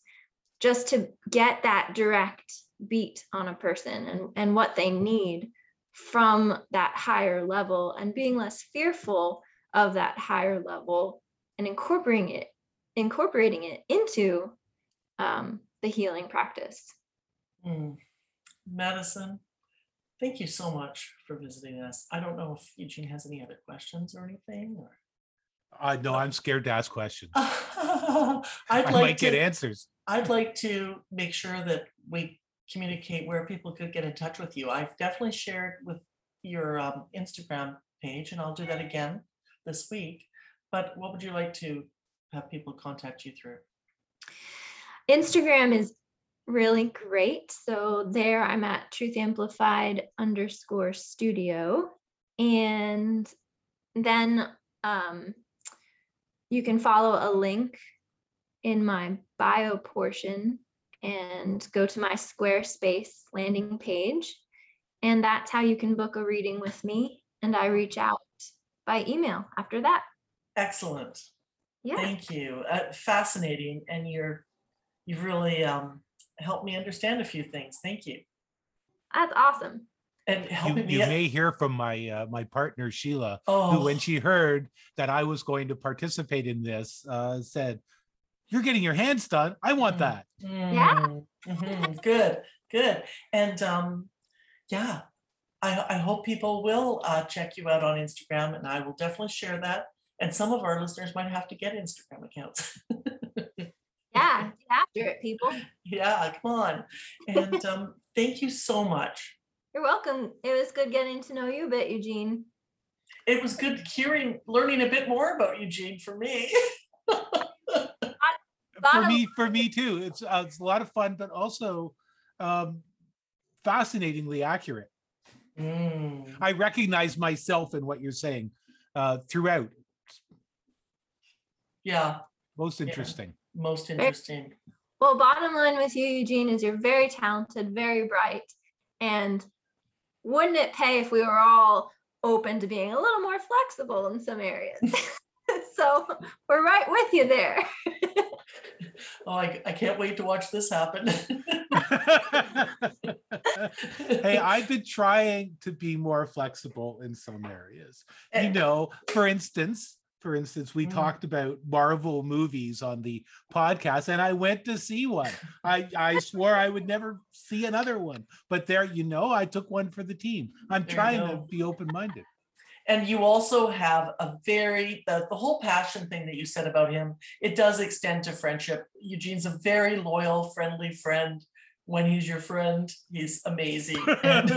just to get that direct beat on a person and, and what they need from that higher level and being less fearful of that higher level and incorporating it incorporating it into um, the healing practice. Mm. Madison, thank you so much for visiting us. I don't know if Eugene has any other questions or anything, or. I know I'm scared to ask questions. [LAUGHS] I'd I like might get to, answers. I'd like to make sure that we communicate where people could get in touch with you. I've definitely shared with your um, Instagram page, and I'll do that again this week. But what would you like to have people contact you through? Instagram is really great. So there I'm at truth amplified underscore studio. And then um, you can follow a link in my bio portion and go to my Squarespace landing page. And that's how you can book a reading with me. And I reach out by email after that. Excellent. Yeah. Thank you. Uh, fascinating, and you're you've really um, helped me understand a few things. Thank you, That's awesome. and You, you may hear from my uh, my partner Sheila, oh, who when she heard that I was going to participate in this, uh, said, "You're getting your hands done. I want Mm. that." Mm, mhm, Good, good. And um, yeah, I, I hope people will uh, check you out on Instagram and I will definitely share that. And some of our listeners might have to get Instagram accounts. [LAUGHS] Yeah. After it, people. yeah, come on. And um, [LAUGHS] thank you so much. You're welcome. It was good getting to know you a bit, Eugene. It was good hearing, learning a bit more about Eugene for me. [LAUGHS] for me for me too it's uh, it's a lot of fun but also um fascinatingly accurate Mm, i recognize myself in what you're saying uh throughout yeah, most Yeah. interesting most interesting. Well, bottom line with you, Eugene, is you're very talented, very bright. And wouldn't it pay if we were all open to being a little more flexible in some areas? [LAUGHS] [LAUGHS] so we're right with you there. Oh, I, I can't wait to watch this happen. [LAUGHS] hey i've been trying to be more flexible in some areas you eh. know for instance for instance we Mm. talked about marvel movies on the podcast and i went to see one i i swore i would never see another one but there you know i took one for the team i'm There trying to be open-minded And you also have a very, the, the whole passion thing that you said about him, it does extend to friendship. Eugene's a very loyal, friendly friend. When he's your friend, he's amazing. [LAUGHS] [LAUGHS] And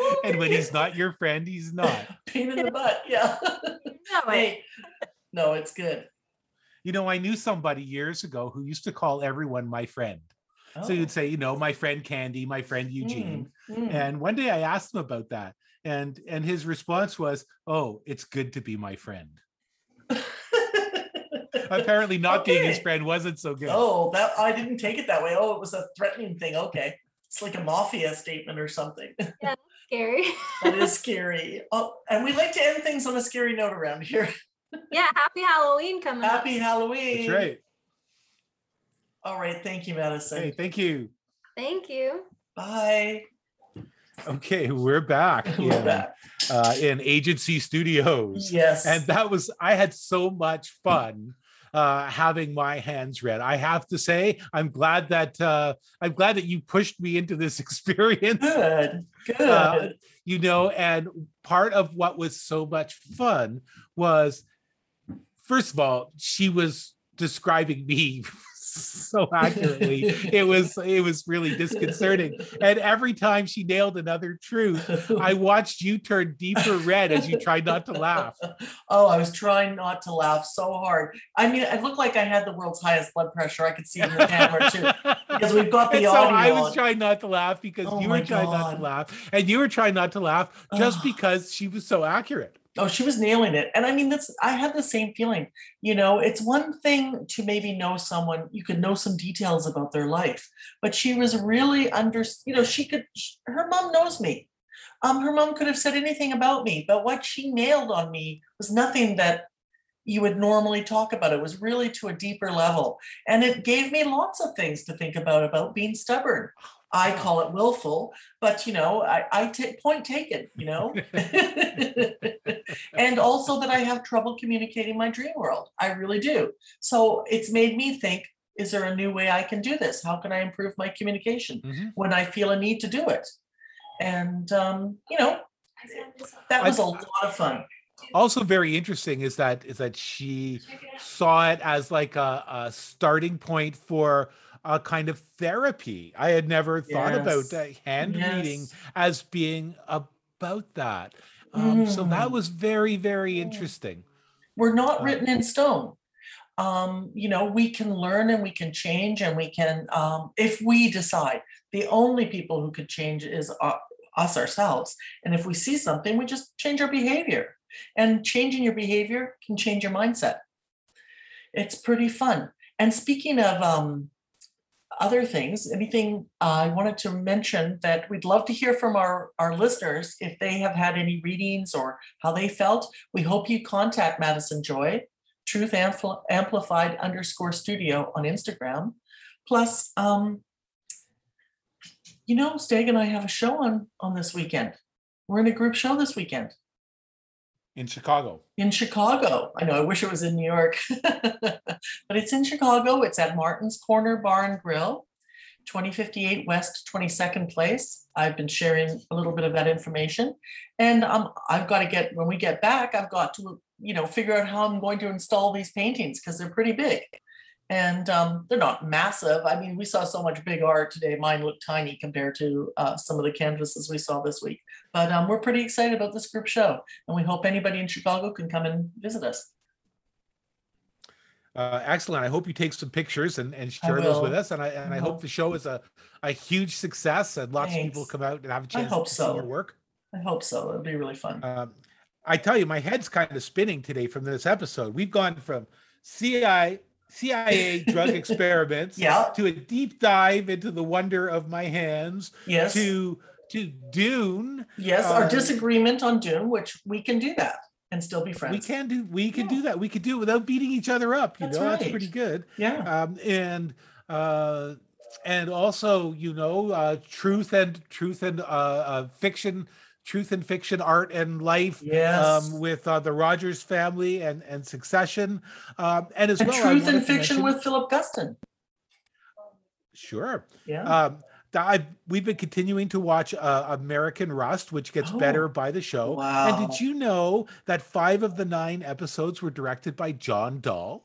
he's [LAUGHS] and when he's not your friend he's not [LAUGHS] pain in the butt, [LAUGHS] yeah. No, Hey, no, it's good. you know i knew somebody years ago who used to call everyone my friend so Oh. you'd say you know my friend candy my friend eugene Mm, mm. And one day I asked him about that, and and his response was, "Oh, it's good to be my friend." Apparently, not being his friend wasn't so good. Oh, that I didn't take it that way. Oh, it was a threatening thing. Okay. It's like a mafia statement or something. Scary. That is [LAUGHS] scary. Oh, and we like to end things on a scary note around here. yeah, happy Halloween coming up. Happy Halloween. That's right. All right. Thank you, Madison. Hey, thank you. Thank you. Bye. Okay, we're back [LAUGHS] We're in, back. Uh, in Agency Studios, Yes. and that was I had so much fun uh having my hands read i have to say i'm glad that uh i'm glad that you pushed me into this [LAUGHS] experience good. Good. uh, you know and part of what was so much fun was first of all she was describing me [LAUGHS] so accurately it was it was really disconcerting and every time she nailed another truth i [LAUGHS] watched you turn deeper red as you tried not to laugh Oh, I was trying not to laugh so hard. I mean, it looked like I had the world's highest blood pressure. I could see in the camera too. Because we've got the And so I was on. trying not to laugh because Oh you were trying not to laugh, and you were trying not to laugh just [SIGHS] because she was so accurate. Oh, she was nailing it. And I mean, that's, I had the same feeling. You know, it's one thing to maybe know someone, you could know some details about their life, but she was really under, you know, she could, her mom knows me. Um, her mom could have said anything about me, but what she nailed on me was nothing that you would normally talk about. It was really to a deeper level. And it gave me lots of things to think about, about being stubborn. I call it willful, but you know, I, I take point taken, you know? [LAUGHS] and also that I have trouble communicating my dream world. I really do. So it's made me think is there a new way I can do this? How can I improve my communication Mhm. when I feel a need to do it? And, um, you know, that was a lot of fun. Also, very interesting is that is that she saw it as like a, a starting point for a kind of therapy. I had never thought about Yes. hand reading as being about that. Um, So that Mm. was very, very interesting. We're not Uh, written in stone. Um, you know, we can learn and we can change and we can, um, if we decide, the only people who could change is uh, us ourselves. And if we see something, we just change our behavior. And changing your behavior can change your mindset. It's pretty fun. And speaking of um, other things, anything uh, I wanted to mention that we'd love to hear from our, our listeners if they have had any readings or how they felt. We hope you contact Madison Joy, Truth Ampl- Amplified underscore studio on Instagram. Plus, um, you know, Steg and I have a show on on this weekend. We're in a group show this weekend In Chicago. in Chicago. I know, I wish it was in New York, [LAUGHS] but it's in Chicago. It's at Martin's Corner Bar and Grill, 2058 West 22nd Place. I've been sharing a little bit of that information. And um, I've got to get, when we get back, I've got to, you know, figure out how I'm going to install these paintings because they're pretty big. And um, they're not massive. I mean, we saw so much big art today. Mine looked tiny compared to uh, some of the canvases we saw this week. But um, we're pretty excited about this group show. And we hope anybody in Chicago can come and visit us. Uh, excellent. I hope you take some pictures and, and share those with us. And I and I hope the show is a, a huge success and lots of people come out and have a chance I hope to see your so. work. I hope so. It'll be really fun. Um, I tell you, my head's kind of spinning today from this episode. We've gone from CIA, CIA drug [LAUGHS] experiments Yeah, to a deep dive into the wonder of my hands yes, to to Dune. yes. Our uh, disagreement on Dune, which we can do that and still be friends. We can do we can Yeah. do that. We could do it without beating each other up. You That's know, that's pretty good. Yeah, Um, and uh, and also, you know, uh, truth and truth and uh, uh, fiction, truth and fiction, art and life. yes. um, with uh, the Rogers family and and Succession, um, and as and well. Truth and Fiction mention- with Philip Guston. sure. Yeah. Um, I've, we've been continuing to watch uh, American Rust, which gets better Oh, by the show. wow. And did you know that five of the nine episodes were directed by John Dahl?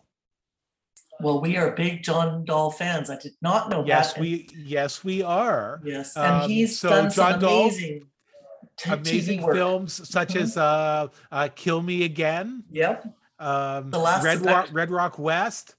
well, we are big John Dahl fans. I did not know Yes, that. and- we yes we are. Yes, Um, and he's so done some John amazing, Amazing work. films such as uh, uh, Kill Me Again, Yep, um, The Last Red Rock, Red Rock West.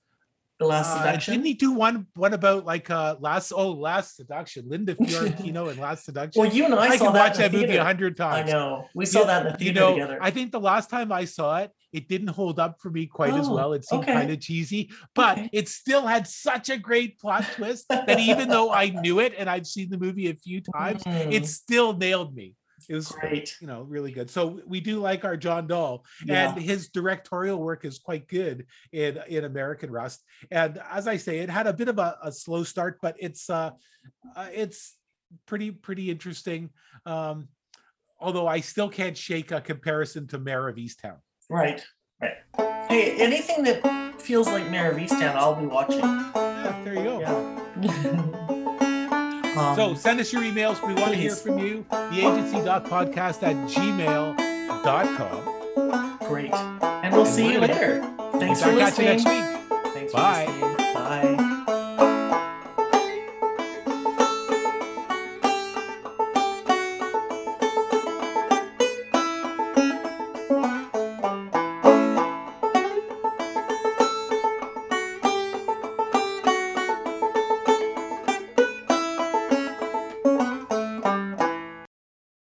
The Last Uh, Seduction. didn't he do one one about like uh last oh last seduction Linda [LAUGHS] Fiorentino and last seduction? well, you and I, I, saw can that watch that movie a hundred times. I know. We saw You- that in the You theater know, together. I think the last time I saw it, it didn't hold up for me quite as Oh, well. It seemed okay. kind of cheesy, but Okay. it still had such a great plot twist that even though I knew it and I've seen the movie a few times, Mm, it still nailed me. It was great. you know really good. So we do like our John Dahl Yeah. and his directorial work is quite good in in American Rust. And as I say, it had a bit of a, a slow start, but it's uh, uh it's pretty pretty interesting. Um, although I still can't shake a comparison to Mare of Easttown. Right, right. Hey, anything that feels like Mare of Easttown, I'll be watching. Yeah, there you go. Yeah. [LAUGHS] So send us your emails. We want to hear from you. Theagency.podcast at gmail.com. great. And we'll And see you gonna- later. Thanks We'll for catch you listening. next week. Thanks listening. Bye.